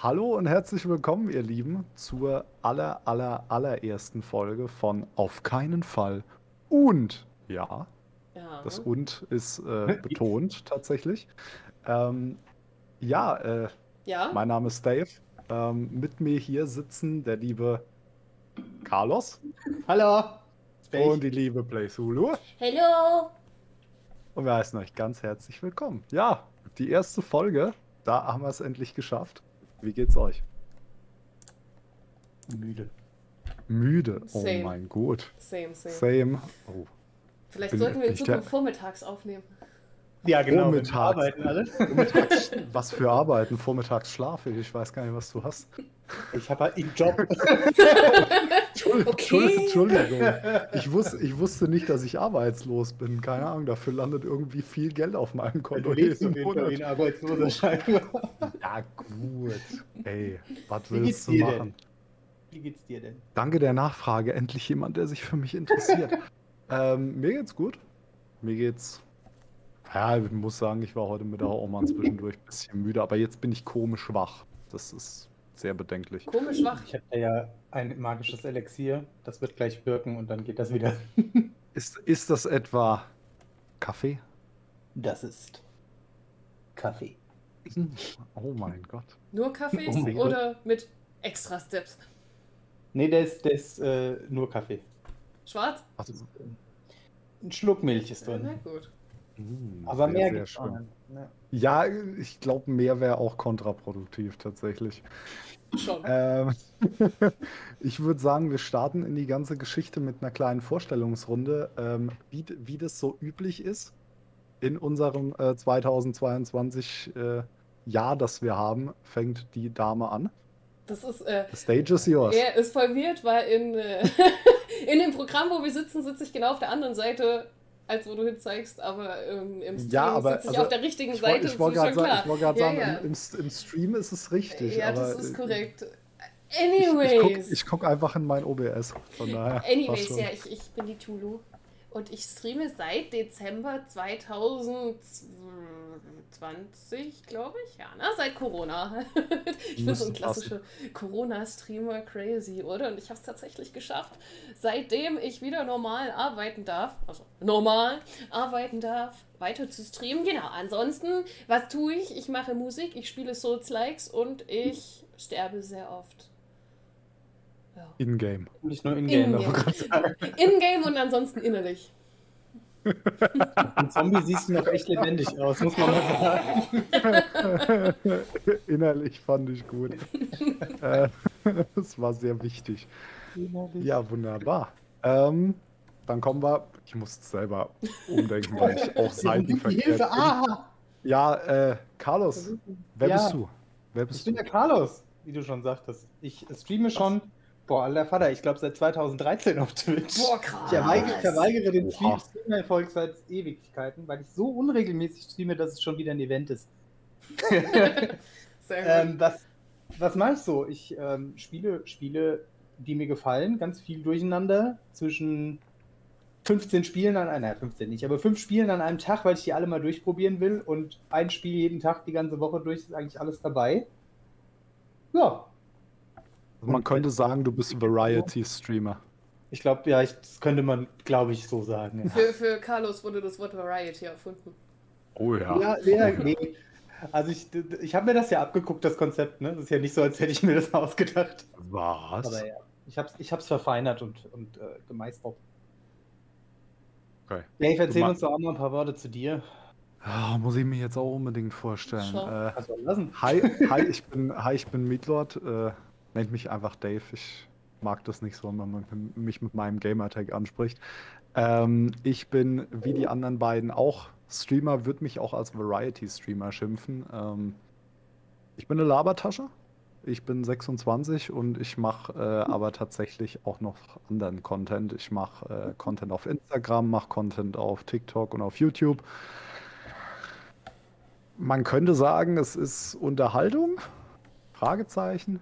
Hallo und herzlich willkommen, ihr Lieben, zur aller, aller, allerersten Folge von Auf keinen Fall. Und, ja, Ja. das Und ist äh, betont tatsächlich. Ähm, ja, äh, Ja? mein Name ist Dave. Ähm, mit mir hier sitzen der liebe Carlos Hallo. Und die liebe Playzulu. Hello! Und wir heißen euch ganz herzlich willkommen. Ja, die erste Folge, da haben wir es endlich geschafft. Wie geht's euch? müde. Müde. Oh Same. mein Gott. Same, same. Same. Oh. Vielleicht Bin- sollten wir in Zukunft der- vormittags aufnehmen. Ja, genau. Vormittags. arbeiten alle. Vormittags, was für Arbeiten? Vormittags schlafe ich. Ich weiß gar nicht, was du hast. Ich habe halt einen Job. Entschuldigung. Okay. Entschuldigung. Ich, wusste, ich wusste nicht, dass ich arbeitslos bin. Keine Ahnung. Dafür landet irgendwie viel Geld auf meinem Konto. Du lebst jeden Fall wie Monat. ein Arbeitsloser scheinbar. Ja, gut. Ey, was willst du machen? denn? Wie geht's dir denn? Danke der Nachfrage. Endlich jemand, der sich für mich interessiert. ähm, mir geht's gut. Mir geht's. Ja, ich muss sagen, ich war heute Mittag auch mal zwischendurch ein bisschen müde, aber jetzt bin ich komisch wach. Das ist sehr bedenklich. Komisch wach. Ich habe ja ein magisches Elixier. Das wird gleich wirken und dann geht das wieder. Ist, ist das etwa Kaffee? Das ist Kaffee. Oh mein Gott. Nur Kaffees Oh mein Gott. oder mit extra Steps? Nee, der ist, der ist äh, nur Kaffee. Schwarz? Also, Ein Schluck Milch ist Na drin. gut. mm, Aber sehr, mehr sehr gibt's. Ja. Ja, ich glaube, mehr wäre auch kontraproduktiv tatsächlich. Schon. Ähm, ich würde sagen, wir starten in die ganze Geschichte mit einer kleinen Vorstellungsrunde, ähm, wie, wie das so üblich ist in unserem äh, 2022 äh, Jahr, das wir haben, fängt die Dame an. Das ist, äh, The stage is yours. er ist voll weird, weil in, äh, in dem Programm, wo wir sitzen, sitze ich genau auf der anderen Seite, als wo du hin zeigst, aber ähm, im Stream Ja, aber, sitze ich also, auf der richtigen Ich, Seite, ich das wollte ist gerade sagen, ich Ja, sagen ja. Im, im, Stream ist es richtig. ja, aber das ist korrekt. Ich, ich Anyways. gucke ich guck einfach in mein OBS. Von daher. Anyways, ja, ich, ich bin die Tulu und ich streame seit Dezember 2020, glaube ich. Ja, ne? Seit Corona. ich bin so ein klassischer Corona-Streamer, crazy, oder? Und ich habe es tatsächlich geschafft, seitdem ich wieder normal arbeiten darf, also normal arbeiten darf, weiter zu streamen. Genau, ansonsten, was tue ich? Ich mache Musik, ich spiele Souls-Likes und ich sterbe sehr oft. Ja. In-game. Nicht nur in-game. In-game. In-game und ansonsten innerlich. Ein Zombie siehst du noch echt lebendig aus, muss man mal sagen. Innerlich fand ich gut. äh, das war sehr wichtig. Ja, wunderbar. Ähm, dann kommen wir. Ich muss selber umdenken, weil ich auch bin. Ah! Ja, äh, Carlos, wer Ja. bist du? Wer Ich bist bin du? der Carlos, wie du schon sagtest. Ich streame schon, boah, alter Vater, ich glaube seit 2013 auf Twitch. Boah, krass. Ich verweigere, ich verweigere den Oha. Stream-Erfolg seit Ewigkeiten, weil ich so unregelmäßig streame, dass es schon wieder ein Event ist. Sehr gut. ähm, was was mache ich so? Ich ähm, spiele Spiele, die mir gefallen, ganz viel durcheinander zwischen 15 Spielen an einem, naja, 15 nicht, aber 5 Spielen an einem Tag, weil ich die alle mal durchprobieren will und ein Spiel jeden Tag die ganze Woche durch ist eigentlich alles dabei. Ja, man könnte sagen, du bist Variety-Streamer. ich glaube, ja, ich, das könnte man, glaube ich, so sagen. Ja. für, für Carlos wurde das Wort Variety erfunden. Oh ja. Ja, ja, nee. Also ich, ich habe mir das ja abgeguckt, das Konzept, ne? Das ist ja nicht so, als hätte ich mir das ausgedacht. Was? Aber ja, ich habe es ich hab's verfeinert und, und äh, gemeistert. Okay. Dave, erzähl uns doch auch mal ein paar Worte zu dir. Ah, muss ich mir jetzt auch unbedingt vorstellen. Äh, Also lassen. Hi, hi, ich bin, hi, ich bin Meatlord. Äh, nennt mich einfach Dave. Ich mag das nicht so, wenn man mich mit meinem Gamertag anspricht. Ähm, ich bin wie die anderen beiden auch Streamer, würde mich auch als Variety-Streamer schimpfen. Ähm, ich bin eine Labertasche. Ich bin 26 und ich mache äh, aber tatsächlich auch noch anderen Content. Ich mache äh, Content auf Instagram, mache Content auf TikTok und auf YouTube. Man könnte sagen, es ist Unterhaltung. Fragezeichen.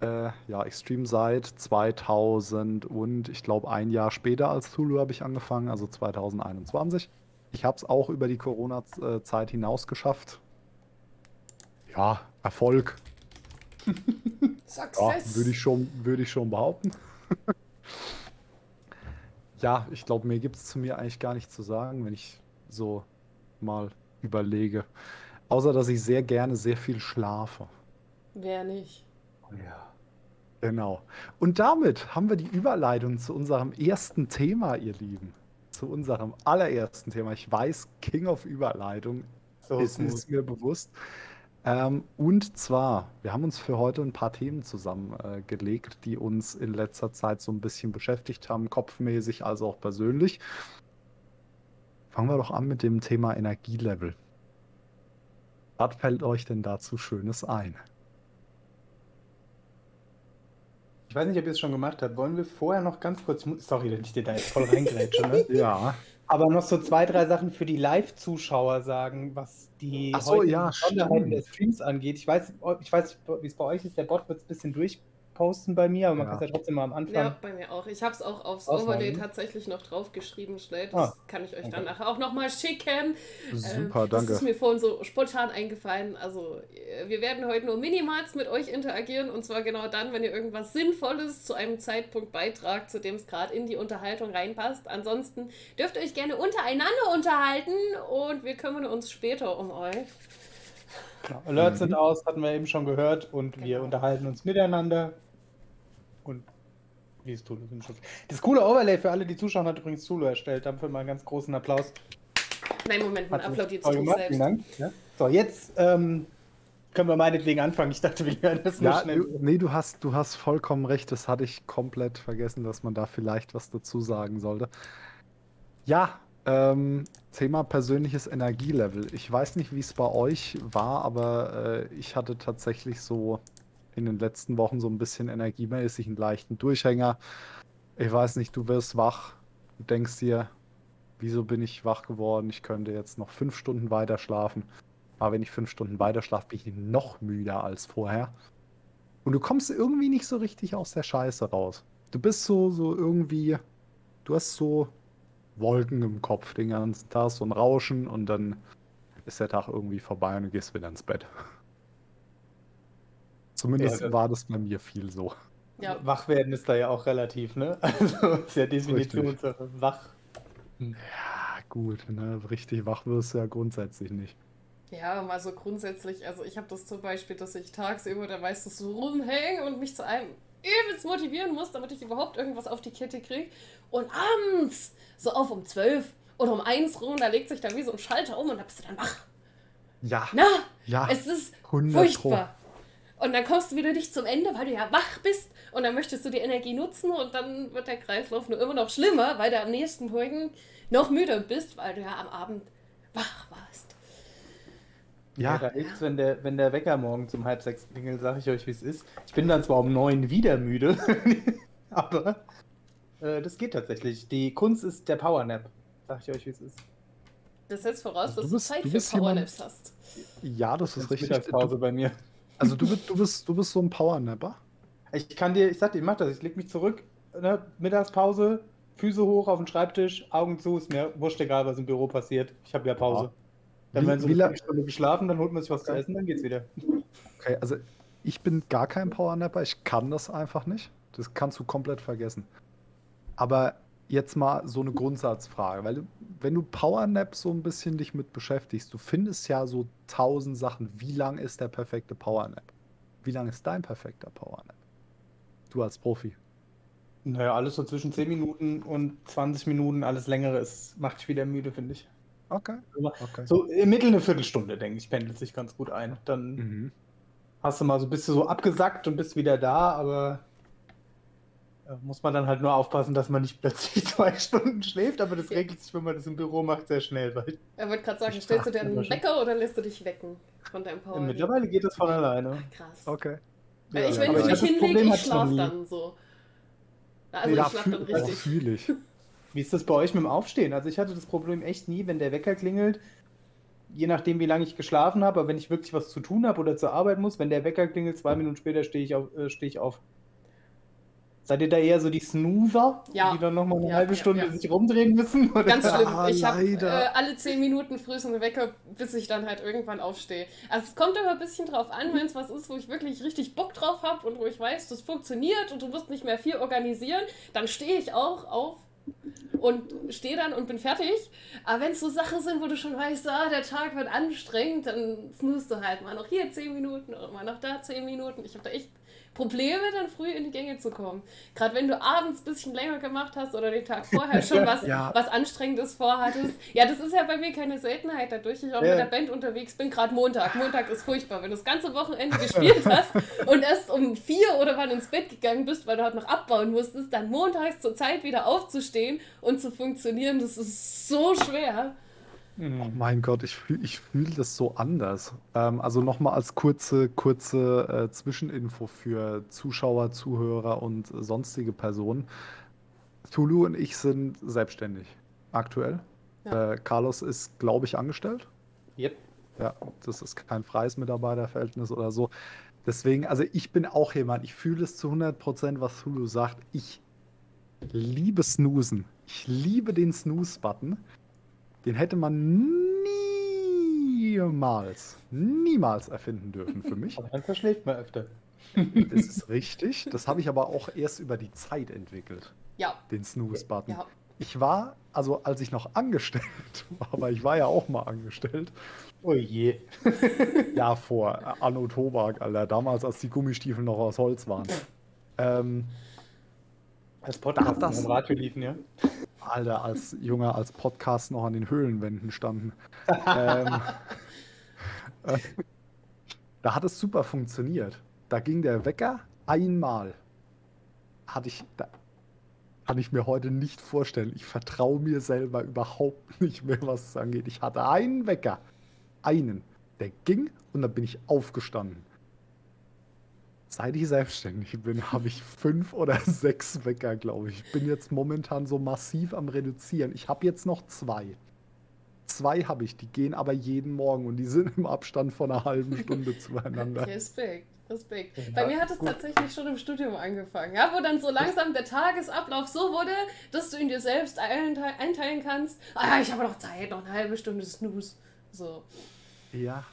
Äh, ja, stream seit 2000 und ich glaube ein Jahr später als Zulu habe ich angefangen, also 2021. Ich habe es auch über die Corona-Zeit hinaus geschafft. Ja, Erfolg. Ja, Success. würde ich schon, würde ich schon behaupten. ja, ich glaube, mir gibt es zu mir eigentlich gar nichts zu sagen, wenn ich so mal überlege. Außer, dass ich sehr gerne sehr viel schlafe. Wer nicht? Ja. Genau. Und damit haben wir die Überleitung zu unserem ersten Thema, ihr Lieben. Zu unserem allerersten Thema. Ich weiß, King of Überleitung So ist, ist mir bewusst. Ähm, und zwar, wir haben uns für heute ein paar Themen zusammengelegt, äh, die uns in letzter Zeit so ein bisschen beschäftigt haben, kopfmäßig als auch persönlich. Fangen wir doch an mit dem Thema Energielevel. Was fällt euch denn dazu Schönes ein? Ich weiß nicht, ob ihr es schon gemacht habt. Wollen wir vorher noch ganz kurz, sorry, dass ich dir da jetzt voll reingrätsche, ne? Ja, aber noch so zwei, drei Sachen für die Live-Zuschauer sagen, was die so, ja, Besonderheiten der Streams angeht. Ich weiß, ich weiß wie es bei euch ist. Der Bot wird es ein bisschen durchposten bei mir, aber man Ja. kann es ja trotzdem mal am Anfang. Ja, bei mir auch. Ich habe es auch aufs Ausmachen. Overlay tatsächlich noch draufgeschrieben, schnell. Das Ah, kann ich euch okay. dann nachher auch nochmal schicken. super, Ähm, Das ist danke. mir vorhin so spontan eingefallen. Also, äh, wir werden heute nur minimals mit euch interagieren und zwar genau dann, wenn ihr irgendwas Sinnvolles zu einem Zeitpunkt beitragt, zu dem es gerade in die Unterhaltung reinpasst. Ansonsten dürft ihr euch gerne untereinander unterhalten und wir kümmern uns später um euch. Genau. Alerts Mhm. sind aus, hatten wir eben schon gehört und wir Genau. unterhalten uns miteinander. Und wie es Tulu. Das coole Overlay für alle, die zuschauen, hat übrigens Tulu erstellt. Dafür mal einen ganz großen Applaus. Nein, Moment, man applaudiert sich selbst. Vielen Dank. Ja. So, jetzt ähm, können wir meinetwegen anfangen. Ich dachte, wir hören das nur Ja, schnell. du, nee, du hast, du hast vollkommen recht. Das hatte ich komplett vergessen, dass man da vielleicht was dazu sagen sollte. Ja, ähm, Thema persönliches Energielevel. Ich weiß nicht, wie es bei euch war, aber äh, ich hatte tatsächlich so in den letzten Wochen so ein bisschen energiemäßig einen leichten Durchhänger. Ich weiß nicht, du wirst wach, du denkst dir, wieso bin ich wach geworden? Ich könnte jetzt noch fünf Stunden weiter schlafen. Aber wenn ich fünf Stunden weiter schlafe, bin ich noch müder als vorher. Und du kommst irgendwie nicht so richtig aus der Scheiße raus. Du bist so, so irgendwie, du hast so Wolken im Kopf den ganzen Tag, so ein Rauschen und dann ist der Tag irgendwie vorbei und du gehst wieder ins Bett. Zumindest Ja, war das bei mir viel so. Ja, Wach werden ist da ja auch relativ, ne? Also ist ja Definitionssache. Wach. Ja, gut, ne? Richtig wach wirst du ja grundsätzlich nicht. Ja, mal so grundsätzlich, also ich habe das zum Beispiel, dass ich tagsüber da meistens so rumhänge und mich zu einem übelst motivieren muss, damit ich überhaupt irgendwas auf die Kette kriege. Und abends, so auf um 12 oder um 1 rum, da legt sich da wie so ein Schalter um und da bist du dann wach. Ja, Na, ja, es ist 100 furchtbar. Und dann kommst du wieder nicht zum Ende, weil du ja wach bist und dann möchtest du die Energie nutzen und dann wird der Kreislauf nur immer noch schlimmer, weil du am nächsten Morgen noch müder bist, weil du ja am Abend wach warst. Ja, Ja, da hilft's, wenn der, wenn der Wecker morgens um halb sechs klingelt, sage ich euch, wie es ist. Ich bin dann zwar um neun wieder müde, aber äh, das geht tatsächlich. Die Kunst ist der Powernap. Sag ich euch, wie es ist. Das setzt voraus, Also du dass bist- du Zeit du für jemand- Powernaps hast. ja, das Das ist ist richtig. Du, bei mir. Also du bist, du bist, du bist so ein Powernapper. Ich kann dir, ich sag dir, ich mach das. Ich leg mich zurück, ne, Mittagspause, Füße hoch auf den Schreibtisch, Augen zu, ist mir wurscht egal, was im Büro passiert. Ich habe ja Pause. Ja. Dann Wie- werden so wie eine Viertelstunde geschlafen, dann holt man sich was zu essen, dann geht's wieder. Okay, also ich bin gar kein Powernapper, ich kann das einfach nicht. Das kannst du komplett vergessen. Aber jetzt mal so eine Grundsatzfrage, weil wenn du Powernap so ein bisschen dich mit beschäftigst, du findest ja so tausend Sachen. Wie lang ist der perfekte Powernap? Wie lang ist dein perfekter Powernap? Du als Profi. Naja, alles so zwischen 10 Minuten und 20 Minuten, alles längere ist, macht dich wieder müde, finde ich. Okay. Okay. So im Mittel eine Viertelstunde, denke ich, pendelt sich ganz gut ein. Dann Mhm. hast du mal so, bist du so abgesackt und bist wieder da, aber muss man dann halt nur aufpassen, dass man nicht plötzlich zwei Stunden schläft, aber das Ja. regelt sich, wenn man das im Büro macht, sehr schnell, weil Er wollte gerade sagen, stellst du dir einen. Wecker oder lässt du dich wecken von deinem Power? mittlerweile geht das von alleine. Krass. Okay. Ja, ich, wenn ich mich hinlege, ich schon schlaf dann so. Also ja, ich schlaf dann fühl, richtig. fühle ich. Wie ist das bei euch mit dem Aufstehen? Also ich hatte das Problem echt nie, wenn der Wecker klingelt, je nachdem, wie lange ich geschlafen habe, aber wenn ich wirklich was zu tun habe oder zur Arbeit muss, wenn der Wecker klingelt, zwei Minuten später stehe ich auf. Äh, stehe ich auf. Seid ihr da eher so die Snoozer, Ja. die dann nochmal eine Ja, halbe Stunde ja. sich rumdrehen müssen? Oder? Ganz schlimm. Ah, ich habe leider. äh, alle 10 Minuten frühestens Wecker, bis ich dann halt irgendwann aufstehe. Also es kommt aber ein bisschen drauf an, wenn es was ist, wo ich wirklich richtig Bock drauf habe und wo ich weiß, das funktioniert und du musst nicht mehr viel organisieren, dann stehe ich auch auf und stehe dann und bin fertig. Aber wenn es so Sachen sind, wo du schon weißt, ah, der Tag wird anstrengend, dann snoost du halt mal noch hier 10 Minuten oder mal noch da 10 Minuten. Ich habe da echt Probleme, dann früh in die Gänge zu kommen. Gerade wenn du abends ein bisschen länger gemacht hast oder den Tag vorher schon was, Ja. was Anstrengendes vorhattest. Ja, das ist ja bei mir keine Seltenheit, dadurch ich auch Ja. mit der Band unterwegs bin. Gerade Montag. Montag ist furchtbar, wenn du das ganze Wochenende gespielt hast und erst um vier oder wann ins Bett gegangen bist, weil du halt noch abbauen musstest, dann montags zur Zeit wieder aufzustehen und zu funktionieren, das ist so schwer. Oh mein Gott, ich fühle ich fühl das so anders. Ähm, also nochmal als kurze, kurze äh, Zwischeninfo für Zuschauer, Zuhörer und äh, sonstige Personen. Tulu und ich sind selbstständig aktuell. Ja. Äh, Carlos ist, glaube ich, angestellt. Yep. Ja, das ist kein freies Mitarbeiterverhältnis oder so. Deswegen, also ich bin auch jemand, ich fühle es zu 100%, was Hulu sagt. Ich liebe Snoosen. Ich liebe den Snooze-Button. Den hätte man niemals, niemals erfinden dürfen für mich. Aber dann verschläft man öfter. Das ist richtig. Das habe ich aber auch erst über die Zeit entwickelt, Ja, den Snooze-Button. ja. Ich war, also als ich noch angestellt war, aber ich war ja auch mal angestellt, Oh je. Ja, vor äh, Anno Tobak, Alter. Damals, als die Gummistiefel noch aus Holz waren. Ähm, Als Podcast das- im Radio liefen, ja? Alter, als Junge, als Podcasts noch an den Höhlenwänden standen. ähm, äh, da hat es super funktioniert. Da ging der Wecker einmal. Hatte ich, da, kann ich mir heute nicht vorstellen. Ich vertraue mir selber überhaupt nicht mehr, was es angeht. Ich hatte einen Wecker. Einen. Der ging und dann bin ich aufgestanden. Seit ich selbstständig bin, habe ich fünf oder sechs Wecker, glaube ich. Ich bin jetzt momentan so massiv am Reduzieren. Ich habe jetzt noch zwei. Zwei habe ich, die gehen aber jeden Morgen und die sind im Abstand von einer halben Stunde zueinander. Respekt, Respekt. Ja, Bei mir hat es gut. tatsächlich schon im Studium angefangen, ja, wo dann so langsam der Tagesablauf so wurde, dass du ihn dir selbst einte- einteilen kannst. Ah ja, ich habe noch Zeit, noch eine halbe Stunde Snooze. So. Ja,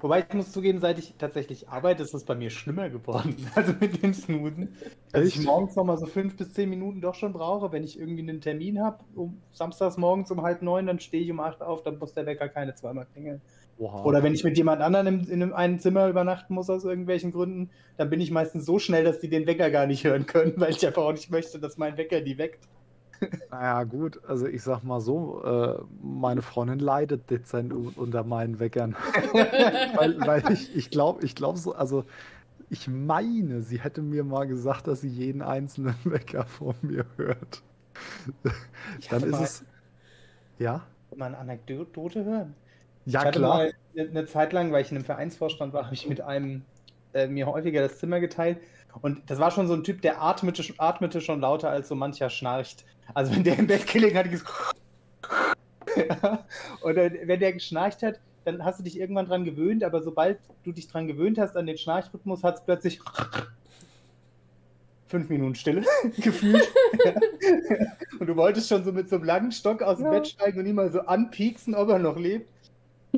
Wobei ich muss zugeben, seit ich tatsächlich arbeite, ist es bei mir schlimmer geworden. Also mit dem Snoosen. Dass ich morgens nochmal so fünf bis zehn Minuten doch schon brauche. Wenn ich irgendwie einen Termin habe, um samstags morgens um halb neun, dann stehe ich um acht auf, dann muss der Wecker keine zweimal klingeln. Oha. Oder wenn ich mit jemand anderem im, in einem Zimmer übernachten muss aus irgendwelchen Gründen, dann bin ich meistens so schnell, dass die den Wecker gar nicht hören können, weil ich einfach auch nicht möchte, dass mein Wecker die weckt. Naja, gut, also ich sag mal so, äh, meine Freundin leidet dezent u- unter meinen Weckern. weil, weil ich, ich glaube, ich glaube so, also ich meine, sie hätte mir mal gesagt, dass sie jeden einzelnen Wecker von mir hört. Ich Dann hatte ist mal- es. Ja? Mal eine Anekdote hören. Ja, ich hatte klar. mal eine eine Zeit lang, weil ich in einem Vereinsvorstand war, habe ich mit einem äh, mir häufiger das Zimmer geteilt. Und das war schon so ein Typ, der atmete, atmete schon lauter als so mancher schnarcht. Also wenn der im Bett gelegen hat, dieses ja. Und wenn der geschnarcht hat, dann hast du dich irgendwann dran gewöhnt, aber sobald du dich dran gewöhnt hast an den Schnarchrhythmus, hat es plötzlich fünf Minuten Stille gefühlt. und du wolltest schon so mit so einem langen Stock aus dem Ja. Bett steigen und ihn mal so anpieksen, ob er noch lebt.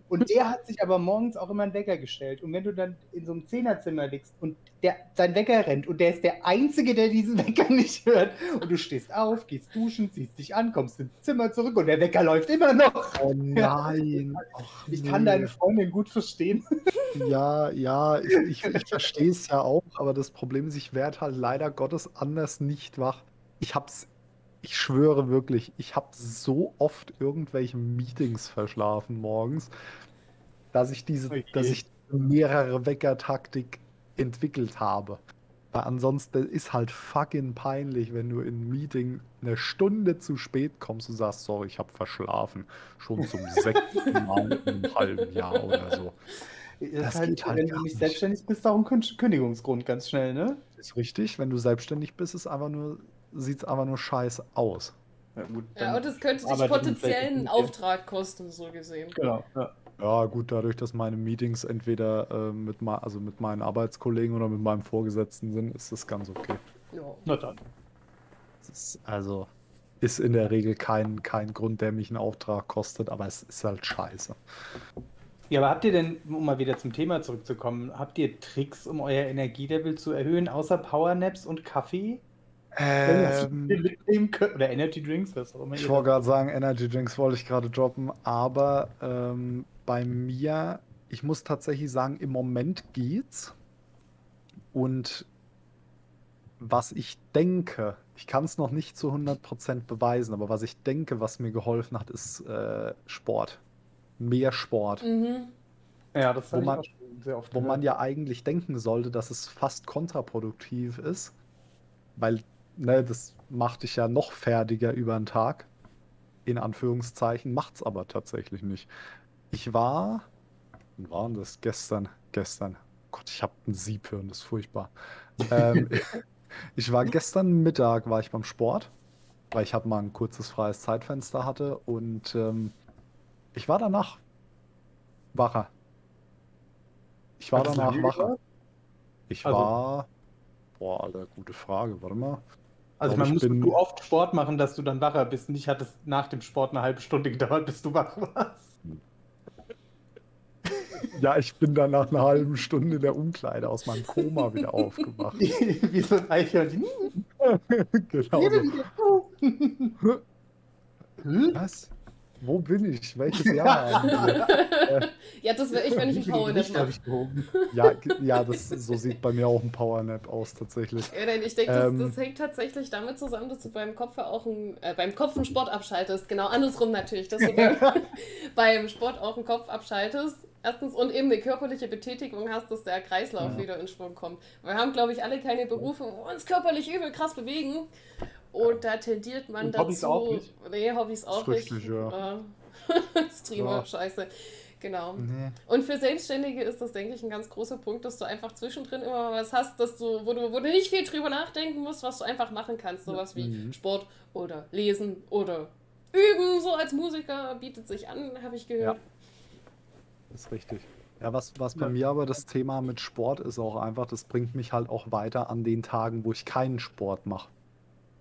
Und der hat sich aber morgens auch immer einen Wecker gestellt. Und wenn du dann in so einem Zehnerzimmer liegst und der, sein Wecker rennt und der ist der Einzige, der diesen Wecker nicht hört und du stehst auf, gehst duschen, ziehst dich an, kommst ins Zimmer zurück und der Wecker läuft immer noch. Oh nein. Ich nee. kann deine Freundin gut verstehen. Ja, ja, ich, ich, ich verstehe es ja auch, aber das Problem ist, ich werde halt leider Gottes anders nicht wach. Ich hab's, ich schwöre wirklich, ich habe so oft irgendwelche Meetings verschlafen morgens, dass ich diese, Oje. dass ich mehrere Wecker-Taktik entwickelt habe. Weil ansonsten ist halt fucking peinlich, wenn du in ein Meeting eine Stunde zu spät kommst und sagst, sorry, ich habe verschlafen. Schon zum sechsten Mal in einem halben Jahr oder so. Das, Das ist halt, halt wenn du nicht selbstständig bist, auch ein Kün- Kündigungsgrund ganz schnell, ne? Ist richtig, wenn du selbstständig bist, ist einfach nur, sieht es einfach nur scheiße aus. Ja, gut, Ja, und es könnte dich arbeitet man potenziell vielleicht einen mit dem- Auftrag kosten, so gesehen. Genau, ja. Ja, gut, dadurch, dass meine Meetings entweder äh, mit, also mit meinen Arbeitskollegen oder mit meinem Vorgesetzten sind, ist das ganz okay. Ja. Na dann. Das ist also ist in der Regel kein, kein Grund, der mich einen Auftrag kostet, aber es ist halt scheiße. Ja, aber habt ihr denn, um mal wieder zum Thema zurückzukommen, habt ihr Tricks, um euer Energielevel zu erhöhen, außer Powernaps und Kaffee? Ähm, oder Energy Drinks, was auch immer. ich wollte gerade sagen, Energy Drinks wollte ich gerade droppen, aber ähm, bei mir, ich muss tatsächlich sagen, im Moment geht's. Und was ich denke, ich kann es noch nicht zu 100% beweisen, aber was ich denke, was mir geholfen hat, ist äh, Sport. Mehr Sport. Mhm. Ja, das wo man- sehr oft Wo man gehört. ja eigentlich denken sollte, dass es fast kontraproduktiv ist, weil ne, das macht dich ja noch fertiger über den Tag, in Anführungszeichen, macht's aber tatsächlich nicht. Ich war, wann war denn das? Gestern, gestern. Gott, ich habe ein Siebhirn, das ist furchtbar. ähm, ich war gestern Mittag, war ich beim Sport, weil ich halt mal ein kurzes freies Zeitfenster hatte und ähm, ich war danach wacher. Ich war Hat danach wacher. Ich Also- war. Boah, Alter, gute Frage. Warte mal. Also man muss bin- so oft Sport machen, dass du dann wacher bist. Nicht hat es nach dem Sport eine halbe Stunde gedauert, bis du wach warst. Ja, ich bin dann nach einer halben Stunde in der Umkleide aus meinem Koma wieder aufgewacht. Wie so ein Eichhörnchen. genau so. Was? Wo bin ich? Welches Jahr? Ja, das wäre ich, wenn ich einen viele Powernap mache. Ja, ja das, so sieht bei mir auch ein Powernap aus, tatsächlich. Ja, nein, ich denke, das, Ähm. das hängt tatsächlich damit zusammen, dass du beim Kopf auch ein, äh, beim Kopf einen Sport abschaltest. Genau andersrum natürlich, dass du beim, beim Sport auch einen Kopf abschaltest. Erstens und eben eine körperliche Betätigung hast, dass der Kreislauf Ja. wieder in Schwung kommt. Wir haben, glaube ich, alle keine Berufe, wo wir uns körperlich übel krass bewegen. Und da tendiert man Und dazu. Hobbys auch nicht? Nee, Hobbys auch nicht. richtig, ja. Streamer, Ja. scheiße. Genau. Nee. Und für Selbstständige ist das, denke ich, ein ganz großer Punkt, dass du einfach zwischendrin immer was hast, dass du, wo du, wo du nicht viel drüber nachdenken musst, was du einfach machen kannst. Sowas wie Mhm. Sport oder Lesen oder Üben, so als Musiker bietet sich an, habe ich gehört. Ist richtig. Ja, was, was bei Ja. mir aber das Thema mit Sport ist auch einfach, das bringt mich halt auch weiter an den Tagen, wo ich keinen Sport mache.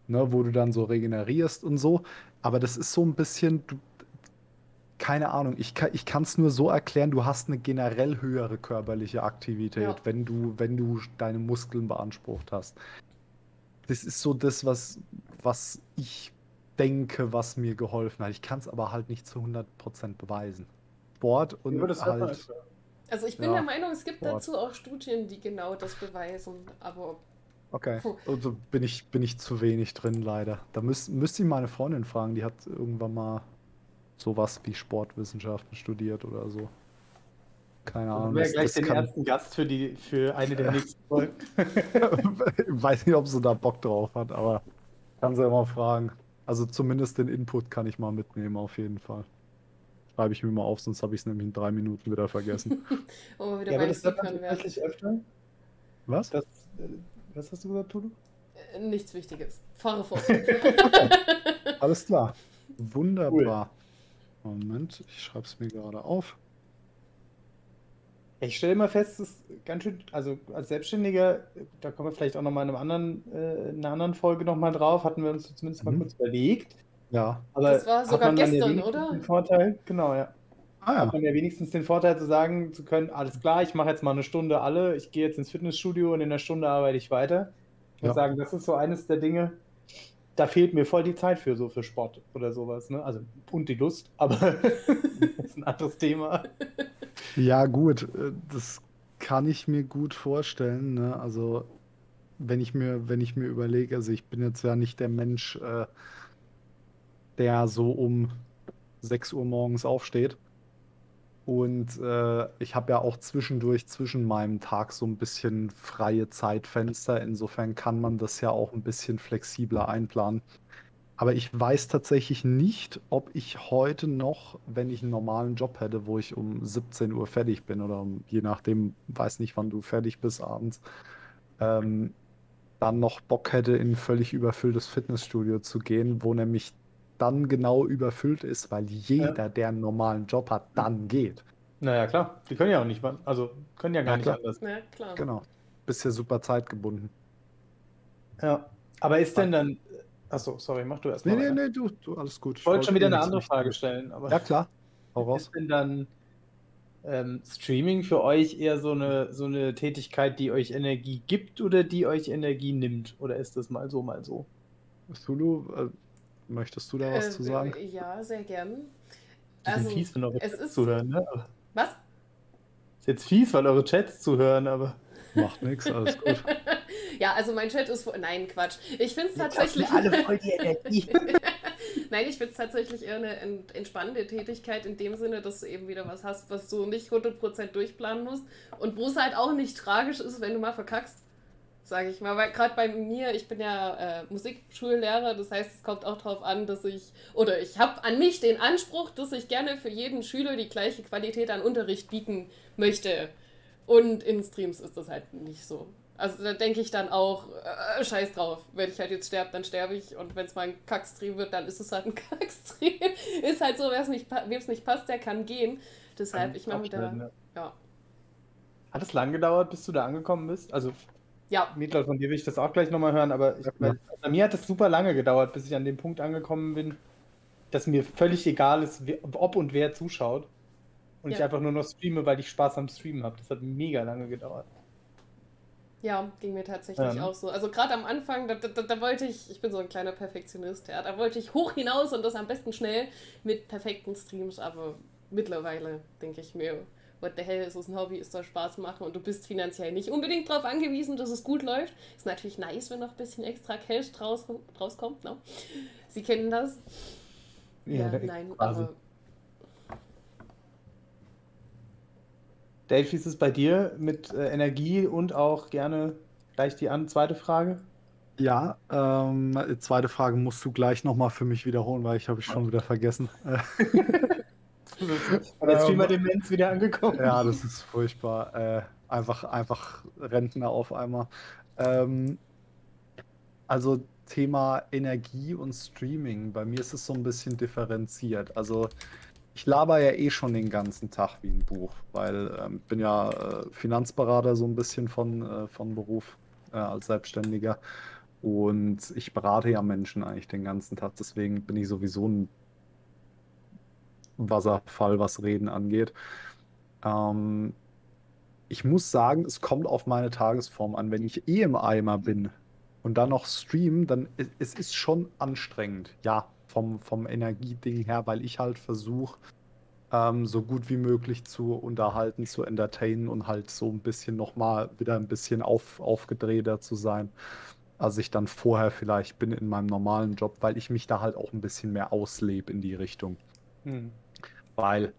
Ne, wo du dann so regenerierst und so. Aber das ist so ein bisschen, du, keine Ahnung, ich, kann- ich kann es nur so erklären, du hast eine generell höhere körperliche Aktivität, Ja. wenn du, wenn du deine Muskeln beansprucht hast. Das ist so das, was, was ich denke, was mir geholfen hat. Ich kann es aber halt nicht zu 100% beweisen. Sport und halt. Also ich bin Ja. der Meinung, es gibt Sport. dazu auch Studien, die genau das beweisen. Aber Okay. Also bin ich, bin ich zu wenig drin, leider. Da müß, müsste ich meine Freundin fragen, die hat irgendwann mal sowas wie Sportwissenschaften studiert oder so. Keine Ahnung. haben wir Das, gleich das den kann, ersten Gast für, die, für eine der nächsten Folgen. weiß nicht, ob sie da Bock drauf hat, aber kann sie immer fragen. Also zumindest den Input kann ich mal mitnehmen, auf jeden Fall. Schreibe ich mir mal auf, sonst habe ich es nämlich in drei Minuten wieder vergessen. wir wieder Ja, aber das tatsächlich öfter. Was? Das, äh, was hast du gesagt, Tudu? Äh, Nichts Wichtiges. Fahre fort. Alles klar. Wunderbar. Moment, ich schreibe es mir gerade auf. Ich stelle mal fest, es ist ganz schön, also als Selbstständiger, da kommen wir vielleicht auch nochmal in, einem anderen, äh, in einer anderen Folge nochmal drauf, hatten wir uns zumindest mal Mhm. kurz überlegt. Ja. Aber Das war hat sogar ja gestern, wenigstens oder? Den Vorteil, genau, ja. Ah Hat ja. man ja wenigstens den Vorteil zu sagen zu können, alles klar, ich mache jetzt mal eine Stunde alle, ich gehe jetzt ins Fitnessstudio und in einer Stunde arbeite ich weiter. Ich Ja. sagen, das ist so eines der Dinge, da fehlt mir voll die Zeit für so für Sport oder sowas, ne? Also und die Lust, aber das ist ein anderes Thema. Ja, gut, äh, das kann ich mir gut vorstellen. Ne? Also, wenn ich mir, wenn ich mir überlege, also ich bin jetzt ja nicht der Mensch, äh, der so um 6 Uhr morgens aufsteht. Und äh, ich habe ja auch zwischendurch zwischen meinem Tag so ein bisschen freie Zeitfenster. Insofern kann man das ja auch ein bisschen flexibler einplanen. Aber ich weiß tatsächlich nicht, ob ich heute noch, wenn ich einen normalen Job hätte, wo ich um 17 Uhr fertig bin oder um, je nachdem, weiß nicht, wann du fertig bist abends, ähm, dann noch Bock hätte, in ein völlig überfülltes Fitnessstudio zu gehen, wo nämlich dann genau überfüllt ist, weil jeder, der einen normalen Job hat, dann geht. Naja, klar, die können ja auch nicht, also können ja gar Ja, nicht klar. anders. Na klar. Genau. Bist ja super zeitgebunden. Ja. Aber ist denn dann. Achso, sorry, mach du erst Nee, mal. nee, weiter. nee, du, du alles gut. Ich wollte schon wieder eine andere Frage stellen. Aber Ja, klar. Hau raus. Ist denn dann ähm, Streaming für euch eher so eine, so eine Tätigkeit, die euch Energie gibt oder die euch Energie nimmt? Oder ist das mal so, mal so? Zulu, äh, möchtest du da was Äh, zu sagen? Ja, sehr gern. Die Also, sind fies, wenn eure es Chats ist- zuhören, ne? Aber- Was? Ist jetzt fies, weil eure Chats zuhören, aber. Macht nichts, alles gut. Ja, also mein Chat ist. vor- Nein, Quatsch. Ich finde es tatsächlich. alle voll die Energie. Nein, ich finde es tatsächlich eher eine ent entspannende Tätigkeit in dem Sinne, dass du eben wieder was hast, was du nicht 100% durchplanen musst und wo es halt auch nicht tragisch ist, wenn du mal verkackst. Sage ich mal, weil gerade bei mir, ich bin ja äh, Musikschullehrer, das heißt, es kommt auch darauf an, dass ich, oder ich habe an mich den Anspruch, dass ich gerne für jeden Schüler die gleiche Qualität an Unterricht bieten möchte. Und in Streams ist das halt nicht so. Also da denke ich dann auch, äh, scheiß drauf. Wenn ich halt jetzt sterbe, dann sterbe ich. Und wenn es mal ein Kackstream wird, dann ist es halt ein Kackstream. ist halt so, wem es nicht passt, der kann gehen. Deshalb, ich mache ja. Ja. Hat es lang gedauert, bis du da angekommen bist? Also, Ja, Mietler, von dir will ich das auch gleich nochmal hören, aber ich, Ja, klar. bei mir hat es super lange gedauert, bis ich an dem Punkt angekommen bin, dass mir völlig egal ist, ob und wer zuschaut. Und ich Ja. einfach nur noch streame, weil ich Spaß am Streamen habe. Das hat mega lange gedauert. ja, ging mir tatsächlich Ja, auch so. Also gerade am Anfang, da, da, da wollte ich, ich bin so ein kleiner Perfektionist, ja, da wollte ich hoch hinaus und das am besten schnell mit perfekten Streams, aber mittlerweile denke ich mir, what the hell, es ist ein Hobby, es soll Spaß machen und du bist finanziell nicht unbedingt darauf angewiesen, dass es gut läuft. Ist natürlich nice, wenn noch ein bisschen extra Cash draus, rauskommt, ne? Sie kennen das? Ja, da- nein, quasi. aber Dave, wie ist es bei dir mit äh, Energie und auch gerne gleich die an zweite Frage? Ja, ähm, zweite Frage musst du gleich nochmal für mich wiederholen, weil ich habe ich schon wieder vergessen. Äh, Bei der Ähm, Streamer-Demenz wieder angekommen? ja, das ist furchtbar. Äh, einfach, einfach Rentner auf einmal. Ähm, also Thema Energie und Streaming. Bei mir ist es so ein bisschen differenziert. Also ich laber ja eh schon den ganzen Tag wie ein Buch, weil ähm, bin ja äh, Finanzberater so ein bisschen von, äh, von Beruf äh, als Selbstständiger. Und ich berate ja Menschen eigentlich den ganzen Tag. Deswegen bin ich sowieso ein Wasserfall, was Reden angeht. Ähm, ich muss sagen, es kommt auf meine Tagesform an. Wenn ich eh im Eimer bin und dann noch stream, dann es ist schon anstrengend. Ja, vom, vom Energieding her, weil ich halt versuche, ähm, so gut wie möglich zu unterhalten, zu entertainen und halt so ein bisschen nochmal wieder ein bisschen auf, aufgedrehter zu sein, als ich dann vorher vielleicht bin in meinem normalen Job, weil ich mich da halt auch ein bisschen mehr auslebe in die Richtung. Hm. Weil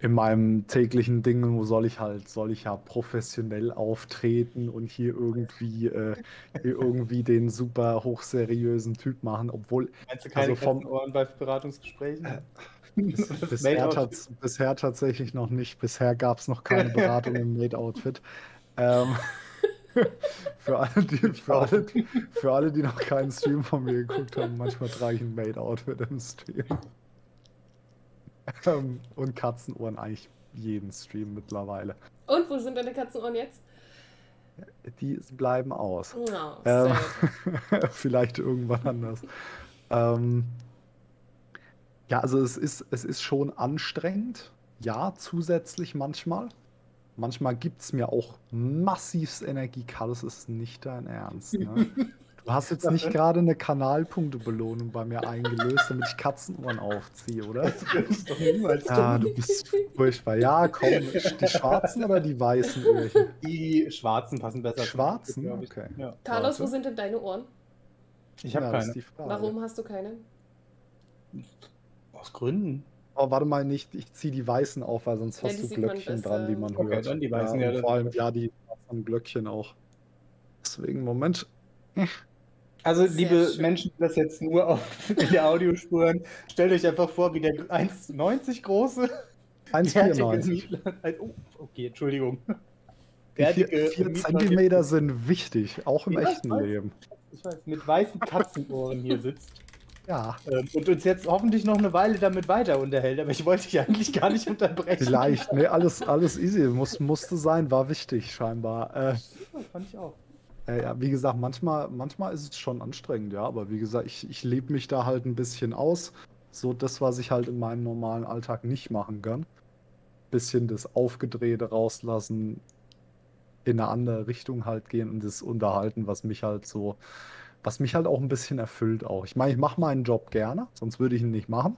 in meinem täglichen Ding, wo soll ich halt, soll ich ja professionell auftreten und hier irgendwie, äh, hier irgendwie den super hochseriösen Typ machen, obwohl Meinst du keine Also vom- Katzenohren bei Beratungsgesprächen? bis, Das bisher, tats bisher tatsächlich noch nicht. Bisher gab es noch keine Beratung im Made-Outfit. Ähm, für, alle, die, für, alle, für alle, die noch keinen Stream von mir geguckt haben, manchmal trage ich ein Made-Outfit im Stream. Ähm, und Katzenohren eigentlich jeden Stream mittlerweile. Und wo sind deine Katzenohren jetzt? Die bleiben aus. Oh, Ähm, vielleicht irgendwann anders. Ähm, ja, also es ist, es ist schon anstrengend. Ja, zusätzlich manchmal. Manchmal gibt es mir auch massivst Energie. Carlos, ist nicht dein Ernst. Ne? Du hast jetzt nicht gerade eine Kanalpunktebelohnung bei mir eingelöst, damit ich Katzenohren aufziehe, oder? Das ist doch niemals Ja, dumm. du bist furchtbar. Ja, komm, die schwarzen oder die weißen Öhrchen? Die schwarzen passen besser. Die schwarzen? ich. Okay. Ja. Carlos, wo sind denn deine Ohren? Ich habe Ja, keine. ist die Frage. Warum hast du keine? Aus Gründen. Oh, warte mal nicht, ich ziehe die weißen auf, weil sonst Ja, hast du Glöckchen dran, die man Okay, hört. dann die weißen, ja, und das- vor allem, ja, die haben Glöckchen auch. Deswegen, Moment. Also, Sehr liebe schön. Menschen, die das jetzt nur auf, in der Audiospuren, stellt euch einfach vor, wie der 1,90 große 1,94. Mietler- Oh, okay, Entschuldigung. Bärtige vier Mietler- Zentimeter sind wichtig, auch im Ja, ich echten weiß. Leben. Ich weiß, mit weißen Katzenohren hier sitzt Ja, ähm, und uns jetzt hoffentlich noch eine Weile damit weiter unterhält, aber ich wollte dich eigentlich gar nicht unterbrechen. vielleicht. Nee, alles, alles easy. Muss, musste sein, war wichtig, scheinbar. Äh, Ja, fand ich auch. Äh, ja, wie gesagt, manchmal, manchmal ist es schon anstrengend, ja, aber wie gesagt, ich, ich lebe mich da halt ein bisschen aus. So das, was ich halt in meinem normalen Alltag nicht machen kann. Bisschen das Aufgedrehte rauslassen, in eine andere Richtung halt gehen und das Unterhalten, was mich halt so, was mich halt auch ein bisschen erfüllt auch. Ich meine, ich mache meinen Job gerne, sonst würde ich ihn nicht machen.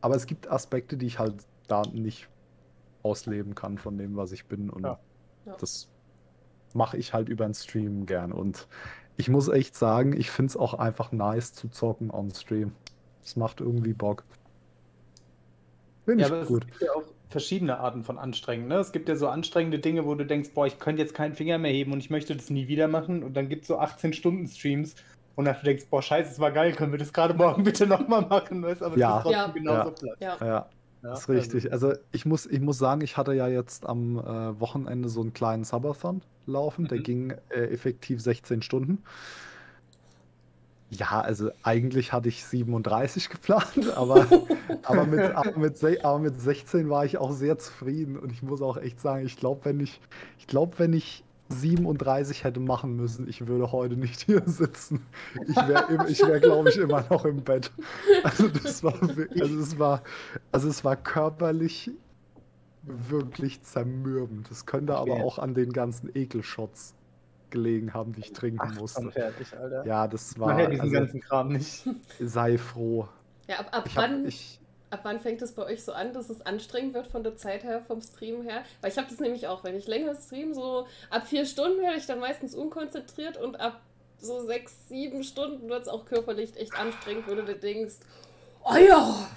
Aber es gibt Aspekte, die ich halt da nicht ausleben kann von dem, was ich bin. Und Ja. Ja. das mache ich halt über den Stream gern. Und ich muss echt sagen, ich finde es auch einfach nice zu zocken on Stream. Es macht irgendwie Bock. Finde Ja, ich aber es gut. gibt ja auch verschiedene Arten von Anstrengen. Ne? Es gibt ja so anstrengende Dinge, wo du denkst, boah, ich könnte jetzt keinen Finger mehr heben und ich möchte das nie wieder machen. Und dann gibt es so 18-Stunden-Streams, wonach du denkst, boah, scheiße, es war geil, können wir das gerade morgen bitte nochmal machen? Weißt? Aber Ja. das ist trotzdem Ja. genauso Ja. platt. Ja. Ja, Ja, ist richtig. Also ich muss, ich muss sagen, ich hatte ja jetzt am äh, Wochenende so einen kleinen Subathon laufen. Der Mhm. ging äh, effektiv 16 Stunden. Ja, also eigentlich hatte ich 37 geplant, aber, aber, mit, aber, mit, aber mit 16 war ich auch sehr zufrieden und ich muss auch echt sagen, ich glaube, wenn ich, ich glaube, wenn ich 37 hätte machen müssen, ich würde heute nicht hier sitzen. Ich wäre, ich wär, glaube ich, immer noch im Bett. Also das war, also es war, also es war körperlich wirklich zermürbend. Das könnte aber Okay. auch an den ganzen Ekelshots gelegen haben, die ich trinken Ach, musste. fertig, Alter. Ja, das war, Nachher diesen also ganzen Kram nicht. sei froh. Ja, ab, ab, Ich hab, wann, ich, ab wann fängt es bei euch so an, dass es anstrengend wird von der Zeit her, vom Stream her? Weil ich habe das nämlich auch, wenn ich länger stream, so ab vier Stunden werde ich dann meistens unkonzentriert und ab so sechs, sieben Stunden wird es auch körperlich echt anstrengend, wo du dir denkst, oh ja,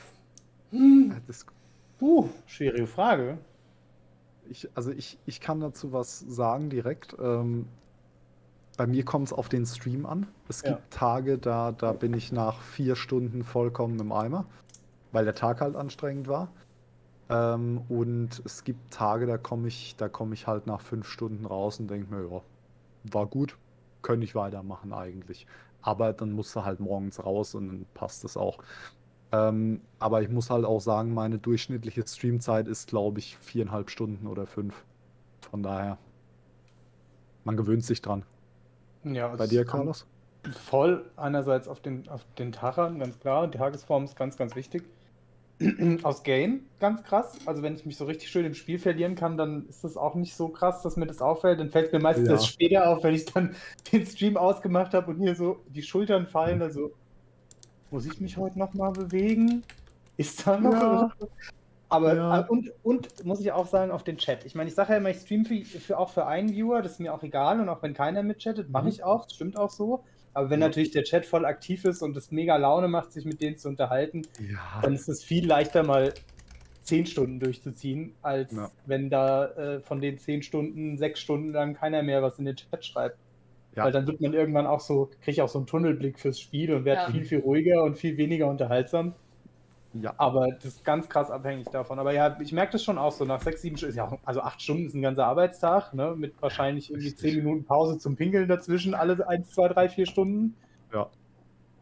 hm, das, Puh, schwierige Frage. ich, also ich, ich kann dazu was sagen direkt. Ähm, bei mir kommt es auf den Stream an. Es Ja. gibt Tage, da, da bin ich nach vier Stunden vollkommen im Eimer, weil der Tag halt anstrengend war. Ähm, und es gibt Tage, da komme ich, da komme ich halt nach fünf Stunden raus und denke mir, ja, war gut, könnte ich weitermachen eigentlich. Aber dann musst du halt morgens raus und dann passt es auch. Ähm, aber ich muss halt auch sagen, meine durchschnittliche Streamzeit ist, glaube ich, viereinhalb Stunden oder fünf. Von daher, man gewöhnt sich dran. Ja, Bei dir, Carlos? Voll einerseits auf den, auf den Tag an, ganz klar. Die Tagesform ist ganz, ganz wichtig. Aus Game, ganz krass. Also wenn ich mich so richtig schön im Spiel verlieren kann, dann ist das auch nicht so krass, dass mir das auffällt. Dann fällt mir meistens Ja. erst später auf, wenn ich dann den Stream ausgemacht habe und hier so die Schultern fallen. Also, muss ich mich heute nochmal bewegen? Ist da noch Ja. Aber Ja. äh, und, und muss ich auch sagen, auf den Chat. Ich meine, ich sage ja immer, ich streame für, für, auch für einen Viewer, das ist mir auch egal. Und auch wenn keiner mitchattet, mache Mhm. ich auch, das stimmt auch so. Aber wenn Ja. natürlich der Chat voll aktiv ist und es mega Laune macht, sich mit denen zu unterhalten, dann ist es viel leichter, mal zehn Stunden durchzuziehen, als wenn da äh, von den zehn Stunden sechs Stunden lang keiner mehr was in den Chat schreibt. Ja. Weil dann wird man irgendwann auch so, kriege ich auch so einen Tunnelblick fürs Spiel und werde Ja. viel, viel ruhiger und viel weniger unterhaltsam. Ja. Aber das ist ganz krass abhängig davon. Aber ja, ich merke das schon auch so, nach sechs, sieben Stunden, ist ja auch, also acht Stunden ist ein ganzer Arbeitstag, ne? Mit wahrscheinlich irgendwie richtig. zehn Minuten Pause zum Pinkeln dazwischen, alle eins, zwei, drei, vier Stunden. Ja.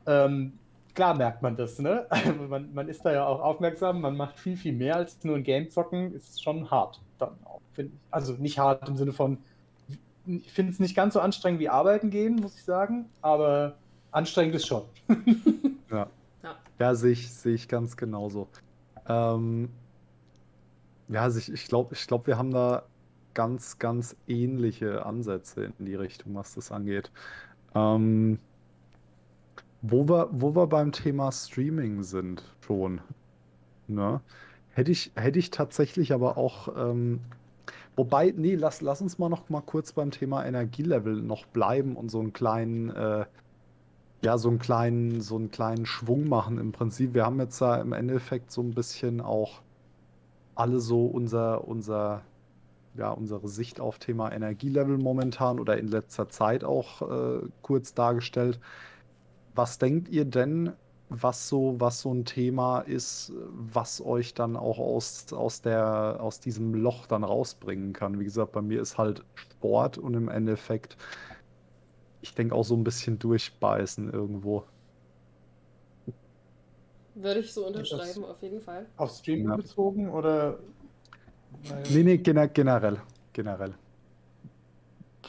Ähm, klar merkt man das, ne? man, man ist da ja auch aufmerksam, man macht viel, viel mehr als nur ein Game zocken, ist schon hart dann auch, finde ich. Also nicht hart im Sinne von, finde es nicht ganz so anstrengend wie arbeiten gehen, muss ich sagen, aber anstrengend ist schon. Ja. Ja. Ja, sehe ich, sehe ich ganz genauso. Ähm, ja, also ich, ich glaube, ich glaub, wir haben da ganz, ganz ähnliche Ansätze in die Richtung, was das angeht. Ähm, wo wir, wo wir beim Thema Streaming sind schon, ne? Hätte ich, hätte ich tatsächlich aber auch, ähm, wobei, nee, lass, lass uns mal noch mal kurz beim Thema Energielevel noch bleiben und so einen kleinen, äh, ja, so einen kleinen, so einen kleinen Schwung machen im Prinzip. Wir haben jetzt da im Endeffekt so ein bisschen auch alle so unser, unser, ja, unsere Sicht auf Thema Energielevel momentan oder in letzter Zeit auch äh, kurz dargestellt. Was denkt ihr denn, was so, was so ein Thema ist, was euch dann auch aus, aus der, aus diesem Loch dann rausbringen kann? Wie gesagt, bei mir ist halt Sport und im Endeffekt, ich denke auch so ein bisschen durchbeißen irgendwo. würde ich so unterschreiben, auf jeden Fall. Auf Streaming Ja. bezogen oder? Nee, nee, gener generell. Generell.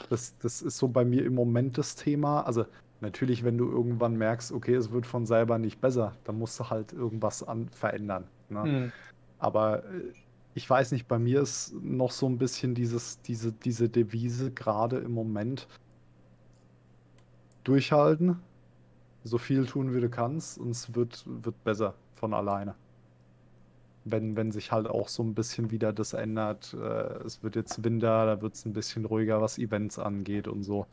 Das, das ist so bei mir im Moment das Thema. Also natürlich, wenn du irgendwann merkst, okay, es wird von selber nicht besser, dann musst du halt irgendwas an verändern. Ne? Hm. Aber äh, ich weiß nicht, bei mir ist noch so ein bisschen dieses, diese, diese Devise gerade im Moment durchhalten, so viel tun, wie du kannst, und es wird, wird besser von alleine. Wenn, wenn sich halt auch so ein bisschen wieder das ändert. Äh, es wird jetzt Winter, da wird es ein bisschen ruhiger, was Events angeht und so.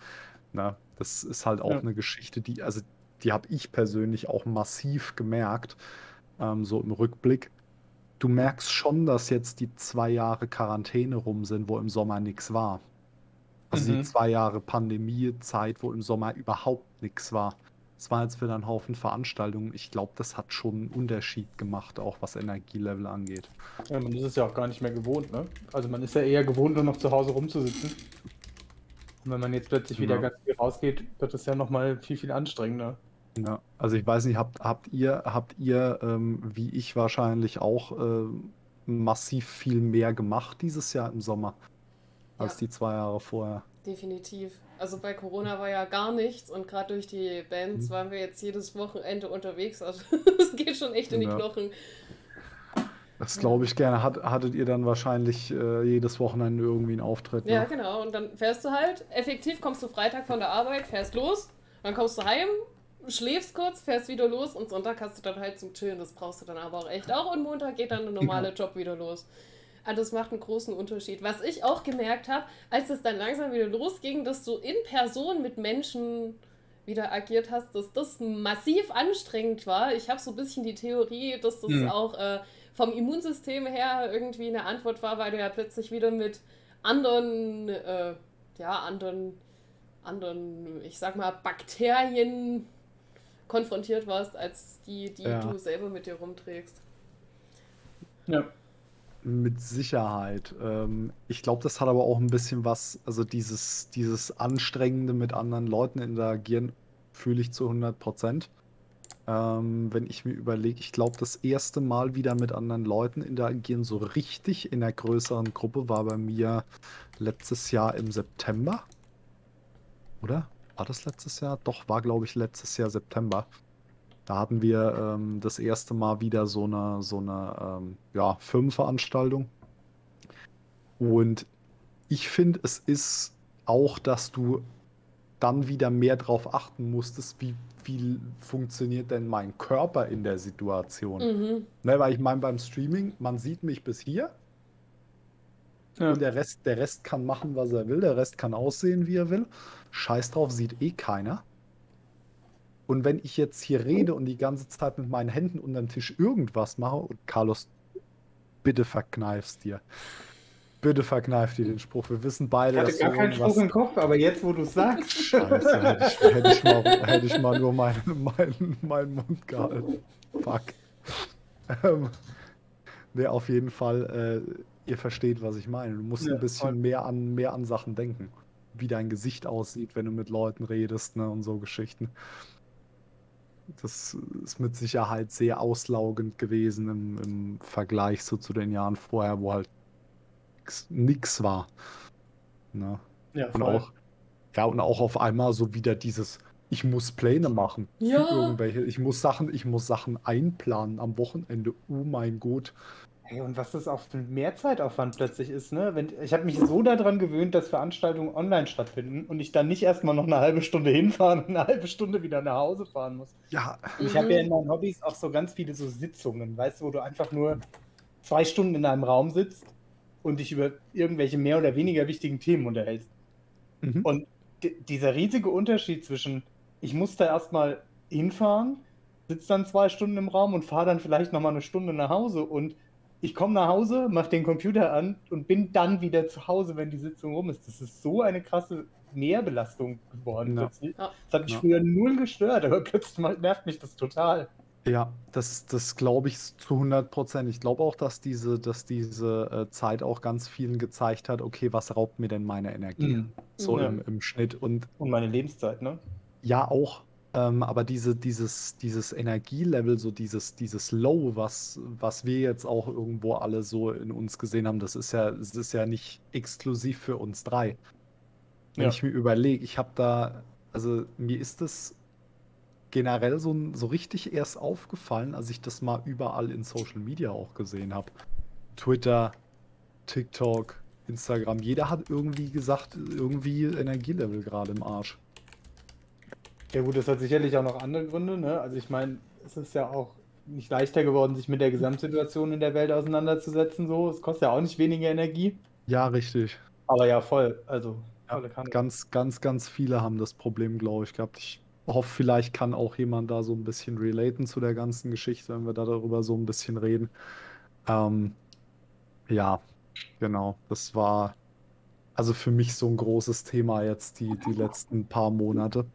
Na, das ist halt auch Ja. eine Geschichte, die, also die habe ich persönlich auch massiv gemerkt, ähm, so im Rückblick. Du merkst schon, dass jetzt die zwei Jahre Quarantäne rum sind, wo im Sommer nichts war. Also die Mhm. zwei Jahre Pandemiezeit, wo im Sommer überhaupt nichts war. Es war jetzt wieder ein Haufen Veranstaltungen. Ich glaube, das hat schon einen Unterschied gemacht, auch was Energielevel angeht. Ja, man ist es ja auch gar nicht mehr gewohnt, ne? Also man ist ja eher gewohnt, nur noch zu Hause rumzusitzen. Und wenn man jetzt plötzlich wieder Ja. ganz viel rausgeht, wird es ja nochmal viel, viel anstrengender. Ja, also ich weiß nicht, habt, habt ihr, habt ihr, ähm, wie ich wahrscheinlich auch, ähm, massiv viel mehr gemacht dieses Jahr im Sommer als Ja. die zwei Jahre vorher? Definitiv. Also bei Corona war ja gar nichts und gerade durch die Bands Mhm. waren wir jetzt jedes Wochenende unterwegs. Also es geht schon echt in die Ja. Knochen. Das glaube ich gerne. Hat, hattet ihr dann wahrscheinlich äh, jedes Wochenende irgendwie einen Auftritt? Ja, Ne? genau. Und dann fährst du halt, effektiv kommst du Freitag von der Arbeit, fährst los, dann kommst du heim, schläfst kurz, fährst wieder los und Sonntag hast du dann halt zum Chillen. Das brauchst du dann aber auch echt auch. Und Montag geht dann der normale Job wieder los. Also das macht einen großen Unterschied. Was ich auch gemerkt habe, als es dann langsam wieder losging, dass du in Person mit Menschen wieder agiert hast, dass das massiv anstrengend war. Ich habe so ein bisschen die Theorie, dass das Mhm. auch äh, vom Immunsystem her irgendwie eine Antwort war, weil du ja plötzlich wieder mit anderen, äh, ja, anderen, anderen, ich sag mal, Bakterien konfrontiert warst, als die, die Ja. du selber mit dir rumträgst. Ja. Mit Sicherheit. Ähm, ich glaube, das hat aber auch ein bisschen was, also dieses, dieses Anstrengende mit anderen Leuten interagieren, fühle ich zu 100 Prozent. Ähm, wenn ich mir überlege, ich glaube, das erste Mal wieder mit anderen Leuten interagieren, so richtig in einer größeren Gruppe, war bei mir letztes Jahr im September. Oder? War das letztes Jahr? Doch, war, glaube ich, letztes Jahr September. Da hatten wir ähm, das erste Mal wieder so eine, so eine ähm, ja, Firmenveranstaltung. Und ich finde, es ist auch, dass du dann wieder mehr drauf achten musstest, wie, wie funktioniert denn mein Körper in der Situation. Mhm. Ne, weil ich meine, beim Streaming, man sieht mich bis hier Ja. und der Rest, der Rest kann machen, was er will, der Rest kann aussehen, wie er will. Scheiß drauf, sieht eh keiner. Und wenn ich jetzt hier rede und die ganze Zeit mit meinen Händen unterm Tisch irgendwas mache, und Carlos, bitte verkneif's dir. Bitte verkneif dir den Spruch. Wir wissen Ich beide, hatte dass gar keinen Spruch im Kopf, aber jetzt, wo du es sagst. Scheiße, hätte ich, hätte ich, mal, hätte ich mal nur meinen mein, meinen Mund gehalten. Fuck. Ähm, nee, auf jeden Fall, äh, ihr versteht, was ich meine. Du musst Ja, ein bisschen voll. mehr an, mehr an Sachen denken. Wie dein Gesicht aussieht, wenn du mit Leuten redest, ne, und so Geschichten. Das ist mit Sicherheit sehr auslaugend gewesen im, im Vergleich so zu den Jahren vorher, wo halt nix- nix war. Ne? Ja, Und voll. auch, ja, und auch auf einmal so wieder dieses, ich muss Pläne machen. für Ja. Irgendwelche, ich muss Sachen, ich muss Sachen einplanen am Wochenende. Oh mein Gott. Hey, und was das auch für ein Mehrzeitaufwand plötzlich ist, ne? Wenn, ich habe mich so daran gewöhnt, dass Veranstaltungen online stattfinden und ich dann nicht erstmal noch eine halbe Stunde hinfahren und eine halbe Stunde wieder nach Hause fahren muss. Ja, Ich habe ja in meinen Hobbys auch so ganz viele so Sitzungen, weißt du, wo du einfach nur zwei Stunden in einem Raum sitzt und dich über irgendwelche mehr oder weniger wichtigen Themen unterhältst. mhm. Und di- dieser riesige Unterschied zwischen, ich muss da erstmal hinfahren, sitze dann zwei Stunden im Raum und fahre dann vielleicht nochmal eine Stunde nach Hause und ich komme nach Hause, mache den Computer an und bin dann wieder zu Hause, wenn die Sitzung rum ist. Das ist so eine krasse Mehrbelastung geworden. Ja. Das hat mich Ja. früher null gestört, aber plötzlich nervt mich das total. Ja, das, das glaube ich zu 100 Prozent. Ich glaube auch, dass diese, dass diese äh, Zeit auch ganz vielen gezeigt hat, okay, was raubt mir denn meine Energie? Mhm. So Ja. im, im Schnitt. Und Und meine Lebenszeit, ne? Ja, auch. Ähm, aber diese, dieses, dieses Energielevel, so dieses, dieses Low, was, was wir jetzt auch irgendwo alle so in uns gesehen haben, das ist ja, das ist ja nicht exklusiv für uns drei. Wenn Ja. ich mir überlege, ich habe da, also mir ist das generell so, so richtig erst aufgefallen, als ich das mal überall in Social Media auch gesehen habe. Twitter, TikTok, Instagram. Jeder hat irgendwie gesagt, irgendwie Energielevel gerade im Arsch. Ja gut, das hat sicherlich auch noch andere Gründe, ne? Also ich meine, es ist ja auch nicht leichter geworden, sich mit der Gesamtsituation in der Welt auseinanderzusetzen. So, es kostet ja auch nicht weniger Energie. Ja, richtig. Aber ja, voll. Also Ja, ganz, ganz, ganz viele haben das Problem, glaube ich, gehabt. Ich hoffe, vielleicht kann auch jemand da so ein bisschen relaten zu der ganzen Geschichte, wenn wir da darüber so ein bisschen reden. Ähm, ja, genau. Das war also für mich so ein großes Thema jetzt die, die letzten paar Monate.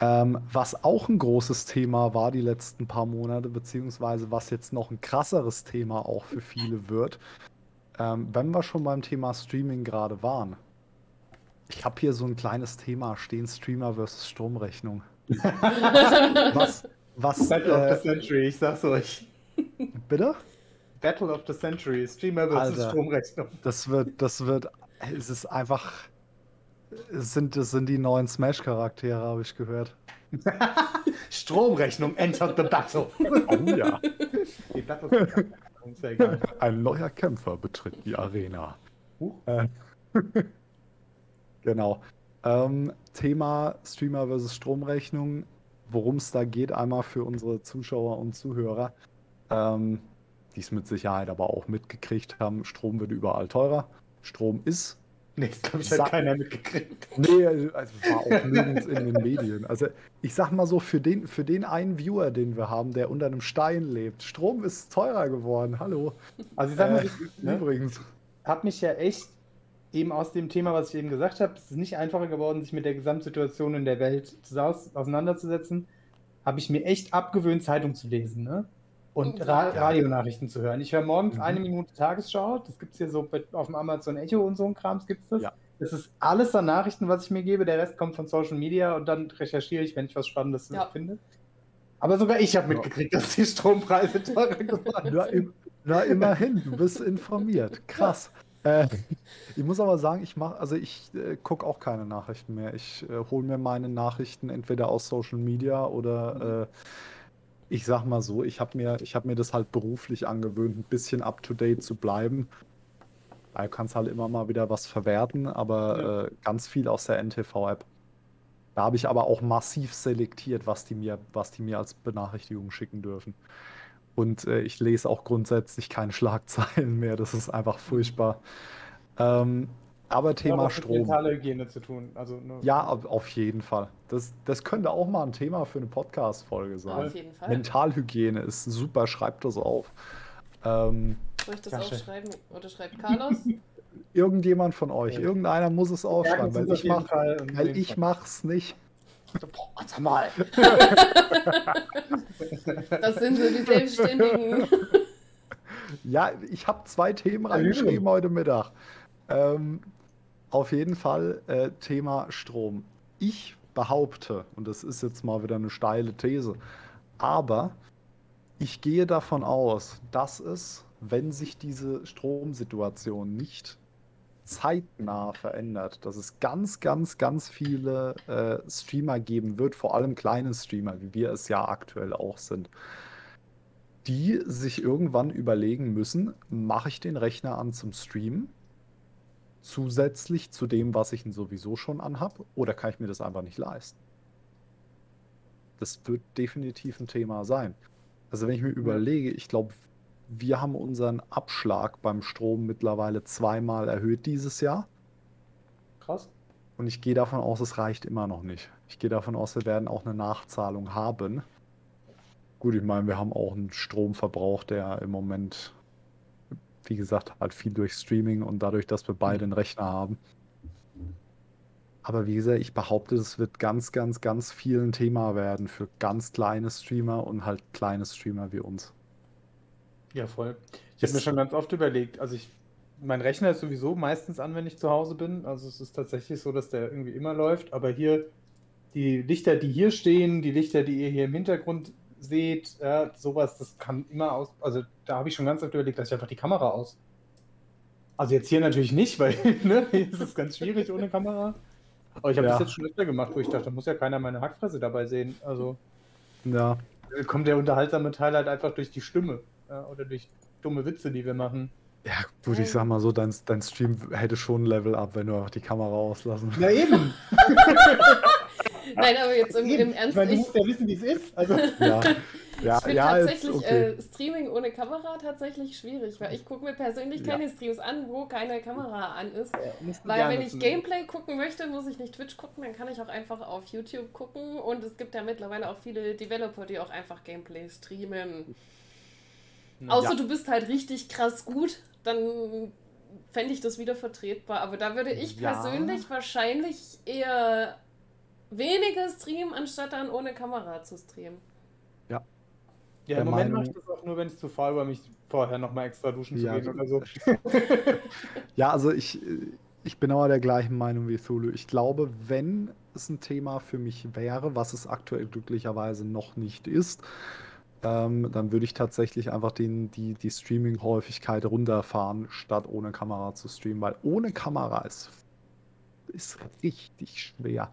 Ähm, was auch ein großes Thema war die letzten paar Monate, beziehungsweise was jetzt noch ein krasseres Thema auch für viele wird, ähm, wenn wir schon beim Thema Streaming gerade waren. Ich habe hier so ein kleines Thema stehen, Streamer versus Stromrechnung. Was, was, Battle of äh, the Century, ich sag's euch. bitte? Battle of the Century, Streamer versus Alter. Stromrechnung. Das wird, das wird, es ist einfach, es sind, es sind die neuen Smash-Charaktere, habe ich gehört. Stromrechnung entered the battle. Oh ja. Die Battle of the Century, ist ja egal. Ein neuer Kämpfer betritt die Arena. Huch. Äh, genau. Ähm, Thema Streamer versus Stromrechnung. Worum es da geht, einmal für unsere Zuschauer und Zuhörer, ähm, die es mit Sicherheit aber auch mitgekriegt haben. Strom wird überall teurer. Strom ist Nee, das glaube ich, hat keiner mitgekriegt. Nee, also war auch nirgends in den Medien. Also ich sag mal so, für den, für den einen Viewer, den wir haben, der unter einem Stein lebt, Strom ist teurer geworden. Hallo. Also ich sag mal, Äh, ich ne, Übrigens. habe mich ja echt eben aus dem Thema, was ich eben gesagt habe, es ist nicht einfacher geworden, sich mit der Gesamtsituation in der Welt zu- aus- auseinanderzusetzen, habe ich mir echt abgewöhnt, Zeitung zu lesen, ne? Und Ja. Ra Ja. Radionachrichten zu hören. Ich höre morgens Mhm. eine Minute Tagesschau, das gibt es hier so auf dem Amazon Echo und so ein Krams gibt's das. Ja. Das ist alles an Nachrichten, was ich mir gebe. Der Rest kommt von Social Media und dann recherchiere ich, wenn ich was Spannendes Ja. finde. Aber sogar ich habe Ja. mitgekriegt, dass die Strompreise teurer geworden Na, sind. im, na immerhin, du bist informiert. Krass. Äh, ich muss aber sagen, ich mache, also ich äh, gucke auch keine Nachrichten mehr. Ich äh, hole mir meine Nachrichten entweder aus Social Media oder äh, ich sag mal so, ich habe mir, ich habe mir das halt beruflich angewöhnt, ein bisschen up to date zu bleiben. Du kannst halt immer mal wieder was verwerten, aber äh, ganz viel aus der NTV-App. Da habe ich aber auch massiv selektiert, was die mir, was die mir als Benachrichtigung schicken dürfen. Und äh, ich lese auch grundsätzlich keine Schlagzeilen mehr. Das ist einfach furchtbar. Ähm, aber Thema mit Strom. Mentale Hygiene zu tun. Also nur Ja, auf jeden Fall. Das, das könnte auch mal ein Thema für eine Podcast-Folge sein. Auf jeden Fall. Mentalhygiene ist super, schreibt das auf. Ähm, Soll ich das Tasche. aufschreiben? Oder schreibt Carlos? irgendjemand von euch, Ja. irgendeiner muss es aufschreiben, Stärken weil ich, jeden mach, Fall und weil jeden ich Fall. mach's nicht. Boah, warte mal. Das sind so die Selbstständigen. Ja, ich habe zwei Themen reingeschrieben heute Mittag. Ähm, auf jeden Fall äh, Thema Strom. Ich behaupte, und das ist jetzt mal wieder eine steile These, aber ich gehe davon aus, dass es, wenn sich diese Stromsituation nicht zeitnah verändert, dass es ganz, ganz, ganz viele äh, Streamer geben wird, vor allem kleine Streamer, wie wir es ja aktuell auch sind, die sich irgendwann überlegen müssen, mache ich den Rechner an zum Streamen, zusätzlich zu dem, was ich ihn sowieso schon anhab, oder kann ich mir das einfach nicht leisten? Das wird definitiv ein Thema sein. Also wenn ich mir überlege, ich glaube, wir haben unseren Abschlag beim Strom mittlerweile zweimal erhöht dieses Jahr. Krass. Und ich gehe davon aus, es reicht immer noch nicht. Ich gehe davon aus, wir werden auch eine Nachzahlung haben. Gut, ich meine, wir haben auch einen Stromverbrauch, der im Moment, wie gesagt, halt viel durch Streaming und dadurch, dass wir beide einen Rechner haben. Aber wie gesagt, ich behaupte, es wird ganz, ganz, ganz viel ein Thema werden für ganz kleine Streamer und halt kleine Streamer wie uns. Ja, voll. Ich habe mir schon ganz oft überlegt, also ich, mein Rechner ist sowieso meistens an, wenn ich zu Hause bin. Also es ist tatsächlich so, dass der irgendwie immer läuft. Aber hier, die Lichter, die hier stehen, die Lichter, die ihr hier im Hintergrund seht, ja, sowas, das kann immer aus. Also da habe ich schon ganz oft überlegt, dass ich einfach die Kamera aus. Also jetzt hier natürlich nicht, weil ne, hier ist es ganz schwierig ohne Kamera. Aber ich habe Ja. das jetzt schon öfter gemacht, wo ich dachte, da muss ja keiner meine Hackfresse dabei sehen. Also Ja, kommt der unterhaltsame Teil halt einfach durch die Stimme ja, oder durch dumme Witze, die wir machen. ja gut, ich sag mal so, dein, dein Stream hätte schon ein Level up, wenn du einfach die Kamera auslassen Ja, eben. Nein, aber jetzt im, im ich Ernst, meine, du ich, musst ja wissen, wie es ist. Also, Ja, ja, ich finde ja, tatsächlich okay. äh, Streaming ohne Kamera tatsächlich schwierig, weil ich gucke mir persönlich Ja. keine Streams an, wo keine Kamera an ist. Weil wenn ich Gameplay gucken möchte, muss ich nicht Twitch gucken, dann kann ich auch einfach auf YouTube gucken und es gibt ja mittlerweile auch viele Developer, die auch einfach Gameplay streamen. Außer Ja. du bist halt richtig krass gut, dann fände ich das wieder vertretbar. Aber da würde ich Ja. persönlich wahrscheinlich eher weniger streamen, anstatt dann ohne Kamera zu streamen. Ja, der im Moment mache ich das auch nur, wenn es zu faul war, mich vorher nochmal extra duschen Ja, zu gehen oder so. Ja, also ich, ich bin aber der gleichen Meinung wie Thulu. Ich glaube, wenn es ein Thema für mich wäre, was es aktuell glücklicherweise noch nicht ist, ähm, dann würde ich tatsächlich einfach den, die, die Streaming-Häufigkeit runterfahren, statt ohne Kamera zu streamen, weil ohne Kamera ist, ist richtig schwer.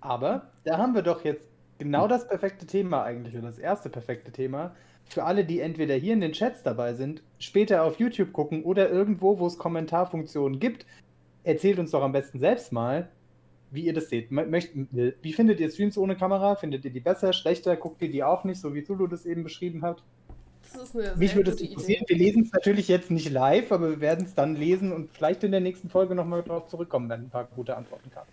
Aber da haben wir doch jetzt genau das perfekte Thema eigentlich, oder das erste perfekte Thema. Für alle, die entweder hier in den Chats dabei sind, später auf YouTube gucken oder irgendwo, wo es Kommentarfunktionen gibt, erzählt uns doch am besten selbst mal, wie ihr das seht. Mö- Möchten, wie findet ihr Streams ohne Kamera? Findet ihr die besser, schlechter? Guckt ihr die auch nicht, so wie Zulu das eben beschrieben hat? Das ist eine Mich würde es interessieren. Idee. Wir lesen es natürlich jetzt nicht live, aber wir werden es dann lesen und vielleicht in der nächsten Folge nochmal darauf zurückkommen, wenn ein paar gute Antworten kamen.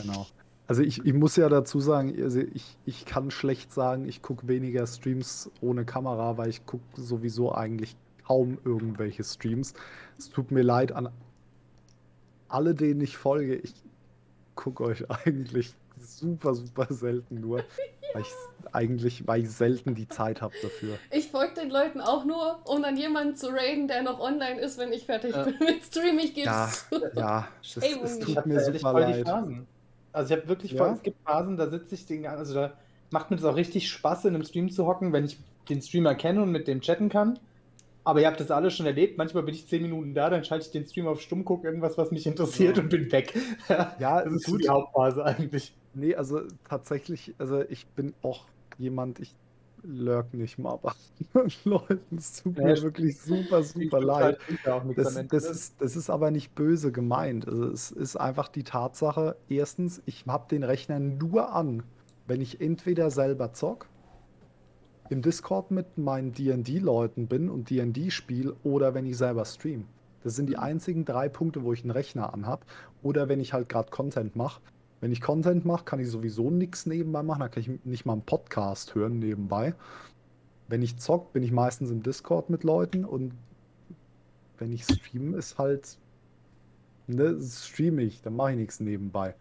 Genau. Also ich, ich muss ja dazu sagen, also ich, ich kann schlecht sagen, ich gucke weniger Streams ohne Kamera, weil ich gucke sowieso eigentlich kaum irgendwelche Streams. Es tut mir leid an alle, denen ich folge. Ich gucke euch eigentlich super, super selten nur, weil ich eigentlich, weil ich selten die Zeit habe dafür. Ich folge den Leuten auch nur, um dann jemanden zu raiden, der noch online ist, wenn ich fertig Ja. bin mit Stream. Ich gebe Ja, es zu. ja, es, Shame on es. Ich tut habe mir super voll die leid. Phasen. Also ich habe wirklich Ja? voll, es gibt Phasen, da sitze ich den ganzen, also da macht mir das auch richtig Spaß, in einem Stream zu hocken, wenn ich den Streamer kenne und mit dem chatten kann. Aber ihr habt das alle schon erlebt. Manchmal bin ich zehn Minuten da, dann schalte ich den Stream auf Stumm, gucke irgendwas, was mich interessiert Ja. und bin weg. Ja, das ist gut. die Hauptphase eigentlich. Nee, also tatsächlich, also ich bin auch jemand, ich lurk nicht mal bei Leuten. Es tut mir wirklich super, super leid. Am Das, das, ist, das ist aber nicht böse gemeint. Also es ist einfach die Tatsache, erstens, ich habe den Rechner nur an, wenn ich entweder selber zock, im Discord mit meinen D&D-Leuten bin und D&D spiele oder wenn ich selber stream. Das sind die einzigen drei Punkte, wo ich einen Rechner anhab oder wenn ich halt gerade Content mache. Wenn ich Content mache, kann ich sowieso nichts nebenbei machen, dann kann ich nicht mal einen Podcast hören nebenbei. Wenn ich zock, bin ich meistens im Discord mit Leuten und wenn ich streame, ist halt, ne, streame ich, dann mache ich nichts nebenbei.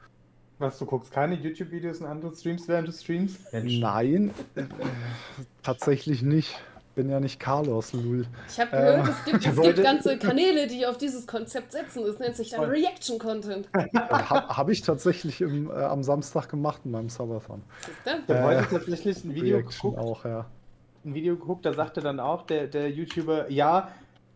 Was, du guckst keine YouTube-Videos und andere Streams während du streamst? Nein, äh, tatsächlich nicht. Bin ja nicht Carlos, Lul. Ich habe gehört, Ähm, es, gibt, ich es wollte- gibt ganze Kanäle, die auf dieses Konzept setzen. Es nennt sich dann. Reaction-Content. Äh, Habe hab ich tatsächlich im, äh, am Samstag gemacht in meinem Subathon. Ich habe Äh, heute tatsächlich ein Video Reaction geguckt, auch, ja. ein Video geguckt, da sagte dann auch der, der YouTuber, ja,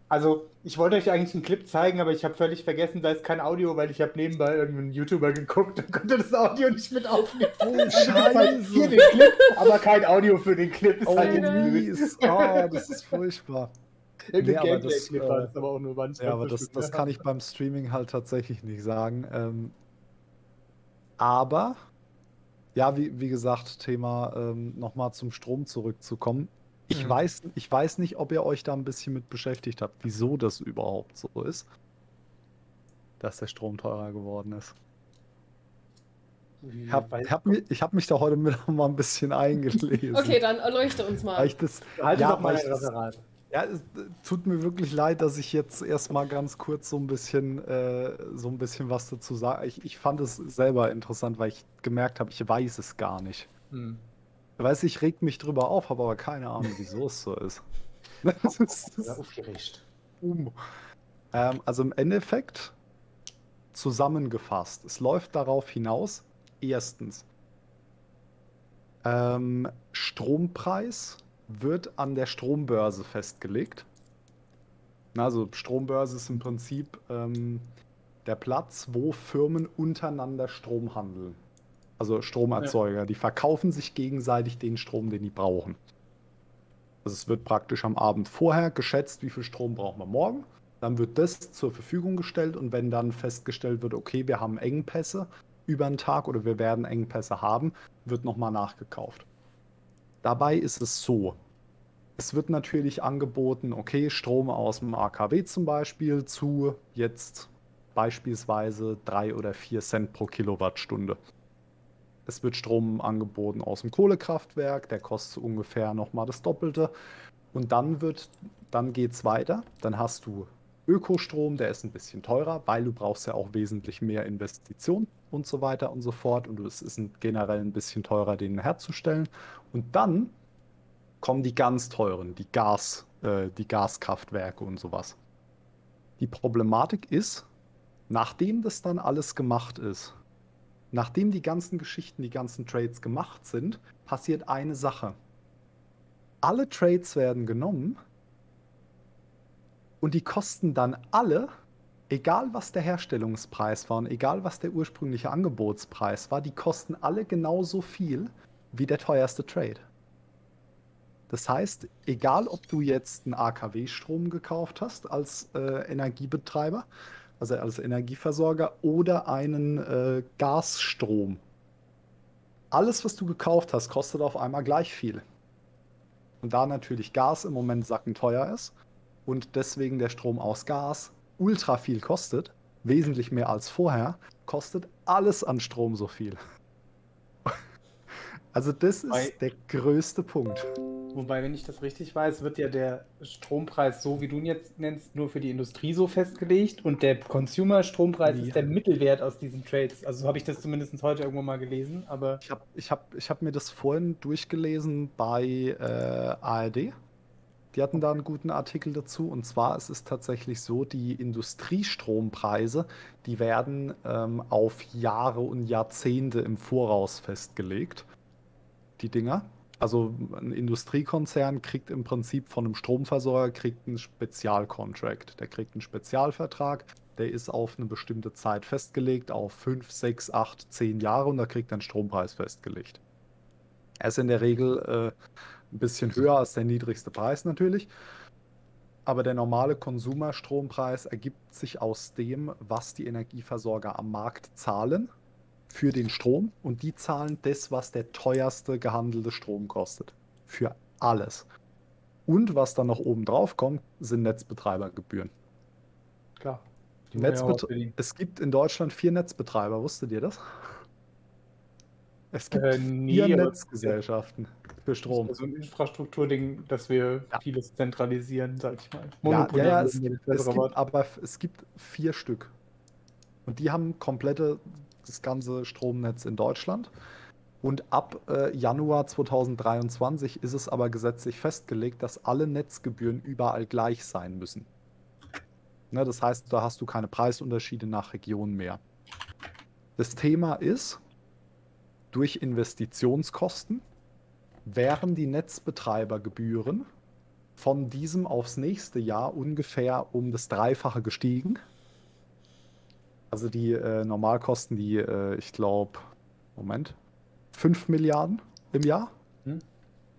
also ich wollte euch eigentlich einen Clip zeigen, aber ich habe völlig vergessen, da ist kein Audio, weil ich habe nebenbei irgendeinen YouTuber geguckt und konnte das Audio nicht mit aufnehmen. Oh, Halt hier den Clip, aber kein Audio für den Clip. Ist Oh, halt mies. Oh, das ist furchtbar. Irgendein Nee, aber das, Gameplay-Clip äh, war aber auch nur nicht Ja, aber das, das kann ich beim Streaming halt tatsächlich nicht sagen. Ähm, aber, ja, wie, wie gesagt, Thema ähm, nochmal zum Strom zurückzukommen. Ich, Mhm. weiß, ich weiß nicht, ob ihr euch da ein bisschen mit beschäftigt habt, wieso das überhaupt so ist, dass der Strom teurer geworden ist. Ich habe hab mich, ich hab mich da heute Mittag mal ein bisschen eingelesen. Okay, dann erleuchte uns Weil mal. ich das, Halte ja, doch mal weil ich ein das, Referat. ja, es tut mir wirklich leid, dass ich jetzt erstmal ganz kurz so ein bisschen, äh, so ein bisschen was dazu sage. Ich, ich fand es selber interessant, weil ich gemerkt habe, ich weiß es gar nicht. Hm. Ich weiß, ich reg mich drüber auf, habe aber keine Ahnung, wieso es so ist. Das ist das aufgeregt. um. ähm, also im Endeffekt zusammengefasst, es läuft darauf hinaus, erstens, ähm, Strompreis wird an der Strombörse festgelegt. Also Strombörse ist im Prinzip ähm, der Platz, wo Firmen untereinander Strom handeln. Also Stromerzeuger, die verkaufen sich gegenseitig den Strom, den die brauchen. Also es wird praktisch am Abend vorher geschätzt, wie viel Strom brauchen wir morgen. Dann wird das zur Verfügung gestellt und wenn dann festgestellt wird, okay, wir haben Engpässe über einen Tag oder wir werden Engpässe haben, wird nochmal nachgekauft. Dabei ist es so, es wird natürlich angeboten, okay, Strom aus dem AKW zum Beispiel zu jetzt beispielsweise 3 oder 4 Cent pro Kilowattstunde. Es wird Strom angeboten aus dem Kohlekraftwerk, der kostet ungefähr nochmal das Doppelte. Und dann wird, dann geht es weiter. Dann hast du Ökostrom, der ist ein bisschen teurer, weil du brauchst ja auch wesentlich mehr Investitionen und so weiter und so fort. Und es ist generell ein bisschen teurer, den herzustellen. Und dann kommen die ganz teuren, die Gas, äh, die Gaskraftwerke und sowas. Die Problematik ist, nachdem das dann alles gemacht ist, nachdem die ganzen Geschichten, die ganzen Trades gemacht sind, passiert eine Sache. Alle Trades werden genommen und die kosten dann alle, egal was der Herstellungspreis war und egal was der ursprüngliche Angebotspreis war, die kosten alle genauso viel wie der teuerste Trade. Das heißt, egal ob du jetzt einen AKW-Strom gekauft hast als äh, Energiebetreiber, also als Energieversorger, oder einen äh, Gasstrom, alles, was du gekauft hast, kostet auf einmal gleich viel. Und da natürlich Gas im Moment sackenteuer ist und deswegen der Strom aus Gas ultra viel kostet, wesentlich mehr als vorher, kostet alles an Strom so viel. Also das ist der größte Punkt. Wobei, wenn ich das richtig weiß, wird ja der Strompreis, so wie du ihn jetzt nennst, nur für die Industrie so festgelegt und der Consumer-Strompreis Ja. ist der Mittelwert aus diesen Trades. Also so habe ich das zumindest heute irgendwo mal gelesen, aber Ich habe ich hab, ich hab mir das vorhin durchgelesen bei äh, ARD. Die hatten da einen guten Artikel dazu. Und zwar es ist tatsächlich so, die Industriestrompreise, die werden ähm, auf Jahre und Jahrzehnte im Voraus festgelegt. Die Dinger. Also ein Industriekonzern kriegt im Prinzip von einem Stromversorger kriegt einen Spezialcontract. Der kriegt einen Spezialvertrag, der ist auf eine bestimmte Zeit festgelegt, auf 5, 6, 8, 10 Jahre und da kriegt er einen Strompreis festgelegt. Er ist in der Regel äh, ein bisschen höher als der niedrigste Preis natürlich. Aber der normale Konsumerstrompreis ergibt sich aus dem, was die Energieversorger am Markt zahlen für den Strom und die zahlen das, was der teuerste gehandelte Strom kostet. Für alles. Und was dann noch oben drauf kommt, sind Netzbetreibergebühren. klar. Netzbet- ja. Es gibt in Deutschland vier Netzbetreiber, wusstet ihr das? Es gibt Äh, vier nee, aber Netzgesellschaften für Strom. so ein Infrastrukturding, dass wir Ja. vieles zentralisieren, sag ich mal. Ja, ja, ja, es, es gibt, aber es gibt vier Stück. Und die haben komplette, das ganze Stromnetz in Deutschland. Und ab äh, Januar 2023 ist es aber gesetzlich festgelegt, dass alle Netzgebühren überall gleich sein müssen. Ne, das heißt, da hast du keine Preisunterschiede nach Region mehr. Das Thema ist, durch Investitionskosten wären die Netzbetreibergebühren von diesem aufs nächste Jahr ungefähr um das Dreifache gestiegen. Also die äh, Normalkosten, die, äh, ich glaube, Moment, 5 Milliarden im Jahr. Hm.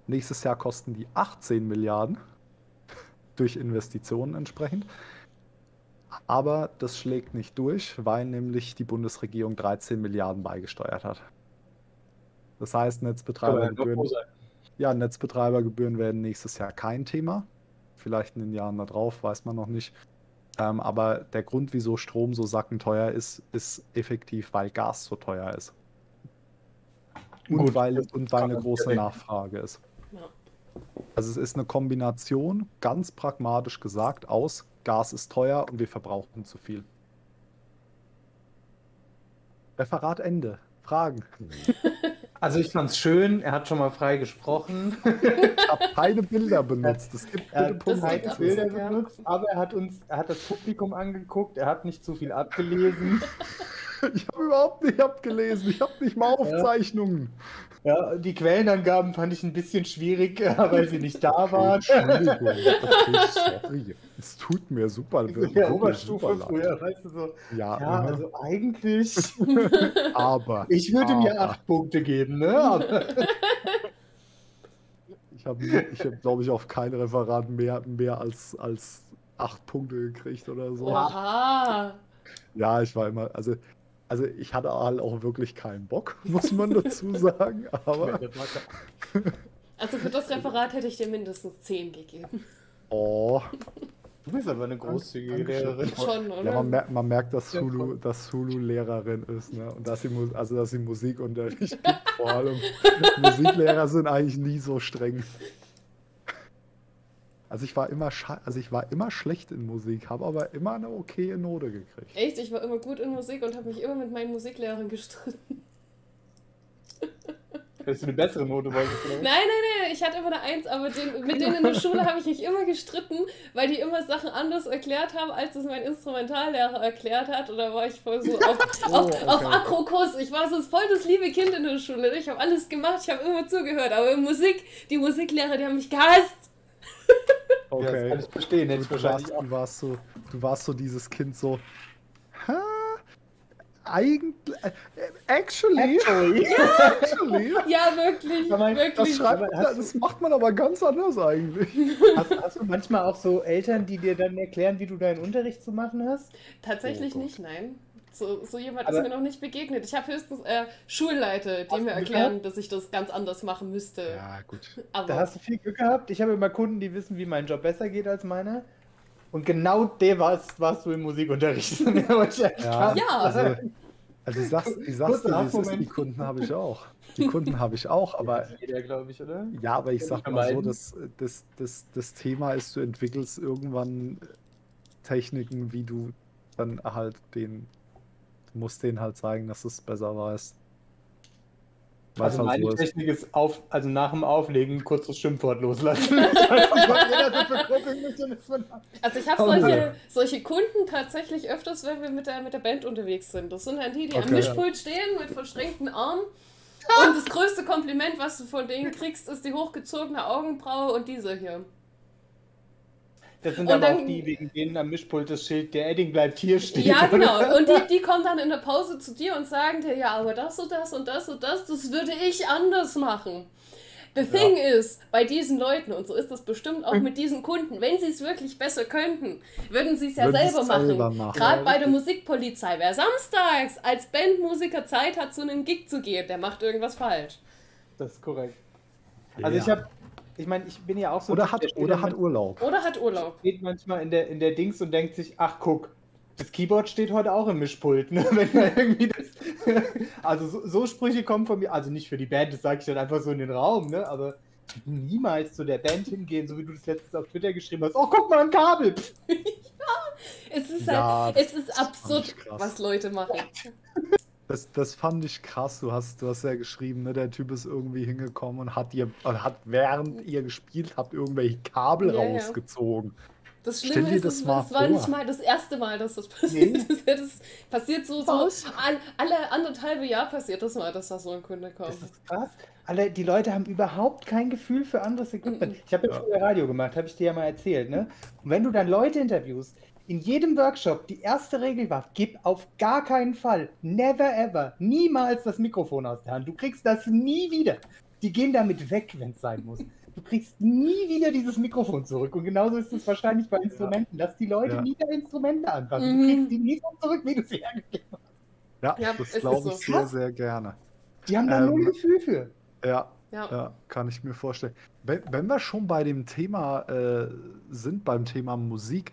Nächstes Jahr kosten die 18 Milliarden durch Investitionen entsprechend. Aber das schlägt nicht durch, weil nämlich die Bundesregierung 13 Milliarden beigesteuert hat. Das heißt, Netzbetreibergebühren ja, Netzbetreibergebühren werden nächstes Jahr kein Thema. Vielleicht in den Jahren darauf, weiß man noch nicht. Ähm, aber der Grund, wieso Strom so sackenteuer ist, ist effektiv, weil Gas so teuer ist. Und Gut, weil, und weil eine große. Nachfrage ist. Ja. Also es ist eine Kombination, ganz pragmatisch gesagt, aus Gas ist teuer und wir verbrauchen zu viel. Referat Ende. Fragen. Also ich fand's schön, er hat schon mal frei gesprochen. Ich habe keine Bilder benutzt. Es gibt Er hat keine Bilder benutzt, aber er hat uns, er hat das Publikum angeguckt, er hat nicht zu viel abgelesen. Ich habe überhaupt nicht abgelesen. Ich habe nicht mal Aufzeichnungen. Ja, die Quellenangaben fand ich ein bisschen schwierig, weil sie nicht da waren. Entschuldigung. Okay. Es tut mir super. In der super Oberstufe leid. früher, weißt du so. Ja, Ja, mhm. also eigentlich, aber. ich würde mir aber. acht Punkte geben, ne? Aber Ich habe, ich hab, glaube ich, auf kein Referat mehr, mehr als, als acht Punkte gekriegt oder so. Oha. Ja, ich war immer, also, also ich hatte halt auch wirklich keinen Bock, muss man dazu sagen. Aber Also für das Referat hätte ich dir mindestens 10 gegeben. oh, du bist aber eine großzügige. Lehrerin. Schon, oder? ja, man, merkt, man merkt, dass voll. dass Hulu Lehrerin ist, ne? Und dass sie, also dass sie Musikunterricht gibt, vor allem. Musiklehrer sind eigentlich nie so streng. Also ich war immer also ich war immer schlecht in Musik, habe aber immer eine okaye Note gekriegt. Echt, ich war immer gut in Musik und habe mich immer mit meinen Musiklehrern gestritten. Hättest du eine bessere Note wolltest du? Nein, nein, nein, ich hatte immer eine Eins, aber den, mit denen in der Schule habe ich mich immer gestritten, weil die immer Sachen anders erklärt haben, als es mein Instrumentallehrer erklärt hat. Oder war ich voll so auf, Oh, auf, okay. auf Akrokurs. Ich war so voll das liebe Kind in der Schule. Ich habe alles gemacht, ich habe immer zugehört. Aber in Musik, die Musiklehrer, die haben mich gehasst. Ja, das Okay. kann ich verstehen, hätte ich Du wahrscheinlich warst, auch. du, warst so, du warst so dieses Kind so. Hä? Eigentlich. Äh, actually. Actually. actually. Ja, wirklich, das wirklich. Das, schreibt, hast das macht man aber ganz anders eigentlich. Hast, hast du manchmal auch so Eltern, die dir dann erklären, wie du deinen Unterricht zu machen hast? Tatsächlich Oh nicht, nein. So, so jemand Aber- ist mir noch nicht begegnet. Ich habe höchstens äh, Schulleiter, die mir du erklären, dass ich das ganz anders machen müsste. Ja, gut. Aber Da hast du viel Glück gehabt. Ich habe immer Kunden, die wissen, wie mein Job besser geht als meiner. Und genau der warst, warst du im Musikunterricht. Ja, Ja. Also, also ich sag's, ich sag's Kurzer dir, wie es ist, die Kunden habe ich auch. Die Kunden habe ich auch, aber jeder, glaube ich, oder? ja, aber ich Kann sag ich mal so, vermeiden. das, das, das, das Thema ist, du entwickelst irgendwann Techniken, wie du dann halt den, du musst denen halt zeigen, dass du es besser weißt. Es Also halt meine so ist. Technik ist auf, also nach dem Auflegen kurz das Schimpfwort loslassen. Also ich habe Oh solche, solche Kunden tatsächlich öfters, wenn wir mit der, mit der Band unterwegs sind. Das sind halt die, die am Okay. Mischpult stehen mit verschränkten Armen. Und das größte Kompliment, was du von denen kriegst, ist die hochgezogene Augenbraue und diese hier. Das sind Und aber dann- auch die, wegen denen am Mischpult das Schild, der Edding bleibt hier stehen. Ja, genau. Und die, die kommen dann in der Pause zu dir und sagen dir, ja, aber das und das und das und das, das würde ich anders machen. The thing is, bei diesen Leuten, und so ist das bestimmt auch mit diesen Kunden, wenn sie es wirklich besser könnten, würden sie es ja Würden selber machen. selber machen. Gerade Ja, bei der. Musikpolizei. Wer samstags als Bandmusiker Zeit hat, zu einem Gig zu gehen, der macht irgendwas falsch. Das ist korrekt. Also Ja. ich habe, ich meine, ich bin ja auch so. Oder hat, oder hat Urlaub. Oder hat Urlaub. steht manchmal in der, in der Dings und denkt sich, ach guck, das Keyboard steht heute auch im Mischpult, ne? Wenn da irgendwie das, also so, so Sprüche kommen von mir, also nicht für die Band, das sage ich dann einfach so in den Raum, ne? Aber niemals zu der Band hingehen, so wie du das letztens auf Twitter geschrieben hast. Oh, guck mal, ein Kabel! Pff, Es ist Ja, halt, das es ist absurd, was Leute machen. Das, das fand ich krass. Du hast, du hast ja geschrieben, ne, der Typ ist irgendwie hingekommen und hat ihr, äh, hat während ihr gespielt habt, irgendwelche Kabel Ja, ja. rausgezogen. Das Stell Schlimme dir ist, das es war vor. nicht mal das erste Mal, dass das passiert ist. Das passiert so, so all, alle anderthalbe Jahr passiert das mal, dass da so ein Kunde kommt. Das ist krass. Alle, die Leute haben überhaupt kein Gefühl für anderes Equipment. Ich habe ja Ja. früher Radio gemacht, habe ich dir ja mal erzählt, ne? Und wenn du dann Leute interviewst, in jedem Workshop, die erste Regel war, gib auf gar keinen Fall, never ever, niemals das Mikrofon aus der Hand. Du kriegst das nie wieder. Die gehen damit weg, wenn es sein muss. Du kriegst nie wieder dieses Mikrofon zurück. Und genauso ist es wahrscheinlich bei Instrumenten. Lass die Leute Ja. nie deine Instrumente anfassen. Mhm. Du kriegst die nie so zurück, wie du sie hergegeben hast. Ja, Ja, das glaube so. ich sehr, sehr gerne. Die haben da Ähm, null Gefühl für. Ja, Ja. ja, kann ich mir vorstellen. Wenn, wenn wir schon bei dem Thema äh, sind, beim Thema Musik,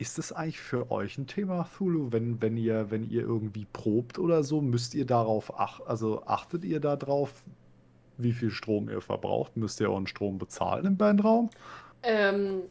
ist das eigentlich für euch ein Thema, Thulu, wenn, wenn ihr, wenn ihr irgendwie probt oder so, müsst ihr darauf ach, also achtet ihr darauf, wie viel Strom ihr verbraucht? Müsst ihr euren Strom bezahlen im Bandraum? Ähm,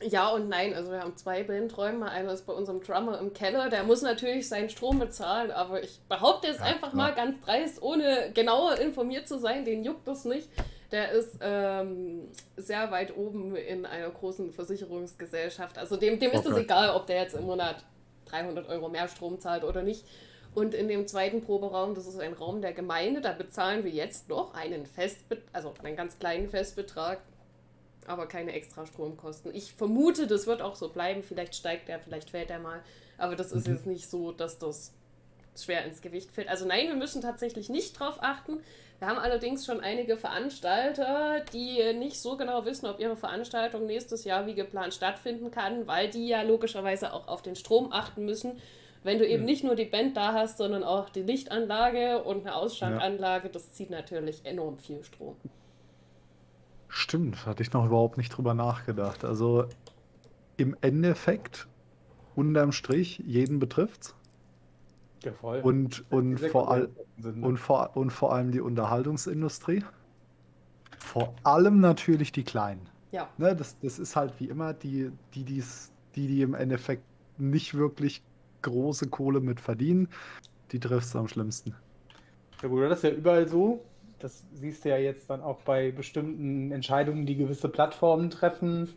ja und nein, also wir haben zwei Bandräume. Einer ist bei unserem Drummer im Keller, der muss natürlich seinen Strom bezahlen, aber ich behaupte es Ja, einfach klar. mal ganz dreist, ohne genauer informiert zu sein, den juckt das nicht. Der ist ähm, sehr weit oben in einer großen Versicherungsgesellschaft. Also dem, dem ist es egal, ob der jetzt im Monat 300 Euro mehr Strom zahlt oder nicht. Und in dem zweiten Proberaum, das ist ein Raum der Gemeinde, da bezahlen wir jetzt noch einen Festbet also einen ganz kleinen Festbetrag, aber keine extra Stromkosten. Ich vermute, das wird auch so bleiben. Vielleicht steigt der, vielleicht fällt er mal. Aber das ist Mhm. jetzt nicht so, dass das schwer ins Gewicht fällt. Also nein, wir müssen tatsächlich nicht drauf achten. Wir haben allerdings schon einige Veranstalter, die nicht so genau wissen, ob ihre Veranstaltung nächstes Jahr wie geplant stattfinden kann, weil die ja logischerweise auch auf den Strom achten müssen. Wenn du eben Mhm. nicht nur die Band da hast, sondern auch die Lichtanlage und eine Ausschankanlage, das zieht natürlich enorm viel Strom. Stimmt, hatte ich noch überhaupt nicht drüber nachgedacht. Also im Endeffekt, unterm Strich, jeden betrifft's. Ja, voll. Und, und, vor, all, sind, ne? und, vor, und vor allem die Unterhaltungsindustrie. Vor allem natürlich die Kleinen. Ja. Ne, das, das ist halt wie immer die, die, die's, die, die im Endeffekt nicht wirklich große Kohle mit verdienen, die trifft's am schlimmsten. Ja gut, das ist ja überall so. Das siehst du ja jetzt dann auch bei bestimmten Entscheidungen, die gewisse Plattformen treffen,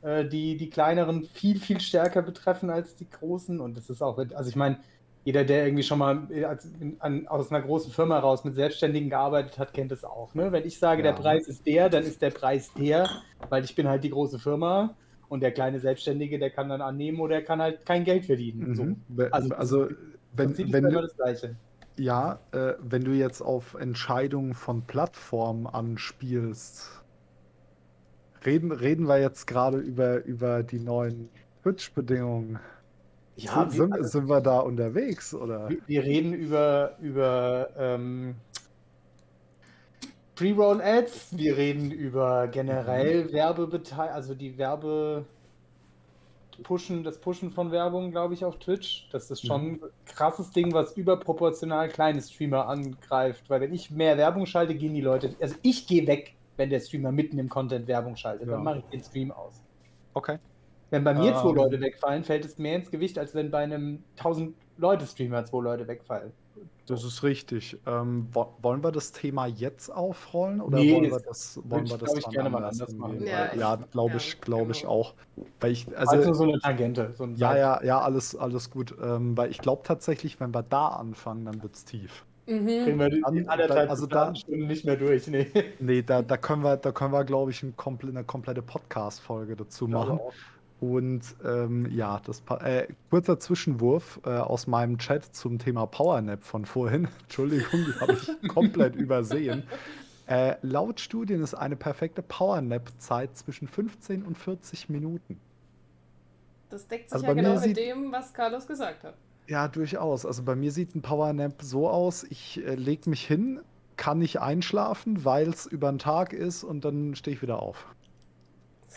äh, die die kleineren viel, viel stärker betreffen als die großen. Und das ist auch, also ich meine, jeder, der irgendwie schon mal äh, als, an, aus einer großen Firma raus mit Selbstständigen gearbeitet hat, kennt es auch. Ne? Wenn ich sage, Ja. der Preis ist der, dann ist der Preis der, weil ich bin halt die große Firma und der kleine Selbstständige, der kann dann annehmen oder er kann halt kein Geld verdienen. So. Mhm. We- Also, Also, wenn, wenn, ja du- das Gleiche. Ja, äh, wenn du jetzt auf Entscheidungen von Plattformen anspielst, reden, reden wir jetzt gerade über, über die neuen Twitch-Bedingungen. Ja, sind, wir- sind, sind wir da unterwegs, oder? Wir, wir reden über, über ähm, Pre-Roll-Ads, wir reden über generell Werbebeteiligung, also die Werbe pushen, das Pushen von Werbung, glaube ich, auf Twitch. Das ist schon ein krasses Ding, was überproportional kleine Streamer angreift. Weil wenn ich mehr Werbung schalte, gehen die Leute. Also ich gehe weg, wenn der Streamer mitten im Content Werbung schaltet. Ja. Dann mache ich den Stream aus. Okay. Wenn bei mir zwei Ähm. Leute wegfallen, fällt es mehr ins Gewicht, als wenn bei einem 1000 Leute Streamer zwei Leute wegfallen. Das ist richtig. Ähm, wo, wollen wir das Thema jetzt aufrollen oder Nee, wollen wir das wollen ich, wir das ich, gerne mal anders machen. Ja, ja glaube ja, ich, glaube ich genau. auch. Weil ich, Also, also, so eine Tangente. So ein ja, ja, ja, alles, alles gut. Ähm, weil ich glaube tatsächlich, wenn wir da anfangen, dann wird's tief. Kriegen Mhm. wir die Dann- anderthalb also da- Stunden nicht mehr durch. Nee. Nee, da, da können wir, da können wir, glaube ich, ein komple eine komplette Podcast-Folge dazu machen. Und ähm, ja, das äh, kurzer Zwischenwurf äh, aus meinem Chat zum Thema Powernap von vorhin. Entschuldigung, die habe ich komplett übersehen. Äh, laut Studien ist eine perfekte Powernap-Zeit zwischen 15 und 40 Minuten. Das deckt sich Also ja genau mit dem, was Carlos gesagt hat. Ja, durchaus. Also bei mir sieht ein Powernap so aus, ich äh, lege mich hin, kann nicht einschlafen, weil es über den Tag ist und dann stehe ich wieder auf.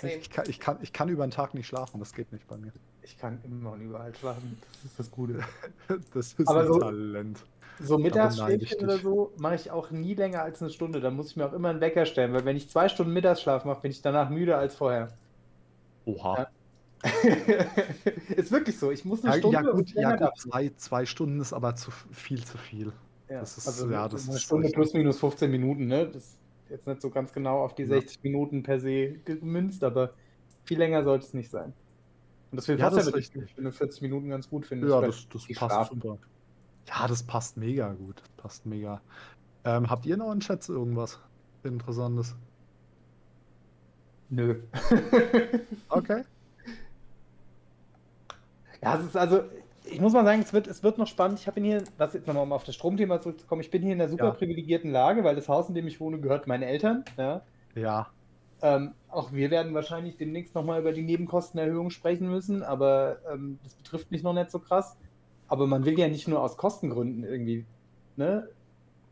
Same. Ich kann, ich, kann, ich kann über den Tag nicht schlafen, das geht nicht bei mir. Ich kann immer und überall schlafen. Das ist das Gute. Das ist Aber ein so- Talent. So Mittagsschläfchen oder so mache ich auch nie länger als eine Stunde. Da muss ich mir auch immer einen Wecker stellen, weil wenn ich zwei Stunden Mittagsschlaf mache, bin ich danach müder als vorher. Oha. Ja. ist wirklich so. Ich muss eine Ja, Stunde ja gut, ja gut zwei, zwei Stunden ist aber zu viel zu viel. Ja, das ist- also ja, das eine Stunde plus minus 15 Minuten, ne? Das jetzt nicht so ganz genau auf die Ja. 60 Minuten per se gemünzt, aber viel länger sollte es nicht sein. Und das will Ja, passt ja wirklich richtig. Ich finde 40 Minuten ganz gut, finde Ja, ich. weil das, das passt schlafen. super. Ja, das passt mega gut. Das passt mega. Ähm, habt ihr noch in Chats irgendwas Interessantes? Nö. Okay. Ja, es ist also, ich muss mal sagen, es wird, es wird noch spannend. Ich habe hier, was jetzt nochmal um auf das Stromthema zurückzukommen, ich bin hier in einer super Ja. privilegierten Lage, weil das Haus, in dem ich wohne, gehört meinen Eltern. Ja. Ja. Ähm, auch wir werden wahrscheinlich demnächst nochmal über die Nebenkostenerhöhung sprechen müssen, aber ähm, das betrifft mich noch nicht so krass. Aber man will ja nicht nur aus Kostengründen irgendwie ne,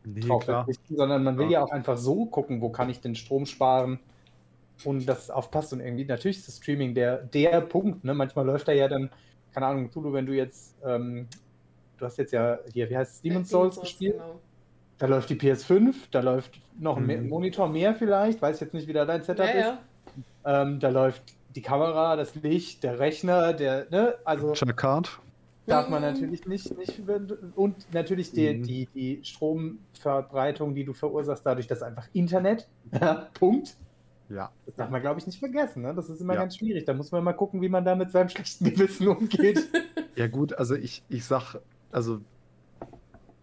Nee, klar. sondern man will Ja. ja auch einfach so gucken, wo kann ich den Strom sparen und das aufpasst. Und irgendwie, natürlich ist das Streaming der, der Punkt. Ne? Manchmal läuft da ja dann, keine Ahnung, Tulu, wenn du jetzt, ähm, du hast jetzt ja hier, wie heißt es, Demon's Souls gespielt, Genau. da läuft die PS5, da läuft noch ein mehr- Mhm. Monitor mehr vielleicht, weiß jetzt nicht, wie da dein Setup Ja, ist. ja. Ähm, da läuft die Kamera, das Licht, der Rechner, der, ne, also Checkcard. darf man Mhm. natürlich nicht, nicht und natürlich die, Mhm. die, die Stromverbreitung, die du verursachst, dadurch, dass einfach Internet, ja, Punkt. Ja. Das darf man, glaube ich, nicht vergessen. Ne? Das ist immer Ja. ganz schwierig. Da muss man mal gucken, wie man da mit seinem schlechten Gewissen umgeht. Ja, gut, also ich, ich sag, also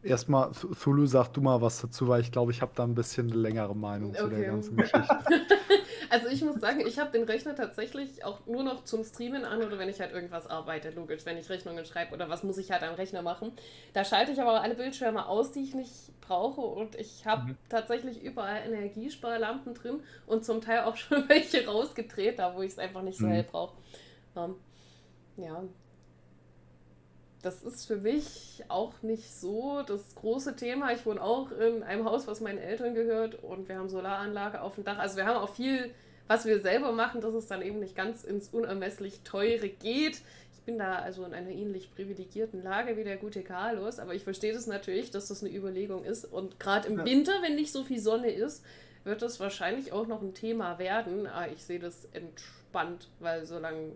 erstmal, Thulu, sag du mal was dazu, weil ich glaube, ich habe da ein bisschen eine längere Meinung zu der Okay. ganzen Geschichte. Also ich muss sagen, ich habe den Rechner tatsächlich auch nur noch zum Streamen an oder wenn ich halt irgendwas arbeite, logisch, wenn ich Rechnungen schreibe oder was muss ich halt am Rechner machen. Da schalte ich aber alle Bildschirme aus, die ich nicht brauche und ich habe Mhm. tatsächlich überall Energiesparlampen drin und zum Teil auch schon welche rausgedreht, da wo ich es einfach nicht so Mhm. hell brauche. Ähm, ja. Das ist für mich auch nicht so das große Thema. Ich wohne auch in einem Haus, was meinen Eltern gehört und wir haben Solaranlage auf dem Dach. Also wir haben auch viel, was wir selber machen, dass es dann eben nicht ganz ins unermesslich teure geht. Ich bin da also in einer ähnlich privilegierten Lage wie der gute Carlos, aber ich verstehe das natürlich, dass das eine Überlegung ist. Und gerade im Ja. Winter, wenn nicht so viel Sonne ist, wird das wahrscheinlich auch noch ein Thema werden. Aber ich sehe das entspannt, weil solange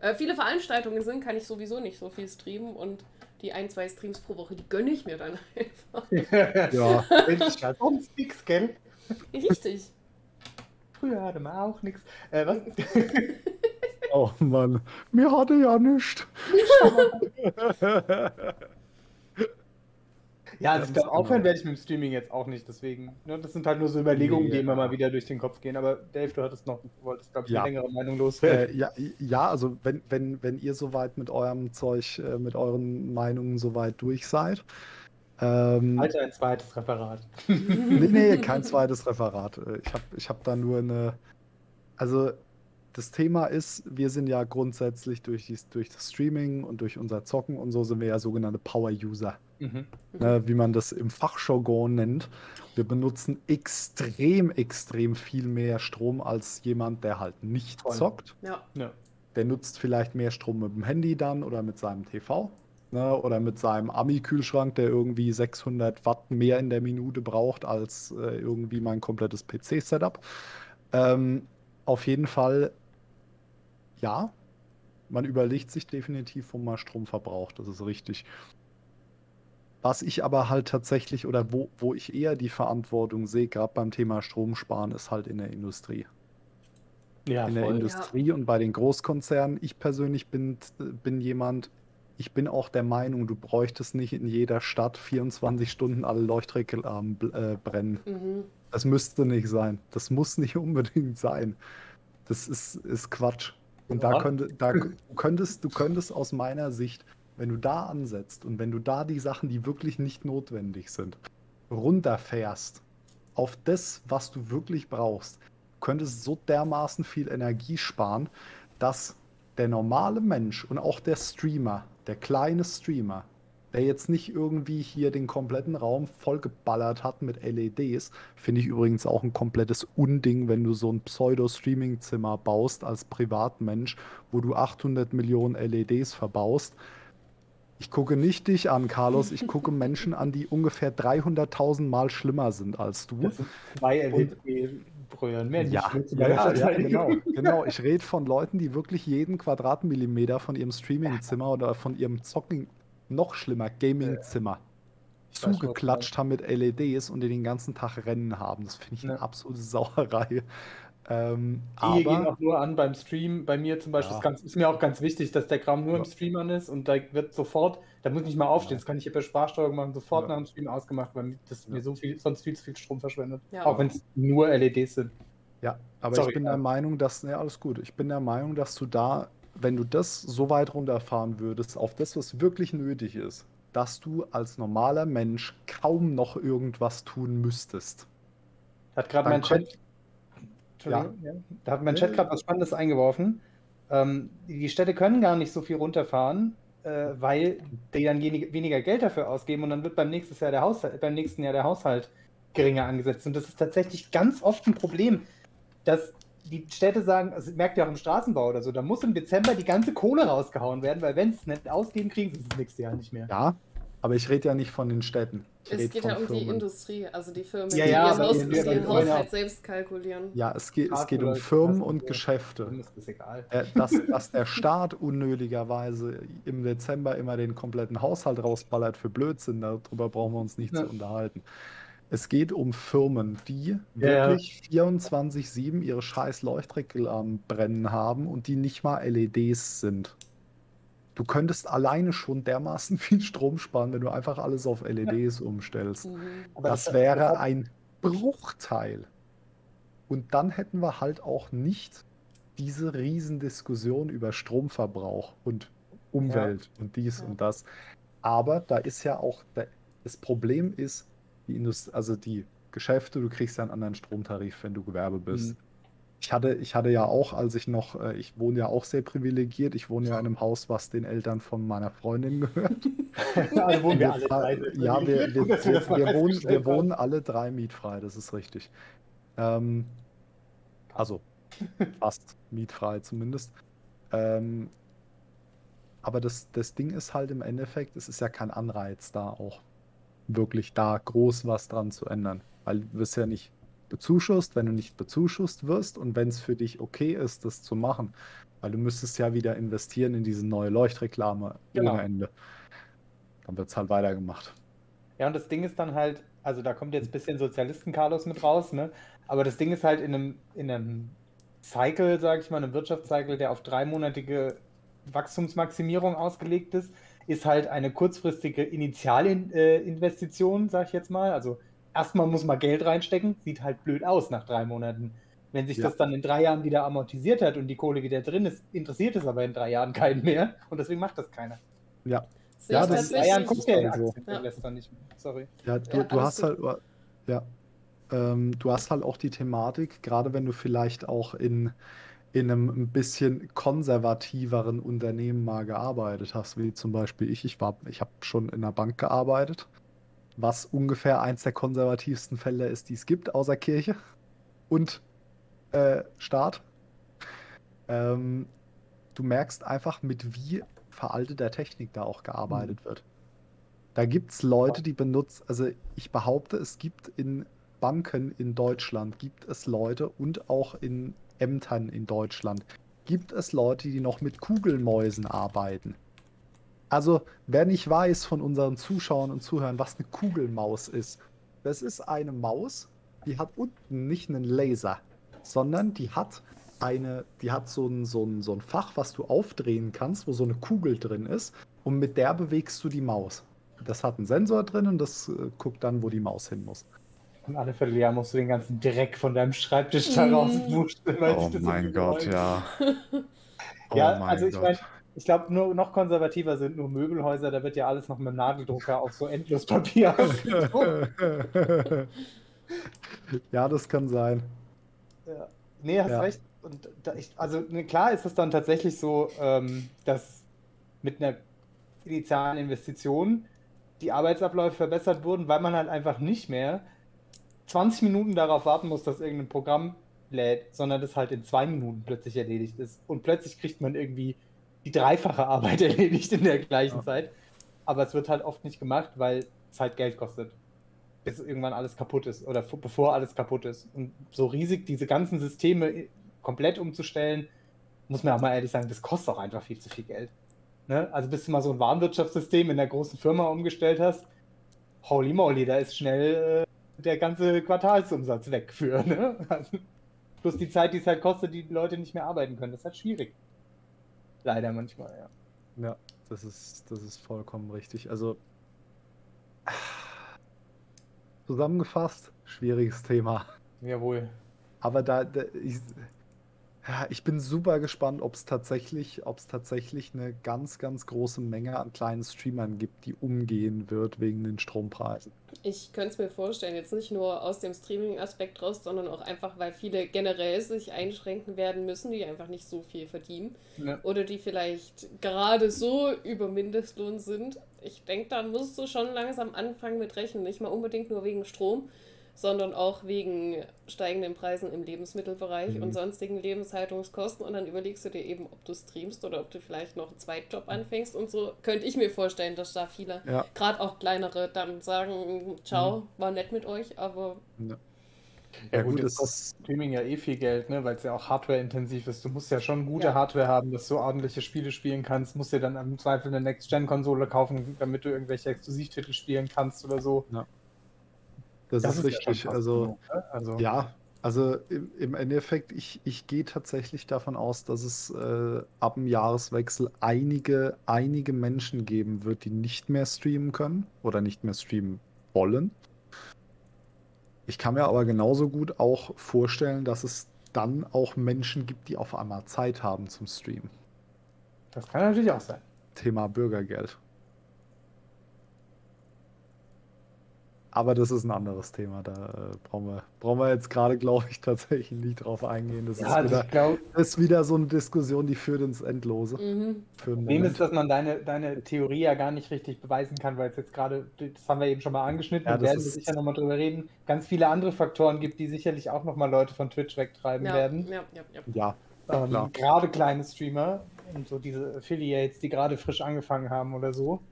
äh, viele Veranstaltungen sind, kann ich sowieso nicht so viel streamen und die ein, zwei Streams pro Woche, die gönne ich mir dann einfach. Ja. Mensch, ja, sonst nix, gell? Richtig. Früher hatte man auch nix. Äh, was? Oh Mann, mir hatte ja nichts. Ja, also ich glaube, aufhören werde ich mit dem Streaming jetzt auch nicht, deswegen, ne, das sind halt nur so Überlegungen, die Nee, immer ja. mal wieder durch den Kopf gehen. Aber Dave, du hattest noch, du wolltest, glaube ich, Ja. eine längere Meinung loswerden. Äh, ja, ja, also wenn, wenn, wenn ihr soweit mit eurem Zeug, äh, mit euren Meinungen soweit durch seid. Ähm, Alter, ein zweites Referat. nee, nee, kein zweites Referat. Äh, Ich habe ich hab da nur eine. Also, das Thema ist, wir sind ja grundsätzlich durch, dies, durch das Streaming und durch unser Zocken und so sind wir ja sogenannte Power-User, Mhm. ne, wie man das im Fachjargon nennt. Wir benutzen extrem, extrem viel mehr Strom als jemand, der halt nicht Voll. zockt. Ja. Ja. Der nutzt vielleicht mehr Strom mit dem Handy dann oder mit seinem TV. Ne, oder mit seinem Ami-Kühlschrank, der irgendwie 600 Watt mehr in der Minute braucht als äh, irgendwie mein komplettes PC-Setup. Ähm, auf jeden Fall, ja, man überlegt sich definitiv, wo man Strom verbraucht, das ist richtig. Was ich aber halt tatsächlich oder wo, wo ich eher die Verantwortung sehe, gerade beim Thema Stromsparen, ist halt in der Industrie Ja, in der voll. Industrie und bei den Großkonzernen. Ich persönlich bin, bin jemand, ich bin auch der Meinung, du bräuchtest nicht in jeder Stadt 24 Stunden alle Leuchtreklamen äh, brennen. Mhm. Das müsste nicht sein. Das muss nicht unbedingt sein. Das ist, ist Quatsch. Und da, Ja. könnte, da könntest du könntest aus meiner Sicht, wenn du da ansetzt und wenn du da die Sachen, die wirklich nicht notwendig sind, runterfährst auf das, was du wirklich brauchst, könntest so dermaßen viel Energie sparen, dass der normale Mensch und auch der Streamer, der kleine Streamer, der jetzt nicht irgendwie hier den kompletten Raum vollgeballert hat mit LEDs, finde ich übrigens auch ein komplettes Unding, wenn du so ein Pseudo-Streaming-Zimmer baust als Privatmensch, wo du 800 Millionen LEDs verbaust. Ich gucke nicht dich an, Carlos, ich gucke Menschen an, die ungefähr 300.000 Mal schlimmer sind als du. Das sind zwei LED-Brühen, mehr Ja, nicht. ja, ja, ja, genau, genau. Ich rede von Leuten, die wirklich jeden Quadratmillimeter von ihrem Streamingzimmer oder von ihrem Zocken, noch schlimmer, Gamingzimmer zugeklatscht haben mit LEDs und die den ganzen Tag Rennen haben. Das finde ich eine absolute Sauerei. Ähm, Die hier gehen auch nur an beim Stream. Bei mir zum Beispiel Ja. ist, ganz, ist mir auch ganz wichtig, dass der Kram nur im. Stream an ist und da wird sofort, da muss ich nicht mal aufstehen, Ja. das kann ich hier per Sprachsteuerung machen, sofort Ja. nach dem Stream ausgemacht, weil das Ja. mir so viel, sonst viel zu viel Strom verschwendet. Ja. Auch wenn es nur LEDs sind. Ja, aber Sorry, ich bin ja. der Meinung, dass, ja, alles gut. Ich bin der Meinung, dass du da, wenn du das so weit runterfahren würdest, auf das, was wirklich nötig ist, dass du als normaler Mensch kaum noch irgendwas tun müsstest. Hat gerade mein Chat, ja. da hat mein Chat gerade was Spannendes eingeworfen. Ähm, die Städte können gar nicht so viel runterfahren, äh, weil die dann wenig- weniger Geld dafür ausgeben und dann wird beim nächsten Jahr der Haushalt, beim nächsten Jahr der Haushalt geringer angesetzt. Und das ist tatsächlich ganz oft ein Problem, dass die Städte sagen, also merkt ihr auch im Straßenbau oder so, da muss im Dezember die ganze Kohle rausgehauen werden, weil wenn sie es nicht ausgeben, kriegen sie es das nächste Jahr nicht mehr. Ja, aber ich rede ja nicht von den Städten. Es geht ja um die Firmen. Industrie, also die Firmen, Ja, die ja, ihren, aber Haus, wir- die wir- Haushalt selbst kalkulieren. Ja, es geht, es geht um Firmen und. Geschäfte. Dann ist das egal. Äh, dass, dass der Staat unnötigerweise im Dezember immer den kompletten Haushalt rausballert für Blödsinn, darüber brauchen wir uns nicht Ja. zu unterhalten. Es geht um Firmen, die Ja, wirklich 24-7 ihre scheiß Leuchtreklamen brennen haben und die nicht mal LEDs sind. Du könntest alleine schon dermaßen viel Strom sparen, wenn du einfach alles auf LEDs umstellst. Mhm. Das das- wäre ein Bruchteil. Und dann hätten wir halt auch nicht diese Riesendiskussion über Stromverbrauch und Umwelt und dies Ja. und das. Aber da ist ja auch, da- das Problem ist, die Indust also die Geschäfte, du kriegst ja einen anderen Stromtarif, wenn du Gewerbe bist. Mhm. Ich hatte, ich hatte ja auch, als ich noch, äh, ich wohne ja auch sehr privilegiert, ich wohne ja in einem Haus, was den Eltern von meiner Freundin gehört. also wohnen wir alle fahren- drei. ja, wir, wohnen alle drei mietfrei, das ist richtig. Ähm, also fast mietfrei zumindest. Ähm, aber das, das Ding ist halt im Endeffekt, es ist ja kein Anreiz da auch wirklich da groß was dran zu ändern. Weil du wirst ja nicht bezuschusst, wenn du nicht bezuschusst wirst und wenn es für dich okay ist, das zu machen. Weil du müsstest ja wieder investieren in diese neue Leuchtreklame Genau. ohne Ende. Dann wird es halt weitergemacht. Ja, und das Ding ist dann halt, also da kommt jetzt ein bisschen Sozialisten-Carlos mit raus, ne? Aber das Ding ist halt in einem, in einem Cycle, sage ich mal, einem Wirtschaftscycle, der auf dreimonatige Wachstumsmaximierung ausgelegt ist, ist halt eine kurzfristige Initialinvestition, sage ich jetzt mal. Also erstmal muss man Geld reinstecken, sieht halt blöd aus nach drei Monaten. Wenn sich Ja. das dann in drei Jahren wieder amortisiert hat und die Kohle wieder drin ist, interessiert es aber in drei Jahren keinen mehr und deswegen macht das keiner. Ja, Sehe Ja, das ist- drei Jahren guckt der so. Aktieninvestor nicht mehr. Sorry. Ja, du, Ja, du hast halt, ja, ähm, du hast halt auch die Thematik, gerade wenn du vielleicht auch in, in einem ein bisschen konservativeren Unternehmen mal gearbeitet hast, wie zum Beispiel ich. Ich war, ich habe schon in einer Bank gearbeitet, was ungefähr eins der konservativsten Felder ist, die es gibt, außer Kirche und äh, Staat. Ähm, du merkst einfach, mit wie veralteter Technik da auch gearbeitet wird. Da gibt es Leute, die benutzen, also ich behaupte, es gibt in Banken in Deutschland, gibt es Leute und auch in Ämtern in Deutschland, gibt es Leute, die noch mit Kugelmäusen arbeiten. Also, wer nicht weiß von unseren Zuschauern und Zuhörern, was eine Kugelmaus ist, das ist eine Maus, die hat unten nicht einen Laser, sondern die hat eine, die hat so ein, so ein, so ein Fach, was du aufdrehen kannst, wo so eine Kugel drin ist und mit der bewegst du die Maus. Das hat einen Sensor drin und das äh, guckt dann, wo die Maus hin muss. Und alle Vierteljahr musst du den ganzen Dreck von deinem Schreibtisch da Mm. rausmuscheln. weil Oh viel geräumt. ja. Ja, also ich meine, ich glaube, nur noch konservativer sind nur Möbelhäuser, da wird ja alles noch mit dem Nageldrucker auf so Endlospapier ja, das kann sein. Ja. Nee, hast Ja. recht. Und da ich, also ne, klar ist es dann tatsächlich so, ähm, dass mit einer initialen Investition die Arbeitsabläufe verbessert wurden, weil man halt einfach nicht mehr 20 Minuten darauf warten muss, dass irgendein Programm lädt, sondern das halt in zwei Minuten plötzlich erledigt ist. Und plötzlich kriegt man irgendwie die dreifache Arbeit erledigt in der gleichen Ja. Zeit. Aber es wird halt oft nicht gemacht, weil es halt Geld kostet. Bis irgendwann alles kaputt ist oder bevor alles kaputt ist. Und so riesig diese ganzen Systeme komplett umzustellen, muss man auch mal ehrlich sagen, das kostet auch einfach viel zu viel Geld. Ne? Also bis du mal so ein Warenwirtschaftssystem in der großen Firma umgestellt hast, holy moly, da ist schnell äh, der ganze Quartalsumsatz weg für. Ne? Also, plus die Zeit, die es halt kostet, die Leute nicht mehr arbeiten können. Das ist halt schwierig. Leider manchmal, ja. Ja, das ist, das ist vollkommen richtig. Also zusammengefasst, schwieriges Thema. Jawohl. Aber da, da ich, ja, ich bin super gespannt, ob es tatsächlich, ob es tatsächlich eine ganz, ganz große Menge an kleinen Streamern gibt, die umgehen wird wegen den Strompreisen. Ich könnte es mir vorstellen, jetzt nicht nur aus dem Streaming-Aspekt raus, sondern auch einfach, weil viele generell sich einschränken werden müssen, die einfach nicht so viel verdienen. Ne? Oder die vielleicht gerade so über Mindestlohn sind. Ich denke, da musst du schon langsam anfangen mit rechnen. Nicht mal unbedingt nur wegen Strom, sondern auch wegen steigenden Preisen im Lebensmittelbereich Mhm. und sonstigen Lebenshaltungskosten. Und dann überlegst du dir eben, ob du streamst oder ob du vielleicht noch einen Zweitjob anfängst. Und so könnte ich mir vorstellen, dass da viele, Ja. gerade auch kleinere, dann sagen, ciao, war nett mit euch, aber Ja, Ja, ja gut, das kostet Streaming ja eh viel Geld, ne? weil es ja auch hardware-intensiv ist. Du musst ja schon gute Ja. Hardware haben, dass du ordentliche Spiele spielen kannst. Musst dir dann im Zweifel eine Next-Gen-Konsole kaufen, damit du irgendwelche Exklusivtitel spielen kannst oder so. Das ist ja richtig. fast Also, genug, ne? also ja, Also im, im Endeffekt, ich, ich gehe tatsächlich davon aus, dass es äh, ab dem Jahreswechsel einige, einige Menschen geben wird, die nicht mehr streamen können oder nicht mehr streamen wollen. Ich kann mir aber genauso gut auch vorstellen, dass es dann auch Menschen gibt, die auf einmal Zeit haben zum Streamen. Das kann natürlich auch sein. Thema Bürgergeld. Aber das ist ein anderes Thema. Da äh, brauchen, wir, brauchen wir jetzt gerade, glaube ich, tatsächlich nicht drauf eingehen. Das, Ja, ist, wieder, ich glaube, das ist wieder so eine Diskussion, die führt ins Endlose. Mhm. Problem ist, dass man deine, deine Theorie ja gar nicht richtig beweisen kann, weil es jetzt gerade, das haben wir eben schon mal angeschnitten Ja, werden wir sicher nochmal drüber reden, ganz viele andere Faktoren gibt, die sicherlich auch nochmal Leute von Twitch wegtreiben Ja, werden. ja, ja, ja. Ja, Ähm, gerade kleine Streamer und so diese Affiliates, die gerade frisch angefangen haben oder so.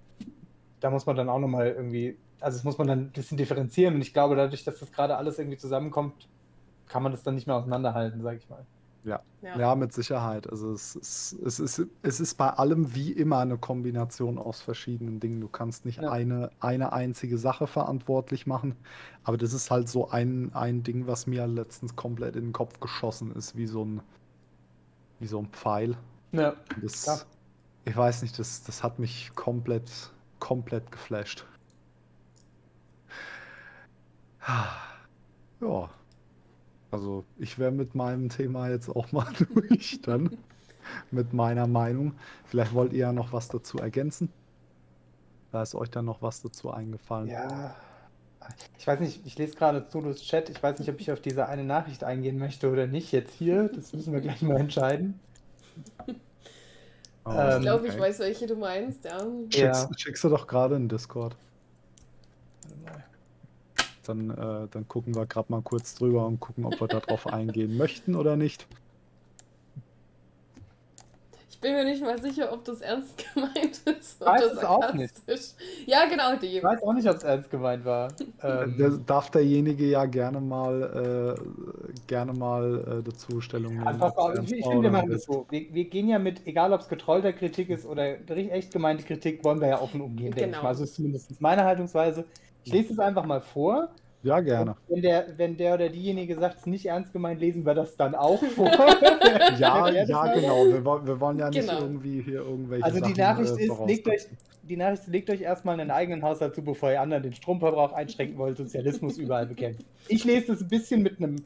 Da muss man dann auch nochmal irgendwie, also das muss man dann ein bisschen differenzieren und ich glaube, dadurch, dass das gerade alles irgendwie zusammenkommt, kann man das dann nicht mehr auseinanderhalten, sag ich mal. Ja. ja, mit Sicherheit. Also es ist, es, ist, es ist bei allem wie immer eine Kombination aus verschiedenen Dingen. Du kannst nicht Ja. eine, eine einzige Sache verantwortlich machen. Aber das ist halt so ein, ein Ding, was mir letztens komplett in den Kopf geschossen ist, wie so ein, wie so ein Pfeil. Ja, Das, ich weiß nicht, das, das hat mich komplett, komplett geflasht. Ja. Also ich wäre mit meinem Thema jetzt auch mal durch dann. Mit meiner Meinung. Vielleicht wollt ihr ja noch was dazu ergänzen. Da ist euch dann noch was dazu eingefallen. Ja. Ich weiß nicht, ich lese gerade Zulus Chat. Ich weiß nicht, ob ich auf diese eine Nachricht eingehen möchte oder nicht jetzt hier. Das müssen wir gleich mal entscheiden. Oh, Ähm, Ich glaube, ich okay. weiß, welche du meinst, ja. Schickst, Ja. schickst du doch gerade in Discord. Dann, äh, dann gucken wir gerade mal kurz drüber und gucken, ob wir darauf eingehen möchten oder nicht. Ich bin mir nicht mal sicher, ob das ernst gemeint ist Weiß oder es auch nicht. sarkastisch. Ja, genau, die. Ich weiß auch nicht, ob es ernst gemeint war. Ähm, darf derjenige ja gerne mal, äh, gerne mal äh, dazu Stellung nehmen. ernst ich, ich finde, wir machen das nicht. so. Wir, wir gehen ja mit, egal ob es getrollter Kritik ist oder echt gemeinte Kritik, wollen wir ja offen umgehen, denke ich Genau. mal. Also ist zumindest meine Haltungsweise. Ich lese es einfach mal vor. Ja, gerne. Und wenn der, wenn der oder diejenige sagt, es ist nicht ernst gemeint, lesen wir das dann auch vor. Ja, ja, genau. Wir, wollen- wir wollen ja nicht Genau. irgendwie hier irgendwelche Also die Sachen, Nachricht äh, ist, legt euch, die Nachricht ist, legt euch erstmal einen eigenen Haushalt zu, bevor ihr anderen den Stromverbrauch einschränken wollt, Sozialismus überall bekämpfen. Ich lese das ein bisschen mit einem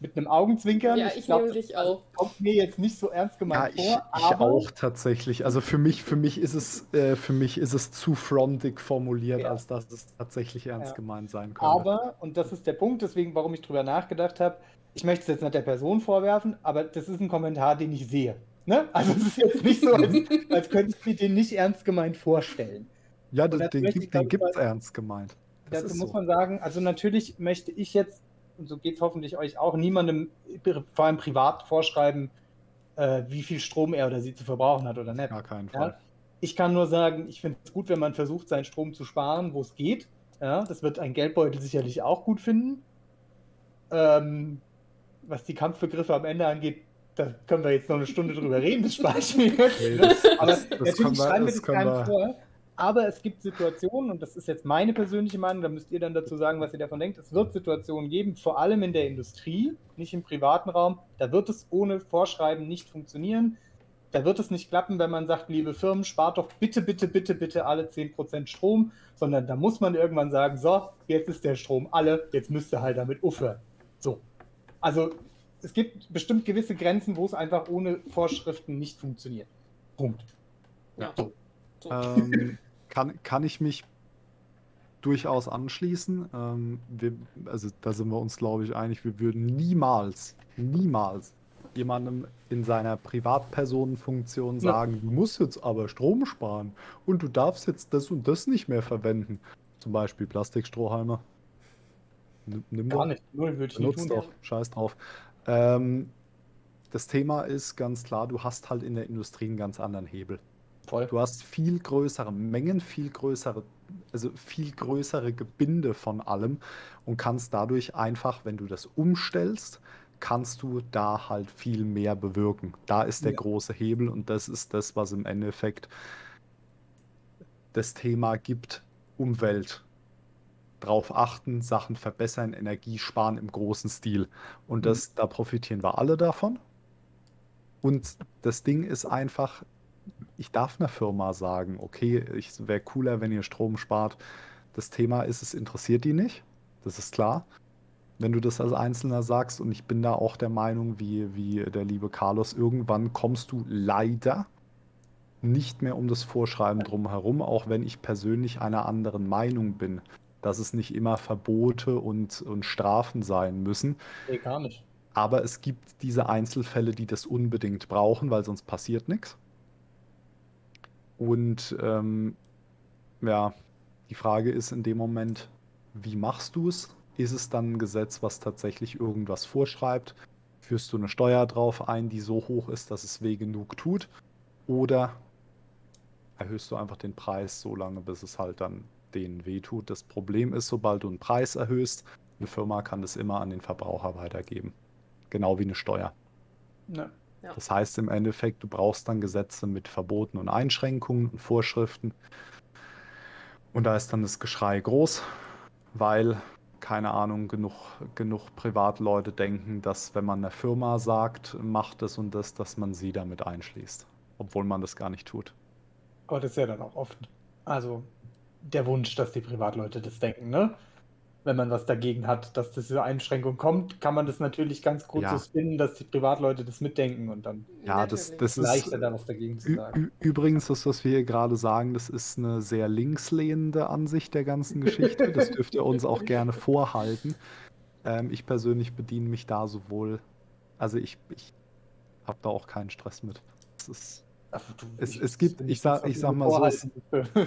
mit einem Augenzwinkern. Ja, ich glaub, nämlich das auch. Kommt mir jetzt nicht so ernst Ja, gemeint ich, vor, ich aber auch tatsächlich. Also für mich, für mich ist es, äh, für mich ist es zu frontig formuliert, Ja. als dass es tatsächlich ernst Ja. gemeint sein könnte. Aber, und das ist der Punkt, deswegen, warum ich drüber nachgedacht habe, ich möchte es jetzt nicht der Person vorwerfen, aber das ist ein Kommentar, den ich sehe. Ne? Also es ist jetzt nicht so, als, als könnte ich mir den nicht ernst gemeint vorstellen. ja, den, das den, ich gibt, den ganz gibt's klar- ernst gemeint. Das Dazu muss so. man sagen, also natürlich möchte ich jetzt, und so geht es hoffentlich euch auch, niemandem vor allem privat vorschreiben, äh, wie viel Strom er oder sie zu verbrauchen hat oder nicht. Gar keinen Ja? Fall. Ich kann nur sagen, ich finde es gut, wenn man versucht, seinen Strom zu sparen, wo es geht. Ja, das wird ein Geldbeutel sicherlich auch gut finden. Ähm, was die Kampfbegriffe am Ende angeht, da können wir jetzt noch eine Stunde drüber reden, das spare ich mir jetzt. Nee, ne? das- Aber das- das natürlich schreiben wir das das keinem wir- vor. Aber es gibt Situationen, und das ist jetzt meine persönliche Meinung, da müsst ihr dann dazu sagen, was ihr davon denkt. Es wird Situationen geben, vor allem in der Industrie, nicht im privaten Raum, da wird es ohne Vorschreiben nicht funktionieren. Da wird es nicht klappen, wenn man sagt, liebe Firmen, spart doch bitte, bitte, bitte, bitte alle 10% Strom, sondern da muss man irgendwann sagen, so, jetzt ist der Strom alle, jetzt müsst ihr halt damit aufhören. So. Also es gibt bestimmt gewisse Grenzen, wo es einfach ohne Vorschriften nicht funktioniert. Punkt. Ja. So. So. ähm, kann, kann ich mich durchaus anschließen. Ähm, wir, also da sind wir uns, glaube ich, einig, wir würden niemals, niemals jemandem in seiner Privatpersonenfunktion Ja. sagen, du musst jetzt aber Strom sparen und du darfst jetzt das und das nicht mehr verwenden. Zum Beispiel Plastikstrohhalme. Nimm, nimm Gar doch. nicht. Null würde ich nicht tun. doch, scheiß drauf. Ähm, das Thema ist ganz klar, du hast halt in der Industrie einen ganz anderen Hebel. Voll. Du hast viel größere Mengen, viel größere, also viel größere Gebinde von allem und kannst dadurch einfach, wenn du das umstellst, kannst du da halt viel mehr bewirken. Da ist der Ja. große Hebel und das ist das, was im Endeffekt das Thema gibt, Umwelt. drauf achten, Sachen verbessern, Energie sparen im großen Stil. Und das, da profitieren wir alle davon. Und das Ding ist einfach, ich darf einer Firma sagen, okay, es wäre cooler, wenn ihr Strom spart. Das Thema ist, es interessiert die nicht. Das ist klar. Wenn du das als Einzelner sagst, und ich bin da auch der Meinung, wie, wie der liebe Carlos, irgendwann kommst du leider nicht mehr um das Vorschreiben drumherum, auch wenn ich persönlich einer anderen Meinung bin, dass es nicht immer Verbote und, und Strafen sein müssen. Nee, gar nicht. Aber es gibt diese Einzelfälle, die das unbedingt brauchen, weil sonst passiert nichts. Und ähm, ja, die Frage ist in dem Moment, wie machst du es? Ist es dann ein Gesetz, was tatsächlich irgendwas vorschreibt? Führst du eine Steuer drauf ein, die so hoch ist, dass es weh genug tut? Oder erhöhst du einfach den Preis so lange, bis es halt dann denen wehtut? Das Problem ist, sobald du einen Preis erhöhst, eine Firma kann das immer an den Verbraucher weitergeben. Genau wie eine Steuer. Ja. Ja. Das heißt im Endeffekt, du brauchst dann Gesetze mit Verboten und Einschränkungen und Vorschriften. Und da ist dann das Geschrei groß, weil, keine Ahnung, genug, genug Privatleute denken, dass wenn man einer Firma sagt, macht das und das, dass man sie damit einschließt. Obwohl man das gar nicht tut. Aber das ist ja dann auch oft, also der Wunsch, dass die Privatleute das denken, ne? Wenn man was dagegen hat, dass diese Einschränkung kommt, kann man das natürlich ganz gut Ja. so spinnen, dass die Privatleute das mitdenken und dann Ja, das, das ist. leichter da was dagegen zu sagen. übrigens, das, was wir hier gerade sagen, das ist eine sehr linkslehnende Ansicht der ganzen Geschichte. Das dürft ihr uns auch gerne vorhalten. Ähm, ich persönlich bediene mich da sowohl, also ich, ich habe da auch keinen Stress mit. Es ist, Ach, du, es- es gibt- ich sag- ich sag mal so, es-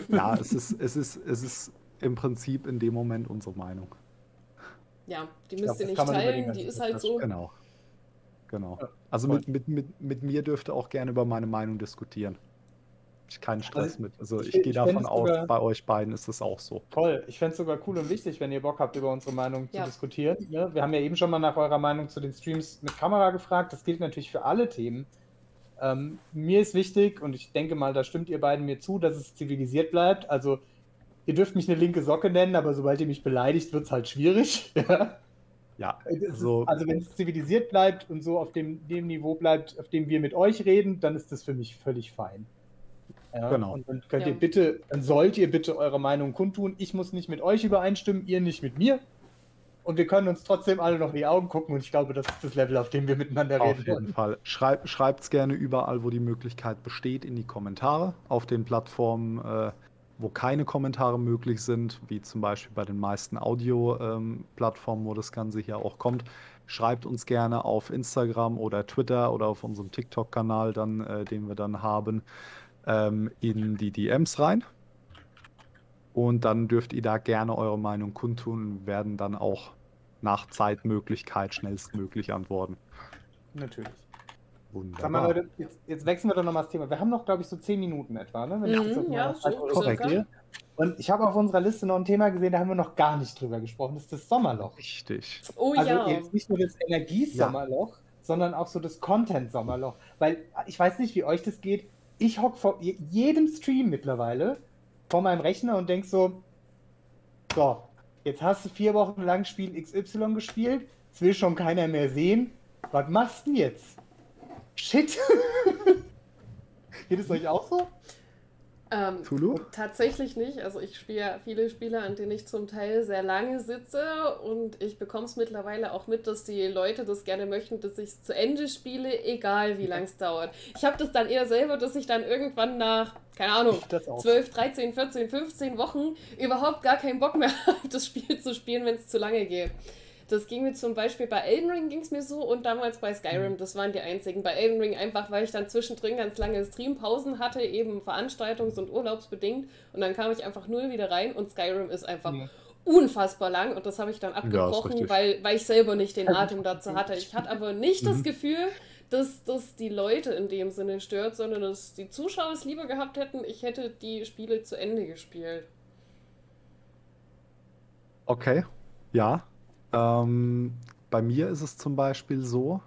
ja, es ist, es ist, es ist im Prinzip in dem Moment unsere Meinung. Ja, die glaub, müsst ihr das nicht teilen, die das ist halt das so. Genau. Genau. Ja, Also mit, mit, mit, mit mir dürft ihr auch gerne über meine Meinung diskutieren. Ich keinen Stress Also, mit. Also ich ich, gehe davon aus, sogar- bei euch beiden ist es auch so. Toll. Ich fände es sogar cool und wichtig, wenn ihr Bock habt, über unsere Meinung Ja. zu diskutieren. Ne? Wir haben ja eben schon mal nach eurer Meinung zu den Streams mit Kamera gefragt. Das gilt natürlich für alle Themen. Ähm, mir ist wichtig, und ich denke mal, da stimmt ihr beiden mir zu, dass es zivilisiert bleibt. Also, ihr dürft mich eine linke Socke nennen, aber sobald ihr mich beleidigt, wird es halt schwierig. Ja. Es also ist, also wenn es zivilisiert bleibt und so auf dem, dem Niveau bleibt, auf dem wir mit euch reden, dann ist das für mich völlig fein. Ja, Genau. Und dann könnt Ja. ihr bitte, dann sollt ihr bitte eure Meinung kundtun. Ich muss nicht mit euch übereinstimmen, ihr nicht mit mir. Und wir können uns trotzdem alle noch in die Augen gucken und ich glaube, das ist das Level, auf dem wir miteinander auf reden jeden wollen. Fall. Schreib, Schreibt es gerne überall, wo die Möglichkeit besteht, in die Kommentare. Auf den Plattformen, äh, wo keine Kommentare möglich sind, wie zum Beispiel bei den meisten Audio-Plattformen, wo das Ganze hier auch kommt. Schreibt uns gerne auf Instagram oder Twitter oder auf unserem TikTok-Kanal, dann, äh, den wir dann haben, ähm, in die DMs rein. Und dann dürft ihr da gerne eure Meinung kundtun und werden dann auch nach Zeitmöglichkeit schnellstmöglich antworten. Natürlich. Wunderbar. Sag mal, Leute, jetzt, jetzt wechseln wir doch nochmal das Thema. Wir haben noch, glaube ich, so zehn Minuten etwa, ne? Mhm, das auf ja, so Korrekt. sehe. Und ich habe auf unserer Liste noch ein Thema gesehen, da haben wir noch gar nicht drüber gesprochen. Das ist das Sommerloch. Richtig. Oh Also ja. jetzt nicht nur das Energiesommerloch, sondern auch so das Content-Sommerloch. Weil ich weiß nicht, wie euch das geht. Ich hocke vor je- jedem Stream mittlerweile vor meinem Rechner und denk so, so, jetzt hast du vier Wochen lang Spiel XY gespielt, es will schon keiner mehr sehen. Was machst du denn jetzt? Shit. Geht es euch auch so? Ähm, Tulu? Tatsächlich nicht. Also ich spiele ja viele Spiele, an denen ich zum Teil sehr lange sitze und ich bekomme es mittlerweile auch mit, dass die Leute das gerne möchten, dass ich es zu Ende spiele, egal wie lang es dauert. Ich habe das dann eher selber, dass ich dann irgendwann nach, keine Ahnung, Ich das auch. 12, 13, 14, 15 Wochen überhaupt gar keinen Bock mehr habe, das Spiel zu spielen, wenn es zu lange geht. Das ging mir zum Beispiel bei Elden Ring ging es mir so und damals bei Skyrim, das waren die einzigen. Bei Elden Ring einfach, weil ich dann zwischendrin ganz lange Streampausen hatte, eben veranstaltungs- und urlaubsbedingt und dann kam ich einfach null wieder rein und Skyrim ist einfach Ja. unfassbar lang und das habe ich dann abgebrochen, richtig. weil, weil ich selber nicht den Atem dazu hatte. Ich hatte aber nicht das Mhm. Gefühl, dass das die Leute in dem Sinne stört, sondern dass die Zuschauer es lieber gehabt hätten, ich hätte die Spiele zu Ende gespielt. Okay, ja. Ähm, bei mir ist es zum Beispiel so,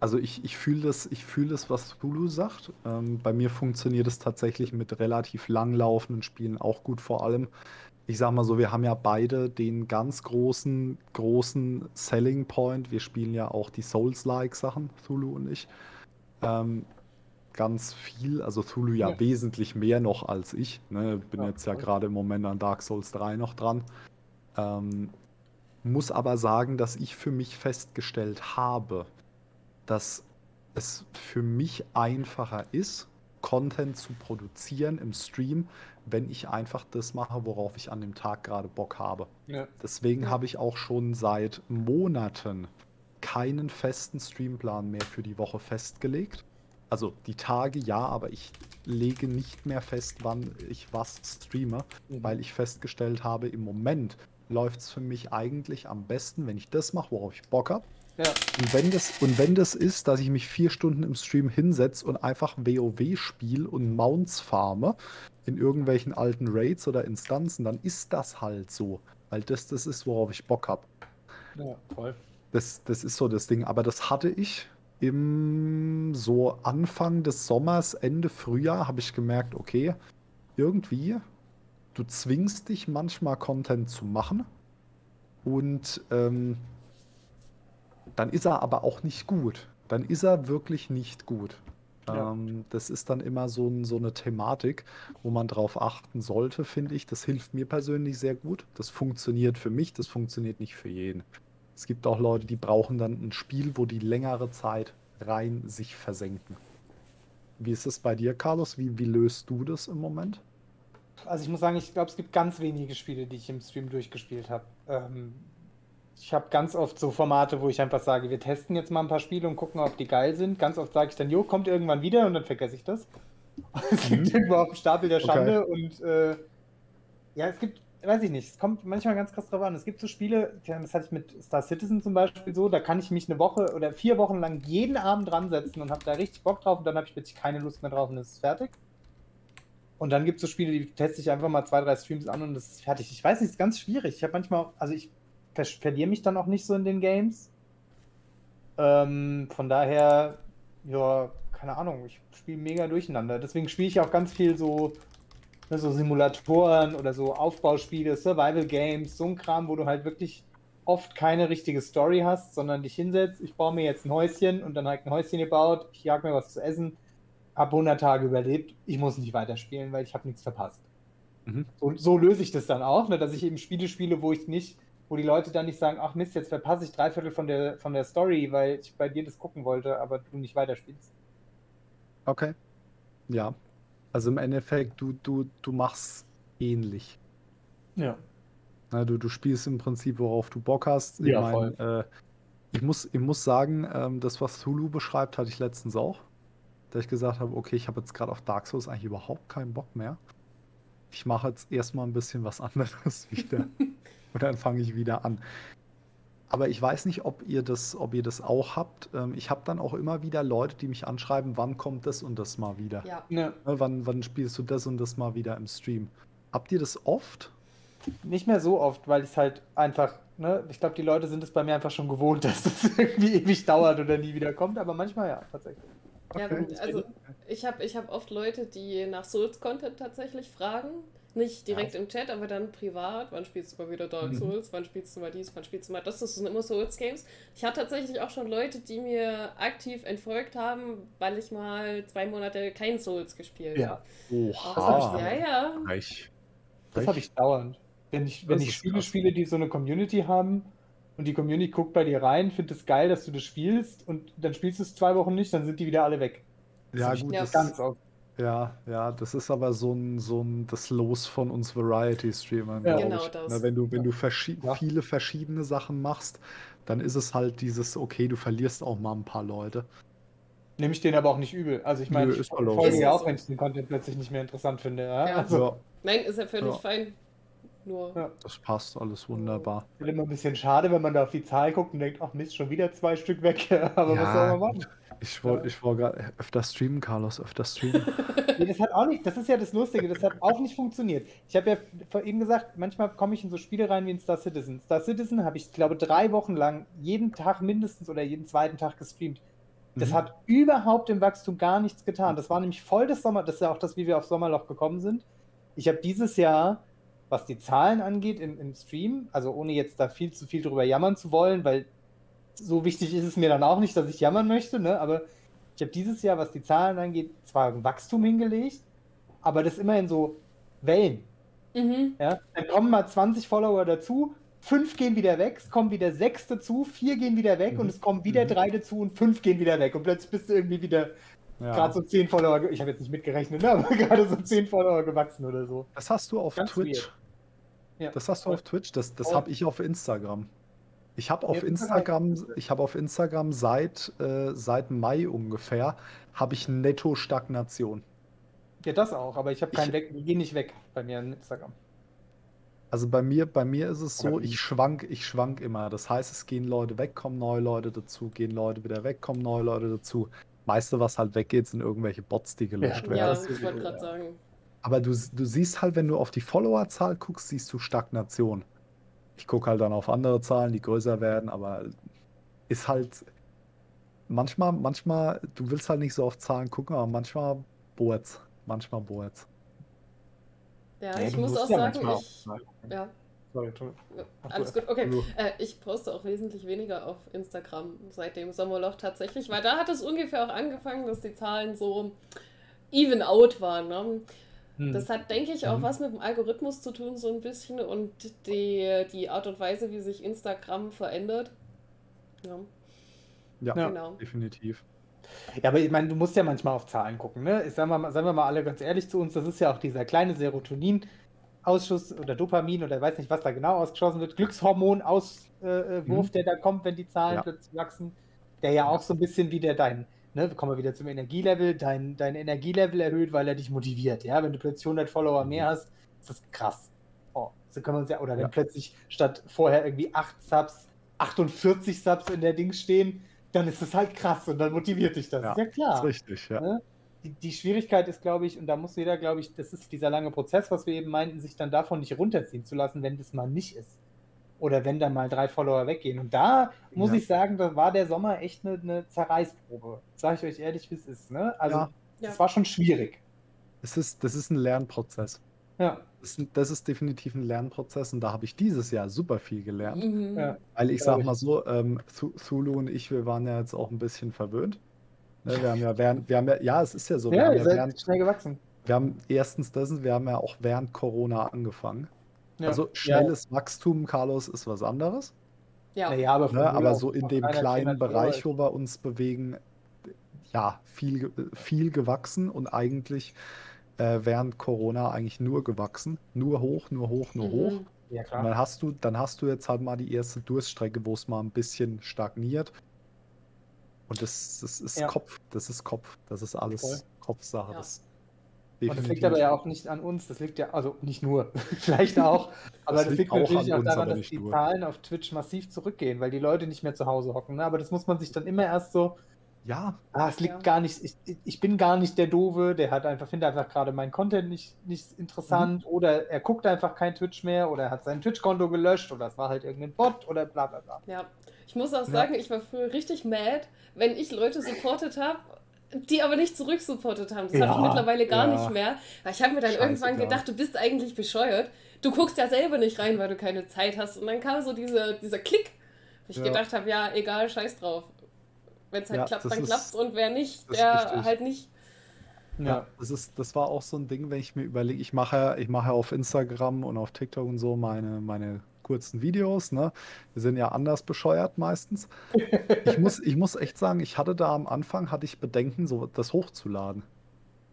also ich, ich fühle das, ich fühl das, was Hulu sagt. Ähm, bei mir funktioniert es tatsächlich mit relativ langlaufenden Spielen auch gut, vor allem ich sag mal so, wir haben ja beide den ganz großen, großen Selling Point. Wir spielen ja auch die Souls-like-Sachen, Thulu und ich. Ähm, ganz viel, also Thulu ja, Ja. wesentlich mehr noch als ich. Ne? Bin Ja, jetzt ja gerade im Moment an Dark Souls 3 noch dran. Ähm, muss aber sagen, dass ich für mich festgestellt habe, dass es für mich einfacher ist, Content zu produzieren im Stream, wenn ich einfach das mache, worauf ich an dem Tag gerade Bock habe. Ja. Deswegen Ja. habe ich auch schon seit Monaten keinen festen Streamplan mehr für die Woche festgelegt. Also die Tage ja, aber ich lege nicht mehr fest, wann ich was streame, Mhm. weil ich festgestellt habe, im Moment läuft es für mich eigentlich am besten, wenn ich das mache, worauf ich Bock habe. Ja. Und wenn, das, und wenn das ist, dass ich mich vier Stunden im Stream hinsetze und einfach WoW spiele und Mounts farme in irgendwelchen alten Raids oder Instanzen, dann ist das halt so. Weil das das ist, worauf ich Bock habe. ja, voll. Das, das ist so das Ding. Aber das hatte ich im so Anfang des Sommers, Ende Frühjahr, habe ich gemerkt, okay, irgendwie, du zwingst dich manchmal Content zu machen. Und ähm, dann ist er aber auch nicht gut. Dann ist er wirklich nicht gut. Ja. Ähm, das ist dann immer so, ein, so eine Thematik, wo man drauf achten sollte, finde ich. Das hilft mir persönlich sehr gut. Das funktioniert für mich, das funktioniert nicht für jeden. Es gibt auch Leute, die brauchen dann ein Spiel, wo die längere Zeit rein sich versenken. Wie ist es bei dir, Carlos? Wie, wie löst du das im Moment? Also ich muss sagen, ich glaube, es gibt ganz wenige Spiele, die ich im Stream durchgespielt habe. Ähm, ich habe ganz oft so Formate, wo ich einfach sage, wir testen jetzt mal ein paar Spiele und gucken, ob die geil sind. Ganz oft sage ich dann, jo, kommt irgendwann wieder und dann vergesse ich das. Es liegt Mhm. irgendwo auf dem Stapel der Okay. Schande und äh, ja, es gibt, weiß ich nicht, es kommt manchmal ganz krass drauf an. Es gibt so Spiele, das hatte ich mit Star Citizen zum Beispiel so, da kann ich mich eine Woche oder vier Wochen lang jeden Abend dran setzen und habe da richtig Bock drauf und dann habe ich plötzlich keine Lust mehr drauf und es ist fertig. Und dann gibt es so Spiele, die teste ich einfach mal zwei, drei Streams an und das ist fertig. Ich weiß nicht, es ist ganz schwierig. Ich habe manchmal, auch- also ich ver verliere mich dann auch nicht so in den Games. Ähm, von daher, ja, keine Ahnung, ich spiele mega durcheinander. Deswegen spiele ich auch ganz viel so, ne, so Simulatoren oder so Aufbauspiele, Survival Games, so ein Kram, wo du halt wirklich oft keine richtige Story hast, sondern dich hinsetzt, ich baue mir jetzt ein Häuschen und dann halt ein Häuschen gebaut, ich jag mir was zu essen, habe 100 Tage überlebt, ich muss nicht weiterspielen, weil ich habe nichts verpasst. Mhm. So, so löse ich das dann auch, ne, dass ich eben Spiele spiele, wo ich nicht, wo die Leute dann nicht sagen, ach Mist, jetzt verpasse ich drei Viertel von der, von der Story, weil ich bei dir das gucken wollte, aber du nicht weiterspielst. Okay. Ja. Also im Endeffekt, du, du, du machst ähnlich. Ja. Na, du, du spielst im Prinzip, worauf du Bock hast. Ich Ja, mein, äh, ich muss, ich muss sagen, ähm, das, was Thulu beschreibt, hatte ich letztens auch. Da ich gesagt habe, okay, ich habe jetzt gerade auf Dark Souls eigentlich überhaupt keinen Bock mehr. Ich mache jetzt erstmal ein bisschen was anderes wieder. Und dann fange ich wieder an. Aber ich weiß nicht, ob ihr das, ob ihr das auch habt. Ähm, ich habe dann auch immer wieder Leute, die mich anschreiben, wann kommt das und das mal wieder. Ja. Ne, Ne, wann, wann spielst du das und das mal wieder im Stream? Habt ihr das oft? nicht mehr so oft, weil es halt einfach, ne, ich glaube, die Leute sind es bei mir einfach schon gewohnt, dass das irgendwie ewig dauert oder nie wieder kommt, aber manchmal ja, tatsächlich. Ja, Okay. also ich habe ich hab oft Leute, die nach Souls-Content tatsächlich fragen. Nicht direkt im Chat, aber dann privat. Wann spielst du mal wieder Dark Mhm. Souls? Wann spielst du mal dies? Wann spielst du mal das? Das sind immer Souls-Games. Ich hatte tatsächlich auch schon Leute, die mir aktiv entfolgt haben, weil ich mal zwei Monate kein Souls gespielt Ja. habe. Oha. Ja, ja. Reich. Das habe ich dauernd. Wenn ich, wenn Das ich Spiele krass. spiele, die so eine Community haben und die Community guckt bei dir rein, findet es geil, dass du das spielst und dann spielst du es zwei Wochen nicht, dann sind die wieder alle weg. Ja, gut, Ja. das, Ganz oft. ja, ja, das ist aber so ein, so ein das Los von uns Variety-Streamern, Ja. Genau ich. das. Na, wenn du, wenn du verschi Ja. viele verschiedene Sachen machst, dann ist es halt dieses, okay, du verlierst auch mal ein paar Leute. Nehme ich den aber auch nicht übel. Also ich meine, ich folge ja auch, wenn ich den Content plötzlich nicht mehr interessant finde. Ja? Ja. Also Ja, Nein, ist ja völlig Ja. fein. Nur. Ja. das passt alles wunderbar. ist immer ein bisschen schade, wenn man da auf die Zahl guckt und denkt, ach Mist, schon wieder zwei Stück weg. aber was Ja, soll man machen? Ich wollte ich wollt gerade öfter streamen, Carlos, öfter streamen. Nee, das hat auch nicht, das ist ja das Lustige, das hat auch nicht funktioniert. Ich habe ja vor eben gesagt, manchmal komme ich in so Spiele rein wie in Star Citizen. Star Citizen habe ich, glaube drei Wochen lang jeden Tag mindestens oder jeden zweiten Tag gestreamt. Das Mhm. hat überhaupt im Wachstum gar nichts getan. Das war nämlich voll das Sommer, das ist ja auch das, wie wir auf Sommerloch gekommen sind. Ich habe dieses Jahr was die Zahlen angeht im, im Stream, also ohne jetzt da viel zu viel drüber jammern zu wollen, weil so wichtig ist es mir dann auch nicht, dass ich jammern möchte, ne? aber ich habe dieses Jahr, was die Zahlen angeht, zwar ein Wachstum hingelegt, aber das immer in so Wellen. Mhm. Ja? Dann kommen mal 20 Follower dazu, fünf gehen wieder weg, es kommen wieder sechs dazu, vier gehen wieder weg Mhm. und es kommen wieder Mhm. drei dazu und fünf gehen wieder weg. Und plötzlich bist du irgendwie wieder Ja. gerade so zehn Follower, ich habe jetzt nicht mitgerechnet, ne? aber gerade so zehn Follower gewachsen oder so. Das hast du auf Ganz Twitch. weird. Ja. Das hast du auf Twitch. Das, das Oh. habe ich auf Instagram. Ich habe auf Instagram, ich habe auf Instagram seit, äh, seit Mai ungefähr, habe ich netto Stagnation. Ja, das auch, aber ich habe keinen Ich- weg, gehen nicht weg bei mir in Instagram. Also bei mir, bei mir ist es so, ich schwank, ich schwank immer. Das heißt, es gehen Leute weg, kommen neue Leute dazu, gehen Leute wieder weg, kommen neue Leute dazu. Meiste, was halt weggeht, sind irgendwelche Bots, die gelöscht Ja, werden. Ja, das ich wollte gerade sagen. Aber du, du siehst halt, wenn du auf die Followerzahl guckst, siehst du Stagnation. Ich gucke halt dann auf andere Zahlen, die größer werden, aber ist halt manchmal, manchmal, du willst halt nicht so auf Zahlen gucken, aber manchmal bohrt's. Manchmal bohrt's. Ja, Ja, ich muss auch ja sagen, auch ich. mal- Ja, Sorry, alles gut. Okay. Äh, ich poste auch wesentlich weniger auf Instagram seit dem Sommerloch tatsächlich, weil da hat es ungefähr auch angefangen, dass die Zahlen so even out waren. Ne? Hm. Das hat, denke ich, auch Mhm. was mit dem Algorithmus zu tun, so ein bisschen und die, die Art und Weise, wie sich Instagram verändert. Ja, Ja, Ja. genau. definitiv. Ja, aber ich meine, du musst ja manchmal auf Zahlen gucken, ne? Ich sag mal, seien wir mal alle ganz ehrlich zu uns, das ist ja auch dieser kleine Serotonin-Ausschuss oder Dopamin oder weiß nicht, was da genau ausgeschossen wird, Glückshormon-Auswurf, äh, Wurf, Mhm. der da kommt, wenn die Zahlen Ja. plötzlich wachsen, der ja auch so ein bisschen wieder dein, ne, kommen wir wieder zum Energielevel, dein, dein Energielevel erhöht, weil er dich motiviert, ja? Wenn du plötzlich 100 Follower mehr hast, ist das krass. Oh, so können wir uns ja, oder wenn Ja. plötzlich statt vorher irgendwie 8 Subs, 48 Subs in der Ding stehen, dann ist das halt krass und dann motiviert dich das. Ja, ist ja klar. Ist richtig, ja. Ne? Die, die Schwierigkeit ist, glaube ich, und da muss jeder, glaube ich, das ist dieser lange Prozess, was wir eben meinten, sich dann davon nicht runterziehen zu lassen, wenn das mal nicht ist. Oder wenn dann mal drei Follower weggehen. Und da muss Ja. ich sagen, da war der Sommer echt eine, eine Zerreißprobe. Sage ich euch ehrlich, wie es ist. Ne? Also, Ja. das Ja. war schon schwierig. Es ist, das ist ein Lernprozess. Ja. Das ist, das ist definitiv ein Lernprozess und da habe ich dieses Jahr super viel gelernt. Mhm. Ja. Weil ich Glaub sag ich. mal so, ähm, Thu- Thulu und ich, wir waren ja jetzt auch ein bisschen verwöhnt. Ne, wir haben ja während, wir haben ja, ja, es ist ja so, wir Ja, haben ihr ja während, schnell gewachsen. wir haben erstens das, wir haben ja auch während Corona angefangen. Ja. Also schnelles Wachstum, Carlos, ist was anderes. Ja. Naja, aber, Ne? Aber so in dem 300, kleinen 400 Bereich, wo wir uns bewegen, ja, viel, viel gewachsen und eigentlich äh, während Corona eigentlich nur gewachsen. Nur hoch, nur hoch, nur hoch. Mhm. Ja, Und klar. dann hast du, dann hast du jetzt halt mal die erste Durststrecke, wo es mal ein bisschen stagniert. Und das, das ist Ja. Kopf, das ist Kopf, das ist alles Voll. Kopfsache. Ja. Das Und das liegt definitiv. aber ja auch nicht an uns, das liegt ja, also nicht nur, vielleicht auch, aber Das das, liegt liegt auch natürlich auch daran, dass die nur. Zahlen auf Twitch massiv zurückgehen, weil die Leute nicht mehr zu Hause hocken. Ne? Aber das muss man sich dann immer erst so, Ja, ah, es liegt Ja. gar nicht, ich, ich bin gar nicht der Doofe, der hat einfach, findet einfach gerade meinen Content nicht, nicht interessant Mhm. oder er guckt einfach kein Twitch mehr oder er hat sein Twitch-Konto gelöscht oder es war halt irgendein Bot oder bla bla bla. Ja, ich muss auch Ja. sagen, ich war früher richtig mad, wenn ich Leute supportet habe, die aber nicht zurücksupportet haben. Das habe ich Ja, mittlerweile gar ja. nicht mehr. Weil ich habe mir dann irgendwann Scheißegal. gedacht, du bist eigentlich bescheuert. Du guckst ja selber nicht rein, weil du keine Zeit hast. Und dann kam so diese, dieser Klick, wo ich Ja. gedacht habe, ja, egal, scheiß drauf. Wenn es halt Ja, klappt, dann ist- klappt's und wer nicht, der halt nicht. Ja, das ist, das war auch so ein Ding, wenn ich mir überlege, ich mache, ja- ich mache ja auf Instagram und auf TikTok und so meine, meine kurzen Videos, ne? Wir sind ja anders bescheuert meistens. Ich muss, ich muss echt sagen, ich hatte da am Anfang, hatte ich Bedenken, so das hochzuladen.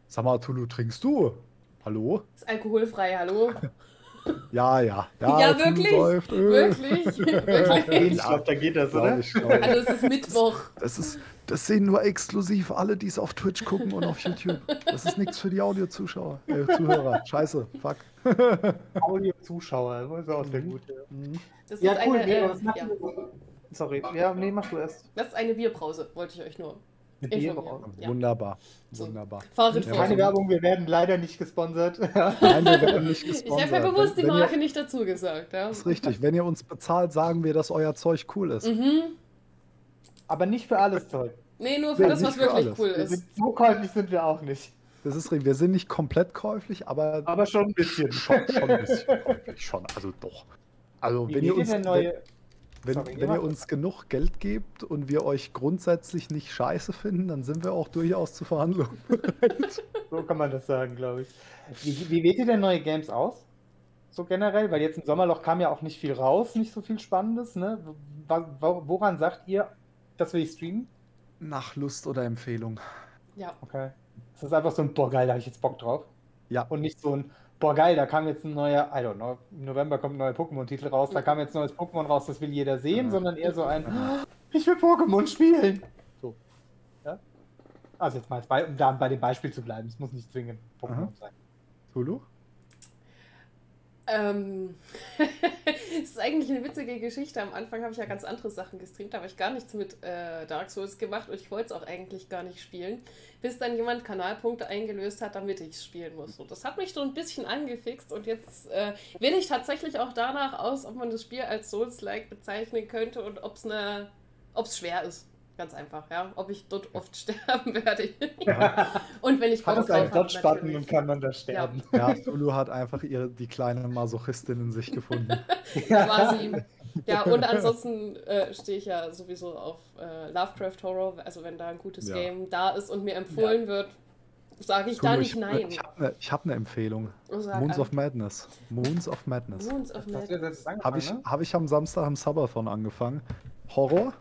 Sag mal, Tulu, trinkst du? Hallo? Ist alkoholfrei, hallo? Ja, ja. Ja, Tulu wirklich? säuft, äh. Wirklich? Wirklich? Ich glaube, da geht das, oder? ich. Also es ist Mittwoch. Das ist, das sehen nur exklusiv alle, die es auf Twitch gucken und auf YouTube. Das ist nichts für die Audiozuschauer, äh, Zuhörer. Scheiße, fuck. Audio-Zuschauer, das ist auch sehr Mhm. gut. Ja, Mhm. Das ja ist cool, eine, nee, äh, ja. Sorry, ja, nee, mach du erst. Das ist eine Bierpause, wollte ich euch nur Mit. Bier Ja. Wunderbar, So. wunderbar. Fahrradfahren. Ja, Keine also- Werbung, wir werden leider nicht gesponsert. Nein, wir werden nicht Ich gesponsert. habe ja bewusst die wenn, wenn Marke ihr, nicht dazu gesagt. Ja. Das ist richtig. Wenn ihr uns bezahlt, sagen wir, dass euer Zeug cool ist. Mhm. Aber nicht für alles toll. Nee, nur für Ja, das, was wirklich alles. cool Wir ist. sind, so käuflich sind wir auch nicht. das ist richtig. Wir sind nicht komplett käuflich, aber Aber schon ein bisschen. schon, schon ein bisschen käuflich. Schon, also doch. Also Wie wenn ihr uns, der neue. Wenn, wenn ihr uns genug Geld gebt und wir euch grundsätzlich nicht scheiße finden, dann sind wir auch durchaus zu Verhandlungen. So kann man das sagen, glaube ich. Wie, wie wählt ihr denn neue Games aus? So generell? Weil jetzt im Sommerloch kam ja auch nicht viel raus, nicht so viel Spannendes, ne? Woran sagt ihr, dass wir die streamen? Nach Lust oder Empfehlung. Ja. Okay. Das ist einfach so ein, boah, geil, da habe ich jetzt Bock drauf. Ja. Und nicht so ein, boah, geil, da kam jetzt ein neuer, I don't know, im November kommt ein neuer Pokémon-Titel raus, da Mhm. kam jetzt ein neues Pokémon raus, das will jeder sehen, Ja. sondern eher so ein, ich will Pokémon spielen. So. Ja? Also jetzt mal, um da bei dem Beispiel zu bleiben, es muss nicht zwingend Pokémon Aha. sein. Hulu? Ähm, es ist eigentlich eine witzige Geschichte. Am Anfang habe ich ja ganz andere Sachen gestreamt, da habe ich gar nichts mit äh, Dark Souls gemacht und ich wollte es auch eigentlich gar nicht spielen, bis dann jemand Kanalpunkte eingelöst hat, damit ich es spielen muss. Und das hat mich so ein bisschen angefixt und jetzt äh, will ich tatsächlich auch danach aus, ob man das Spiel als Souls-like bezeichnen könnte und ob es eine, ob es schwer ist. Ganz einfach, ja. Ob ich dort oft sterben werde. und wenn ich Hat Bock es einen drauf habe, Dodge-Button und kann man da sterben. Ja, Hulu hat einfach ihre, die kleine Masochistin in sich gefunden. quasi. Ja, und ansonsten äh, stehe ich ja sowieso auf äh, Lovecraft Horror. Also wenn da ein gutes Ja. Game da ist und mir empfohlen wird, sage ich da Hulu, nicht ich, nein. Ich habe eine hab ne Empfehlung. Oh, sag Moons of Madness. Moons of Madness. Moons of Madness. Habe ich, ne? hab ich am Samstag im Subathon angefangen. Horror.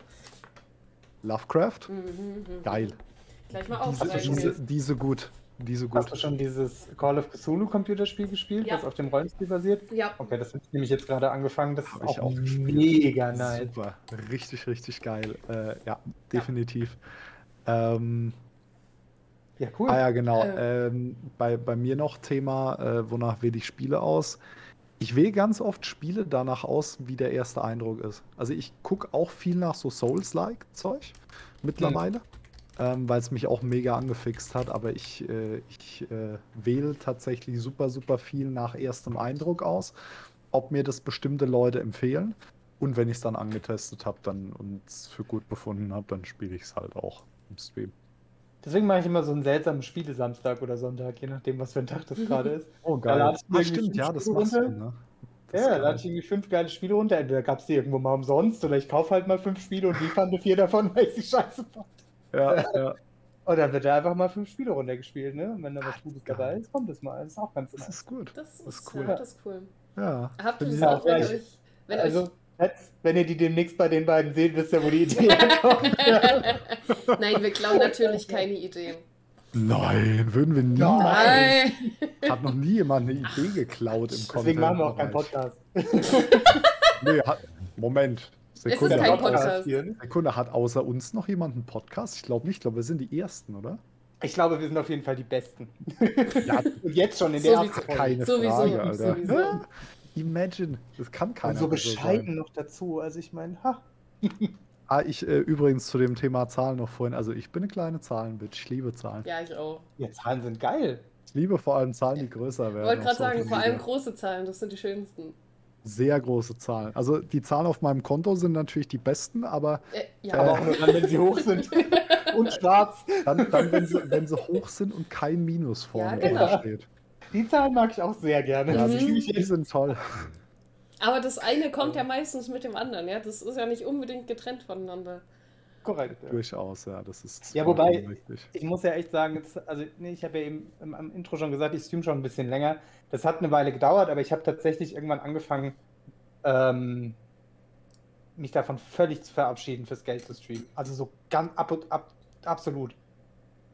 Lovecraft. Mhm, mhm. Geil. Gleich mal aufschreiben. schon Diese, jetzt. diese gut. Diese Hast du gut. schon dieses Call of Cthulhu Computerspiel gespielt, Ja. das auf dem Rollenspiel basiert? Ja, Okay, das habe ich nämlich jetzt gerade angefangen. Das ist Hab ich auch, mega nice. Super. Richtig, richtig geil. Äh, ja, definitiv. Ähm, Ja, cool. Ah ja, genau. Äh. Ähm, bei, bei mir noch Thema, äh, wonach wähle ich Spiele aus? Ich wähle ganz oft Spiele danach aus, wie der erste Eindruck ist. Also ich gucke auch viel nach so Souls-like-Zeug mittlerweile, ähm, weil es mich auch mega angefixt hat. Aber ich, äh, ich äh, wähle tatsächlich super, super viel nach erstem Eindruck aus, ob mir das bestimmte Leute empfehlen. Und wenn ich es dann angetestet habe dann, und es für gut befunden habe, dann spiele ich es halt auch im Stream. Deswegen mache ich immer so einen seltsamen Spielesamstag oder Sonntag, je nachdem, was für ein Tag das gerade ist. Oh, geil. Ah, irgendwie stimmt, ja, das Spiele machst du, ne? Das Ja, da geil. ich irgendwie fünf geile Spiele runter. Entweder gab es die irgendwo mal umsonst oder ich kaufe halt mal fünf Spiele und die fand vier davon, weil ich sie scheiße fand. Ja, ja. Und dann wird da einfach mal fünf Spiele runtergespielt, ne? Und wenn da was Gutes dabei ist, kommt es mal. Das ist auch ganz Das nice. ist gut. das ist, Das ist cool. Ja, das ist cool. Ja. Habt ihr das auch, wenn euch, wenn also, euch wenn ihr die demnächst bei den beiden seht, wisst ihr, wo die Idee herkommt. Nein, wir klauen natürlich keine Ideen. Nein, würden wir nie. Nein. Nein. Hat noch nie jemand eine Idee geklaut im Content. Deswegen machen wir auch keinen Podcast. Nee, hat, Moment. ist Sekunde, kein hat, Podcast. Sekunde, hat außer uns noch jemand einen Podcast? Ich glaube nicht. Ich glaube, wir sind die Ersten, oder? Ich glaube, wir sind auf jeden Fall die Besten. Ja, Und jetzt schon in der Sowieso. ersten Folge. keine Sowieso, Frage, Alter. sowieso. Imagine. Das kann keiner. Und so bescheiden sein. noch dazu. Also ich meine, ha. Ah, ich äh, übrigens zu dem Thema Zahlen noch vorhin. Also ich bin eine kleine Zahlenbitch. Ich liebe Zahlen. Ja, ich auch. Ja, Zahlen sind geil. Ich liebe vor allem Zahlen, die größer Ich werden. wollte auf gerade sagen, vor allem große Zahlen, das sind die schönsten. Sehr große Zahlen. Also die Zahlen auf meinem Konto sind natürlich die besten, aber Äh, ja, Aber auch nur dann, wenn sie hoch sind. Und schwarz. dann, dann wenn, sie, wenn sie hoch sind und kein Minus vorne Ja, genau. drüber steht. Die Zahlen mag ich auch sehr gerne. Ja, Die Mhm. die echt. sind toll. aber das eine kommt ja meistens mit dem anderen, ja. Das ist ja nicht unbedingt getrennt voneinander. korrekt. Ja. Durchaus, ja. Das ist Ja, wobei- richtig. Ich muss ja echt sagen, jetzt, also nee, ich habe ja eben im, am Intro schon gesagt, ich stream schon ein bisschen länger. Das hat eine Weile gedauert, aber ich habe tatsächlich irgendwann angefangen, ähm, mich davon völlig zu verabschieden, fürs Geld zu streamen. Also so ganz ab und ab, absolut.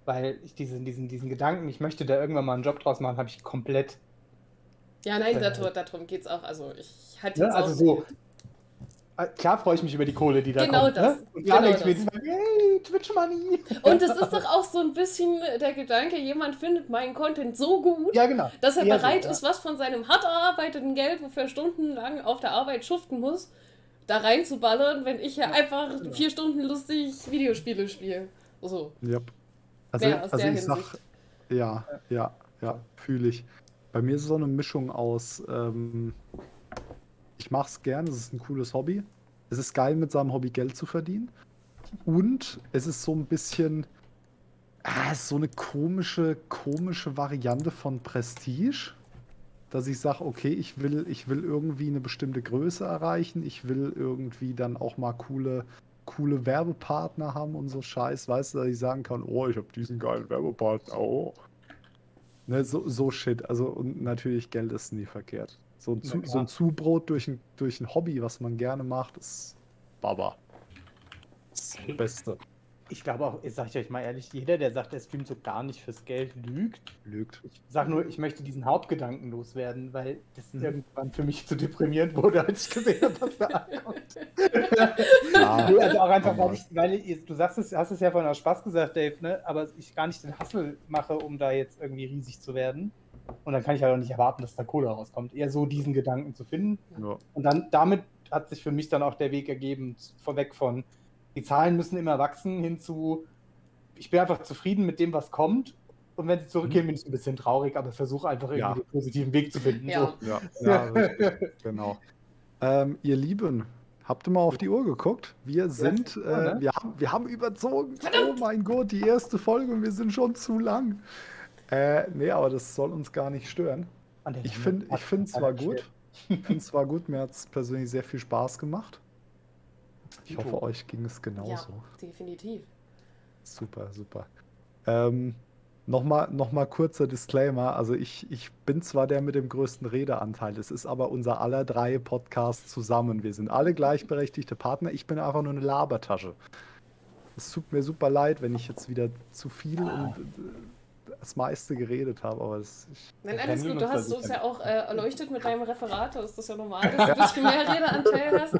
Weil ich diesen, diesen, diesen Gedanken, ich möchte da irgendwann mal einen Job draus machen, habe ich komplett. Ja, nein, Äh. darum, geht es auch. Also ich hatte Ne? jetzt Also auch. so. äh, Klar freue ich mich über die Kohle, die da Genau kommt. das, Ne? Und klar genau denke ich mir hey, Twitch Money. Und es ist doch auch so ein bisschen der Gedanke, jemand findet meinen Content so gut, Ja, genau. dass er Eher so, bereit ja. ist, was von seinem hart erarbeiteten Geld, wofür er stundenlang auf der Arbeit schuften muss, da reinzuballern, wenn ich ja, Ja, einfach genau. vier Stunden lustig Videospiele spiele. So. Yep. Also, also ich sag, ja, ja, ja, fühle ich. Bei mir ist es so eine Mischung aus, ähm, ich mache es gern, es ist ein cooles Hobby. Es ist geil, mit seinem Hobby Geld zu verdienen. Und es ist so ein bisschen, Ah, so eine komische, komische Variante von Prestige, dass ich sage, okay, ich will, ich will irgendwie eine bestimmte Größe erreichen, ich will irgendwie dann auch mal coole, coole Werbepartner haben und so Scheiß, weißt du, dass ich sagen kann, oh, ich habe diesen geilen Werbepartner, oh. Ne, so, so Shit. Also und natürlich Geld ist nie verkehrt. So ein, Zu, so ein Zubrot durch ein, durch ein Hobby, was man gerne macht, ist Baba. Das. Beste. Ich glaube auch, sage ich euch mal ehrlich, jeder, der sagt, er streamt so gar nicht fürs Geld, lügt. Lügt. Ich sage nur, ich möchte diesen Hauptgedanken loswerden, weil das Mhm. irgendwann für mich zu deprimierend wurde, als ich gesehen habe, was da ankommt. Ja, Nee, also auch einfach, weil ich, weil ich, du sagst es, hast es ja vorhin aus Spaß gesagt, Dave, ne? aber ich gar nicht den Hassel mache, um da jetzt irgendwie riesig zu werden. Und dann kann ich halt auch nicht erwarten, dass da Kohle rauskommt. Eher so diesen Gedanken zu finden. Ja. Und dann damit hat sich für mich dann auch der Weg ergeben, vorweg von, die Zahlen müssen immer wachsen, hin zu, ich bin einfach zufrieden mit dem, was kommt. Und wenn sie zurückgehen, bin ich ein bisschen traurig, aber versuche einfach irgendwie Ja. den positiven Weg zu finden. Ja. So. Ja, ja genau. Ähm, ihr Lieben, habt ihr mal auf die Uhr geguckt? Wir sind, Uhr, äh, ne? wir, haben, wir haben überzogen. Oh mein Gott, die erste Folge und wir sind schon zu lang. Äh, nee, aber das soll uns gar nicht stören. Ich finde ich find zwar gut, ich finde zwar gut, mir hat es persönlich sehr viel Spaß gemacht. Ich Dito. hoffe, euch ging es Ja, genauso. definitiv. Super, super. Ähm, Nochmal noch mal kurzer Disclaimer. Also ich, ich bin zwar der mit dem größten Redeanteil, es ist aber unser aller drei Podcasts zusammen. Wir sind alle gleichberechtigte Partner. Ich bin einfach nur eine Labertasche. Es tut mir super leid, wenn ich jetzt wieder zu viel und äh, das meiste geredet habe, aber das, Nein, alles gut. Du hast uns sicher. ja auch äh, erleuchtet mit deinem Referat. Das ist ja normal, dass du ein bisschen mehr Redeanteil hast.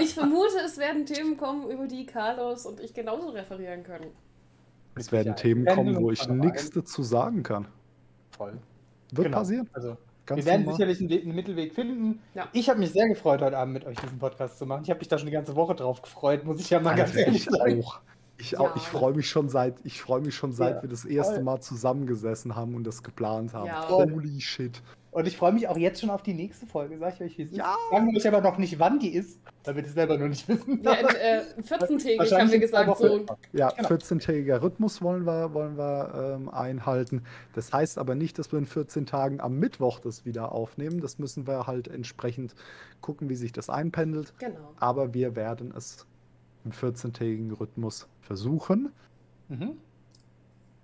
Ich vermute, es werden Themen kommen, über die Carlos und ich genauso referieren können. es werden Sicherheit. Themen kommen, wo ich nichts dazu sagen kann. Voll. Wird Genau. passieren. Also, Ganz wir werden normal. sicherlich einen, We- einen Mittelweg finden. Ja. Ich habe mich sehr gefreut, heute Abend mit euch diesen Podcast zu machen. Ich habe mich da schon die ganze Woche drauf gefreut, muss ich ja mal ganz Alter, ehrlich ich sagen. auch. Ich, Ja. ich freue mich schon seit, ich freue mich schon seit Ja, wir das erste. Mal zusammengesessen haben und das geplant haben. Ja. Holy shit. Und ich freue mich auch jetzt schon auf die nächste Folge, sag ich euch, wie es Ja. ist. Sagen wir euch aber noch nicht, wann die ist, weil wir das selber noch nicht wissen. Ja, äh, 14-tägig Wahrscheinlich haben wir gesagt, so. Ja, Genau. 14-tägiger Rhythmus wollen wir, wollen wir ähm, einhalten. Das heißt aber nicht, dass wir in 14 Tagen am Mittwoch das wieder aufnehmen. Das müssen wir halt entsprechend gucken, wie sich das einpendelt. Genau. Aber wir werden es im 14-tägigen Rhythmus versuchen. Mhm.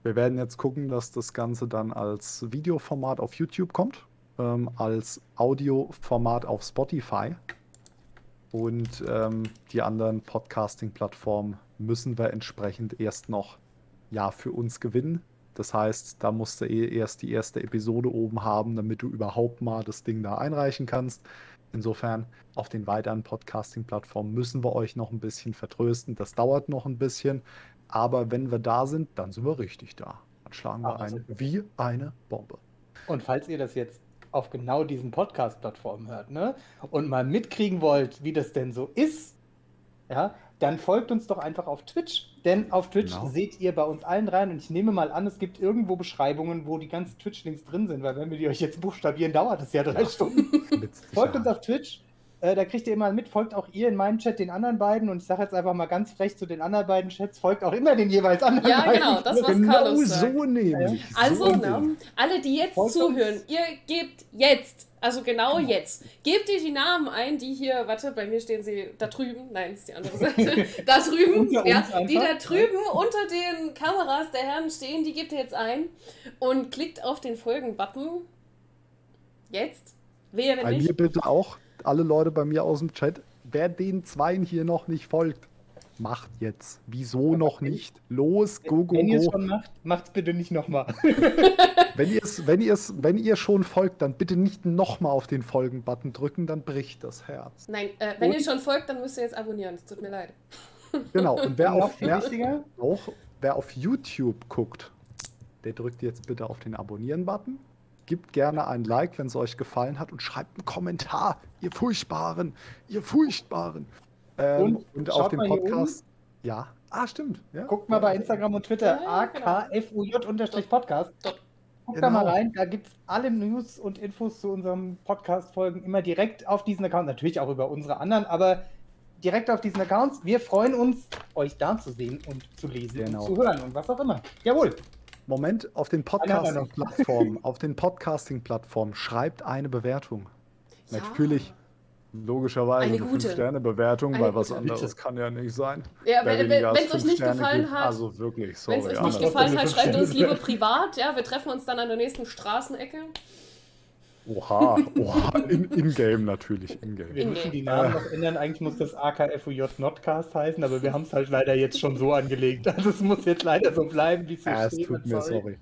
Wir werden jetzt gucken, dass das Ganze dann als Videoformat auf YouTube kommt, ähm, als Audioformat auf Spotify. Und ähm, die anderen Podcasting-Plattformen müssen wir entsprechend erst noch ja, für uns gewinnen. Das heißt, da musst du eh erst die erste Episode oben haben, damit du überhaupt mal das Ding da einreichen kannst. Insofern, auf den weiteren Podcasting-Plattformen müssen wir euch noch ein bisschen vertrösten. Das dauert noch ein bisschen. Aber wenn wir da sind, dann sind wir richtig da. Dann schlagen wir Ah, ein wie eine Bombe. Und falls ihr das jetzt auf genau diesen Podcast-Plattformen hört, ne, und mal mitkriegen wollt, wie das denn so ist, ja, dann folgt uns doch einfach auf Twitch. Denn auf Twitch Genau. seht ihr bei uns allen rein und ich nehme mal an, es gibt irgendwo Beschreibungen, wo die ganzen Twitch-Links drin sind, weil wenn wir die euch jetzt buchstabieren, dauert es ja drei Stunden. Mit Folgt uns auf Twitch. Äh, da kriegt ihr immer mit, folgt auch ihr in meinem Chat den anderen beiden und ich sage jetzt einfach mal ganz frech zu den anderen beiden Chats, folgt auch immer den jeweils anderen Ja, beiden. genau, das, was Genau Carlos sagt. so nämlich. Also, so ne, alle, die jetzt Folgt zuhören, uns. ihr gebt jetzt, also genau Genau. jetzt, gebt ihr die Namen ein, die hier, warte, bei mir stehen sie da drüben, nein, ist die andere Seite, da drüben, ja, die da drüben unter den Kameras der Herren stehen, die gebt ihr jetzt ein und klickt auf den Folgen-Button. Jetzt. Wehe, wenn Bei mir bitte auch, alle Leute bei mir aus dem Chat, wer den Zweien hier noch nicht folgt, macht jetzt. Wieso noch nicht? Los, go, go, Wenn ihr es go. schon macht, macht's bitte nicht nochmal. Wenn ihr es, wenn ihr es, wenn ihr schon folgt, dann bitte nicht nochmal auf den Folgen-Button drücken, dann bricht das Herz. Nein, äh, wenn Und- ihr schon folgt, dann müsst ihr jetzt abonnieren. Es tut mir leid. Genau. Und wer auf, wer, auch, wer auf YouTube guckt, der drückt jetzt bitte auf den Abonnieren-Button. Gibt gerne ein Like, wenn es euch gefallen hat und schreibt einen Kommentar. Ihr Furchtbaren, ihr Furchtbaren. Ähm, Und und auf dem Podcast. Ja. Ah, stimmt. Ja. guckt mal bei Instagram und Twitter Ja, genau. akfuj-podcast. Dort. Guckt da mal Genau. rein, da gibt es alle News und Infos zu unseren Podcast-Folgen immer direkt auf diesen Account. Natürlich auch über unsere anderen, aber direkt auf diesen Accounts. Wir freuen uns, euch da zu sehen und zu lesen Genau. und zu hören und was auch immer. Jawohl. Moment, auf den. Podcasting-Plattformen, auf den Podcasting-Plattformen schreibt eine Bewertung. Ja. Natürlich, logischerweise Eine eine gute. 5-Sterne-Bewertung, Eine weil was gute. anderes kann ja nicht sein. Ja, wenn es euch nicht Sterne gefallen gibt, hat, Also wirklich, wenn sorry. es euch nicht gefallen hat, schreibt uns lieber privat. Ja, wir treffen uns dann an der nächsten Straßenecke. Oha, oha, in- in-game natürlich, in-game. Wir In müssen die Namen noch ändern. Eigentlich muss das AKFUJ Notcast heißen, aber wir haben es halt leider jetzt schon so angelegt. Also es muss jetzt leider so bleiben, wie es hier Ja, es steht. tut mir Sorry. sorry.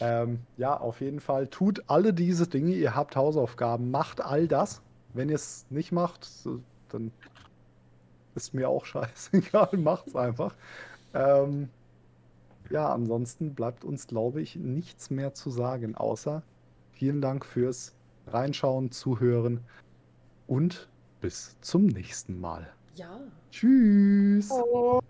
Ähm, ja, auf jeden Fall. Tut alle diese Dinge. Ihr habt Hausaufgaben. Macht all das. Wenn ihr es nicht macht, dann ist mir auch scheißegal. Macht's einfach. Ähm, ja, ansonsten bleibt uns, glaube ich, nichts mehr zu sagen, außer vielen Dank fürs Reinschauen, Zuhören und bis zum nächsten Mal. Ja. Tschüss. Oh.